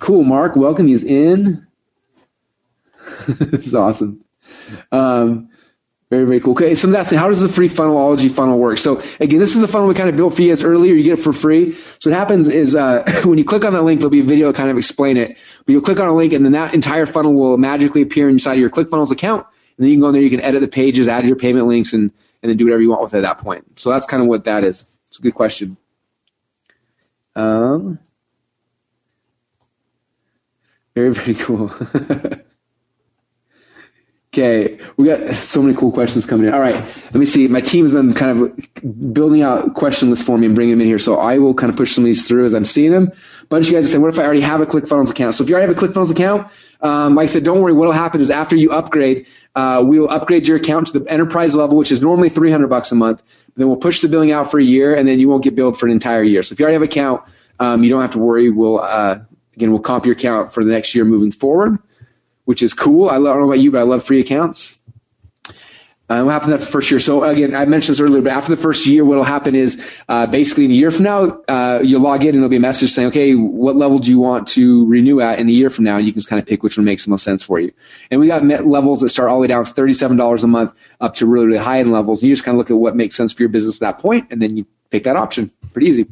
cool, Mark. Welcome. He's in. [laughs] this is awesome. Um, very, very cool. Okay, so that's how does the free funnelology funnel work? So again, this is the funnel we kind of built for you guys earlier. You get it for free. So what happens is uh, [laughs] when you click on that link, there'll be a video to kind of explain it. But you'll click on a link, and then that entire funnel will magically appear inside your ClickFunnels account. And then you can go in there, you can edit the pages, add your payment links, and and then do whatever you want with it at that point. So that's kind of what that is. It's a good question. Um, very, very cool. [laughs] okay, we got so many cool questions coming in. All right, let me see. My team's been kind of building out question lists for me and bringing them in here. So I will kind of push some of these through as I'm seeing them. A bunch of you guys saying, what if I already have a ClickFunnels account? So if you already have a ClickFunnels account, um, like I said, don't worry. What will happen is after you upgrade, uh, we will upgrade your account to the enterprise level, which is normally 300 bucks a month. Then we'll push the billing out for a year, and then you won't get billed for an entire year. So if you already have an account, um, you don't have to worry. We'll uh, again we'll comp your account for the next year moving forward, which is cool. I, love, I don't know about you, but I love free accounts. Uh, what happens after the first year? So again, I mentioned this earlier, but after the first year, what will happen is uh, basically in a year from now, uh, you'll log in and there'll be a message saying, okay, what level do you want to renew at in a year from now? And you can just kind of pick which one makes the most sense for you. And we got levels that start all the way down, it's $37 a month up to really, really high end levels. And you just kind of look at what makes sense for your business at that point, and then you pick that option. Pretty easy.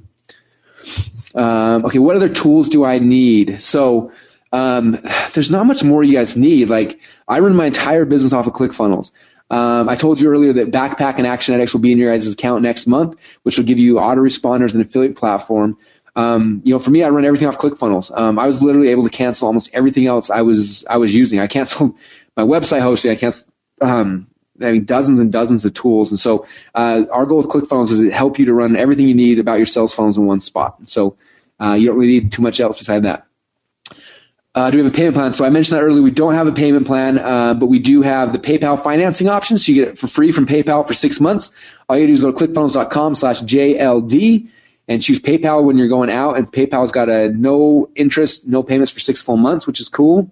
Um, okay, what other tools do I need? So um, [sighs] there's not much more you guys need. Like I run my entire business off of ClickFunnels. Um, I told you earlier that Backpack and Actionetics will be in your guys' account next month, which will give you autoresponders and affiliate platform. Um, you know, for me, I run everything off ClickFunnels. Um, I was literally able to cancel almost everything else I was I was using. I canceled [laughs] my website hosting. I canceled um, having dozens and dozens of tools. And so, uh, our goal with ClickFunnels is to help you to run everything you need about your sales funnels in one spot. So, uh, you don't really need too much else beside that. Uh, do we have a payment plan? So I mentioned that earlier. We don't have a payment plan, uh, but we do have the PayPal financing option. So you get it for free from PayPal for six months. All you do is go to clickfunnels.com slash JLD and choose PayPal when you're going out. And PayPal's got a no interest, no payments for six full months, which is cool.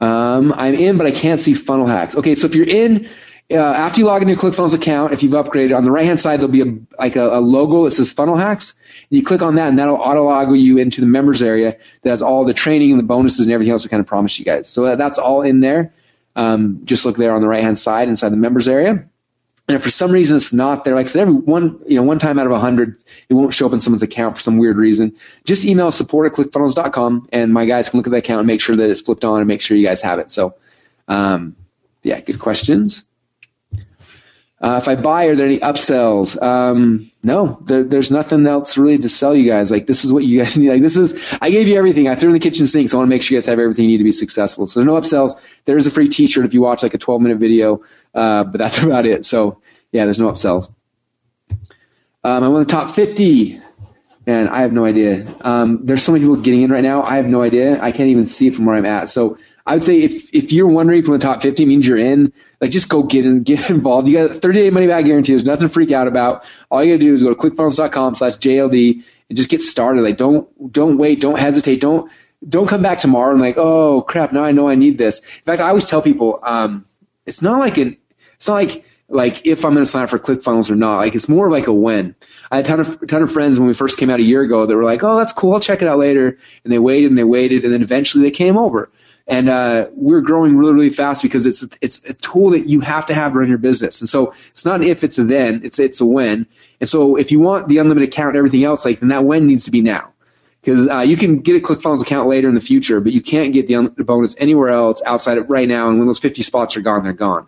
Um, I'm in, but I can't see funnel hacks. Okay, so if you're in, uh, after you log into your ClickFunnels account, if you've upgraded, on the right hand side there'll be a like a, a, logo that says Funnel Hacks. And you click on that, and that'll auto log you into the members area that has all the training and the bonuses and everything else we kind of promised you guys. So that's all in there. Um, just look there on the right hand side inside the members area. And if for some reason it's not there, like I said, every one, you know, one time out of a hundred, it won't show up in someone's account for some weird reason. Just email support at clickfunnels.com and my guys can look at the account and make sure that it's flipped on and make sure you guys have it. So, um, yeah, good questions. Uh, if I buy, are there any upsells? Um, no, there, there's nothing else really to sell you guys. Like this is what you guys [laughs] need. Like this is, I gave you everything. I threw in the kitchen sink. So I want to make sure you guys have everything you need to be successful. So there's no upsells. There is a free t-shirt if you watch like a 12 minute video. Uh, but that's [laughs] about it. So yeah, there's no upsells. Um, I'm on the top 50 and I have no idea. Um, there's so many people getting in right now. I have no idea. I can't even see from where I'm at. So I would say if if you're wondering from the top 50 means you're in, like just go get in, [laughs] get involved. You got a 30 day money back guarantee. There's nothing to freak out about. All you gotta do is go to clickfunnels.com slash JLD and just get started. Like don't don't wait, don't hesitate, don't don't come back tomorrow and like, oh crap, now I know I need this. In fact, I always tell people, um, it's not like an it's not like like if I'm going to sign up for ClickFunnels or not. Like it's more like a when. I had a ton of a ton of friends when we first came out a year ago that were like, "Oh, that's cool. I'll check it out later." And they waited and they waited, and then eventually they came over and uh, we're growing really really fast because it's it's a tool that you have to have to run your business. And so it's not an if it's a then it's it's a when. And so if you want the unlimited account and everything else like then that when needs to be now. Because uh, you can get a ClickFunnels account later in the future but you can't get the unlimited bonus anywhere else outside of right now. And when those 50 spots are gone they're gone.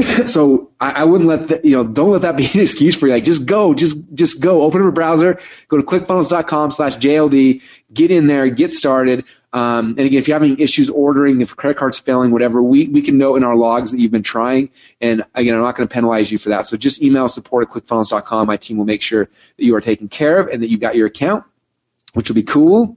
[laughs] So I, I, wouldn't let that, you know, don't let that be [laughs] an excuse for you. Like, just go, just, just go, open up a browser, go to clickfunnels.com slash JLD, get in there, get started. Um, and again, if you're having issues ordering, if credit card's failing, whatever, we, we can note in our logs that you've been trying. And again, I'm not going to penalize you for that. So just email support at clickfunnels.com. My team will make sure that you are taken care of and that you've got your account, which will be cool.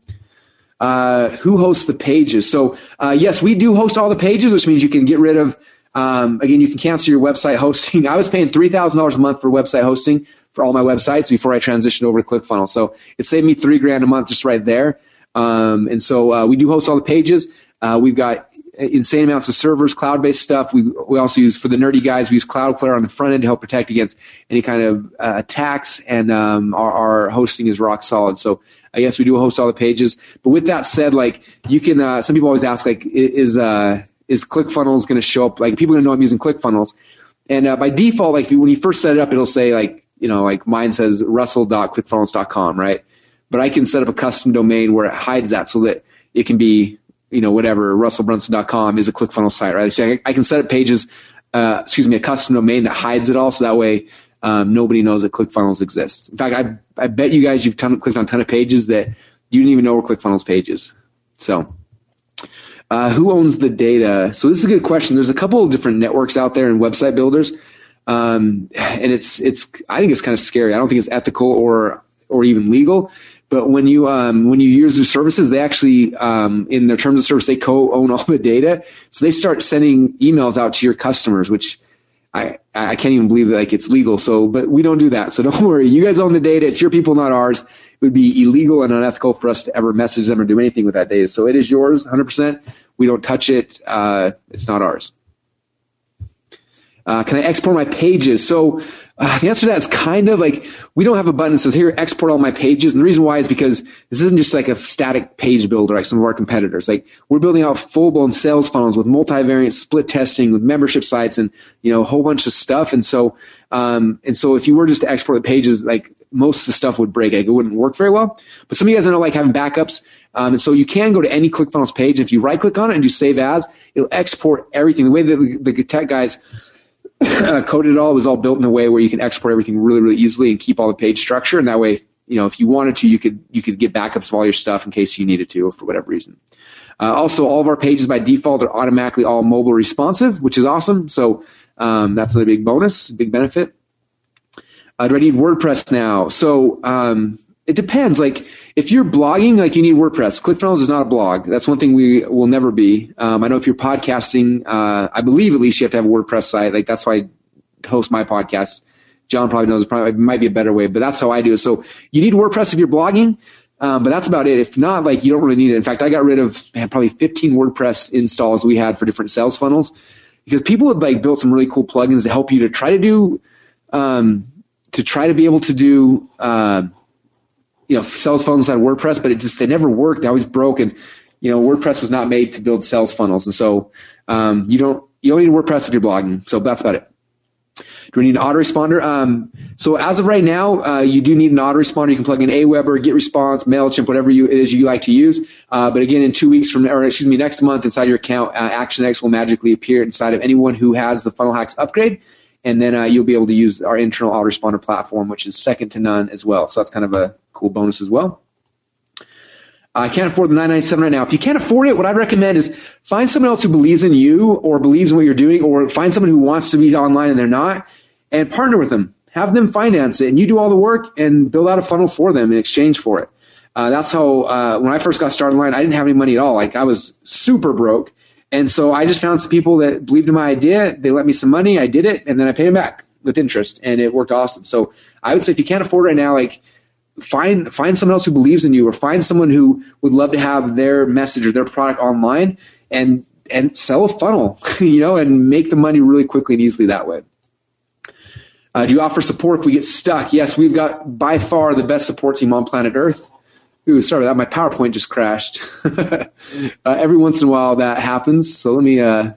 Uh, who hosts the pages? So, uh, yes, we do host all the pages, which means you can get rid of um, again, you can cancel your website [laughs] hosting. I was paying three thousand dollars a month for website hosting for all my websites before I transitioned over to ClickFunnels. So it saved me three grand a month just right there. Um, and so uh, we do host all the pages. Uh, we've got insane amounts of servers, cloud-based stuff. We we also use for the nerdy guys. We use Cloudflare on the front end to help protect against any kind of uh, attacks, and um, our, our, hosting is rock solid. So I guess we do host all the pages. But with that said, like you can, uh, some people always ask, like, is uh, is ClickFunnels going to show up? Like people going to know I'm using ClickFunnels. And uh, by default, like when you first set it up, it'll say like, you know, like mine says russell.clickfunnels.com, right? But I can set up a custom domain where it hides that so that it can be, you know, whatever, russellbrunson.com is a ClickFunnels site, right? So I, can set up pages, uh, excuse me, a custom domain that hides it all. So that way, um, nobody knows that ClickFunnels exists. In fact, I, I bet you guys you've ton, clicked on a ton of pages that you didn't even know were ClickFunnels pages. So, uh, who owns the data? So this is a good question. There's a couple of different networks out there and website builders, um, and it's it's I think it's kind of scary. I don't think it's ethical or or even legal. But when you um, when you use their services, they actually um, in their terms of service they co-own all the data. So they start sending emails out to your customers, which I I can't even believe that like it's legal. So, but we don't do that. So [laughs] don't worry. You guys own the data. It's your people, not ours It would be illegal and unethical for us to ever message them or do anything with that data. So it is yours 100%. We don't touch it. Uh, it's not ours. Uh, can I export my pages? So uh, the answer to that is kind of like we don't have a button that says here export all my pages. And the reason why is because this isn't just like a static page builder like some of our competitors. Like we're building out full blown sales funnels with multivariate split testing with membership sites and you know a whole bunch of stuff. And so um, and so if you were just to export the pages, like most of the stuff would break. Like it wouldn't work very well. But some of you guys don't like having backups. Um, and so you can go to any ClickFunnels page. And if you right click on it and you save as, it'll export everything. The way that the, the tech guys uh, coded it all was all built in a way where you can export everything really, really easily and keep all the page structure. And that way, you know, if you wanted to, you could you could get backups of all your stuff in case you needed to, or for whatever reason. Uh, also, all of our pages by default are automatically all mobile responsive, which is awesome. So um, that's a big bonus, big benefit. Uh, do I need WordPress now? So um, it depends. Like if you're blogging, like you need WordPress. ClickFunnels is not a blog. That's one thing we will never be. Um, I know if you're podcasting, uh, I believe at least you have to have a WordPress site. Like that's why I host my podcast. John probably knows probably might be a better way, but that's how I do it. So you need WordPress if you're blogging. Um, but that's about it. If not, like you don't really need it. In fact, I got rid of man, probably 15 WordPress installs we had for different sales funnels because people had like built some really cool plugins to help you to try to do, um, to try to be able to do, uh, you know, sales funnels had WordPress, but it just, they never worked. They always broke. And, you know, WordPress was not made to build sales funnels. And so, um, you don't, you only need WordPress if you're blogging. So that's about it. Do we need an autoresponder? Um, so as of right now, uh, you do need an autoresponder. You can plug in Aweber, GetResponse, Mailchimp, whatever you, it is you like to use. Uh, but again, in two weeks from, or excuse me, next month inside your account, uh, Actionetics will magically appear inside of anyone who has the Funnel Hacks upgrade And then uh, you'll be able to use our internal autoresponder platform, which is second to none as well. So that's kind of a cool bonus as well. I can't afford the 997 right now. If you can't afford it, what I'd recommend is find someone else who believes in you or believes in what you're doing, or find someone who wants to be online and they're not, and partner with them. Have them finance it, and you do all the work and build out a funnel for them in exchange for it. Uh, that's how uh, when I first got started online, I didn't have any money at all. Like I was super broke, and so I just found some people that believed in my idea. They lent me some money, I did it, and then I paid them back with interest, and it worked awesome. So I would say if you can't afford it right now, like find find someone else who believes in you or find someone who would love to have their message or their product online and and sell a funnel [laughs] you know and make the money really quickly and easily that way. Uh, do you offer support if we get stuck? Yes we've got by far the best support team on planet earth Ooh, sorry about that. My PowerPoint just crashed. [laughs] uh, every once in a while that happens. So let me uh,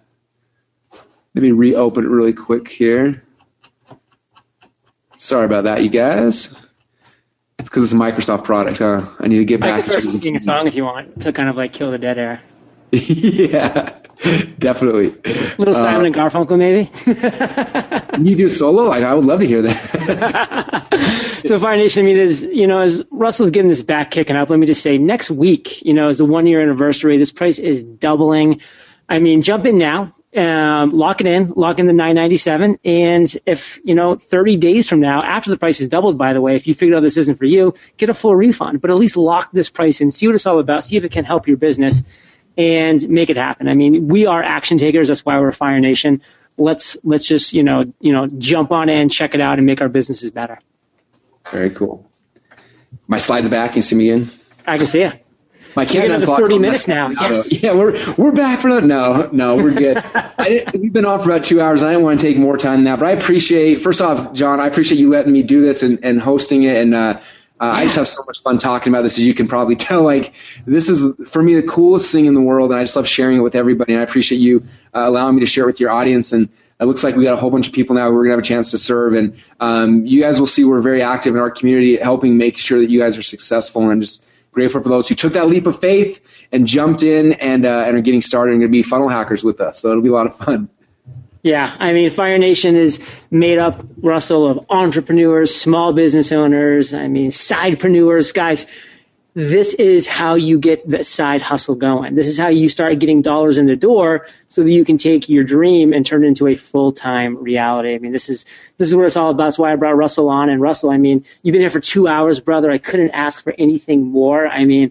let me reopen it really quick here. Sorry about that, you guys. It's because it's a Microsoft product, huh? I need to get I back can start to singing a song if you want to kind of like kill the dead air. [laughs] yeah, definitely. Little Simon and Garfunkel, maybe. [laughs] You do solo? Like I would love to hear that. So Fire Nation, I mean, is you know, as Russell's getting this back kicking up, let me just say, next week, you know, is the one year anniversary. This price is doubling. I mean, jump in now. Um, lock it in, lock in the 997. And if, you know, 30 days from now, after the price is doubled, by the way, if you figure out this isn't for you, get a full refund, but at least lock this price in, see what it's all about, see if it can help your business and make it happen. I mean, we are action takers. That's why we're Fire Nation. Let's, let's just, you know, you know, jump on in, check it out and make our businesses better. Very cool. My slides back. You see me again? I can see it. My We got countdown another 30 on. minutes now. Yes. Yeah, we're we're back for that. No, no, we're good. [laughs] I we've been on for about two hours. I didn't want to take more time than that, but I appreciate. First off, John, I appreciate you letting me do this and, and hosting it, and uh, uh, I just have so much fun talking about this. As you can probably [laughs] tell, like this is for me the coolest thing in the world, and I just love sharing it with everybody. And I appreciate you uh, allowing me to share it with your audience. And it looks like we got a whole bunch of people now who we're gonna have a chance to serve, and um, you guys will see we're very active in our community, helping make sure that you guys are successful. And I'm just grateful for those who took that leap of faith and jumped in and uh, and are getting started and going to be funnel hackers with us. So it'll be a lot of fun. Yeah, I mean, Fire Nation is made up, Russell, of entrepreneurs, small business owners, I mean, sidepreneurs, guys. This is how you get the side hustle going. This is how you start getting dollars in the door so that you can take your dream and turn it into a full-time reality. I mean, this is, this is what it's all about. That's why I brought Russell on. And Russell, I mean, you've been here for two hours, brother. I couldn't ask for anything more. I mean,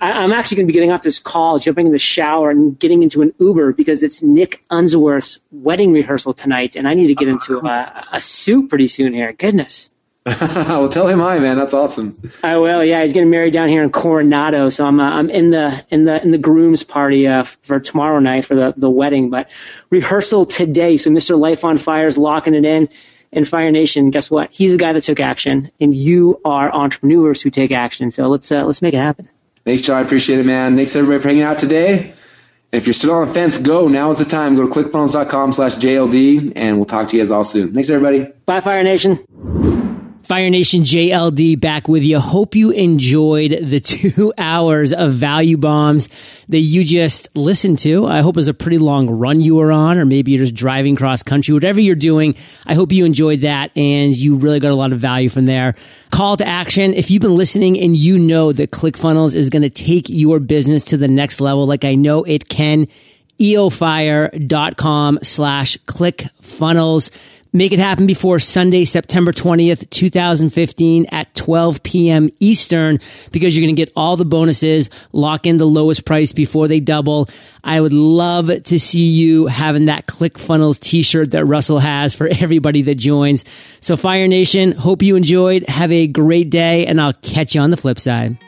I, I'm actually going to be getting off this call, jumping in the shower, and getting into an Uber because it's Nick Unsworth's wedding rehearsal tonight, and I need to get into a, a suit pretty soon here. Goodness. [laughs] well, tell him hi, man. That's awesome. I will. Yeah, he's getting married down here in Coronado, so I'm uh, I'm in the in the in the groom's party uh, for tomorrow night for the the wedding. But rehearsal today, so Mr. Life on Fire is locking it in. And Fire Nation, guess what? He's the guy that took action, and you are entrepreneurs who take action. So let's uh, let's make it happen. Thanks, John. I appreciate it, man. Thanks everybody for hanging out today. If you're still on the fence, go. Now is the time. Go to clickfunnels.com slash JLD, and we'll talk to you guys all soon. Thanks, everybody. Bye, Fire Nation. Fire Nation JLD back with you. Hope you enjoyed the [laughs] two hours of value bombs that you just listened to. I hope it was a pretty long run you were on, or maybe you're just driving cross country, whatever you're doing. I hope you enjoyed that and you really got a lot of value from there. Call to action. If you've been listening and you know that ClickFunnels is going to take your business to the next level, like I know it can, eofire.com slash clickfunnels. Make it happen before Sunday, September 20th, 2015 at 12 p.m. Eastern because you're going to get all the bonuses, lock in the lowest price before they double. I would love to see you having that ClickFunnels t-shirt that Russell has for [laughs] everybody that joins. So Fire Nation, hope you enjoyed. Have a great day and I'll catch you on the flip side.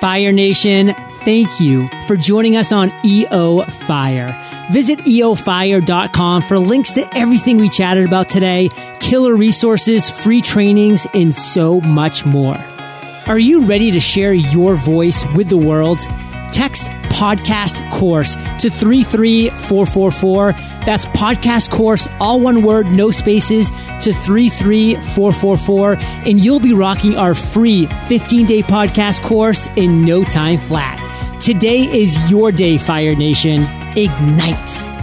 Fire Nation, thank you for joining us on EO Fire. Visit eofire.com for links to everything we chatted about today, killer resources, free trainings, and so much more. Are you ready to share your voice with the world? Text podcast course to 33444. That's podcast course, all one word, no spaces to 33444. And you'll be rocking our free 15 day podcast course in no time flat. Today is your day, Fire Nation. Ignite.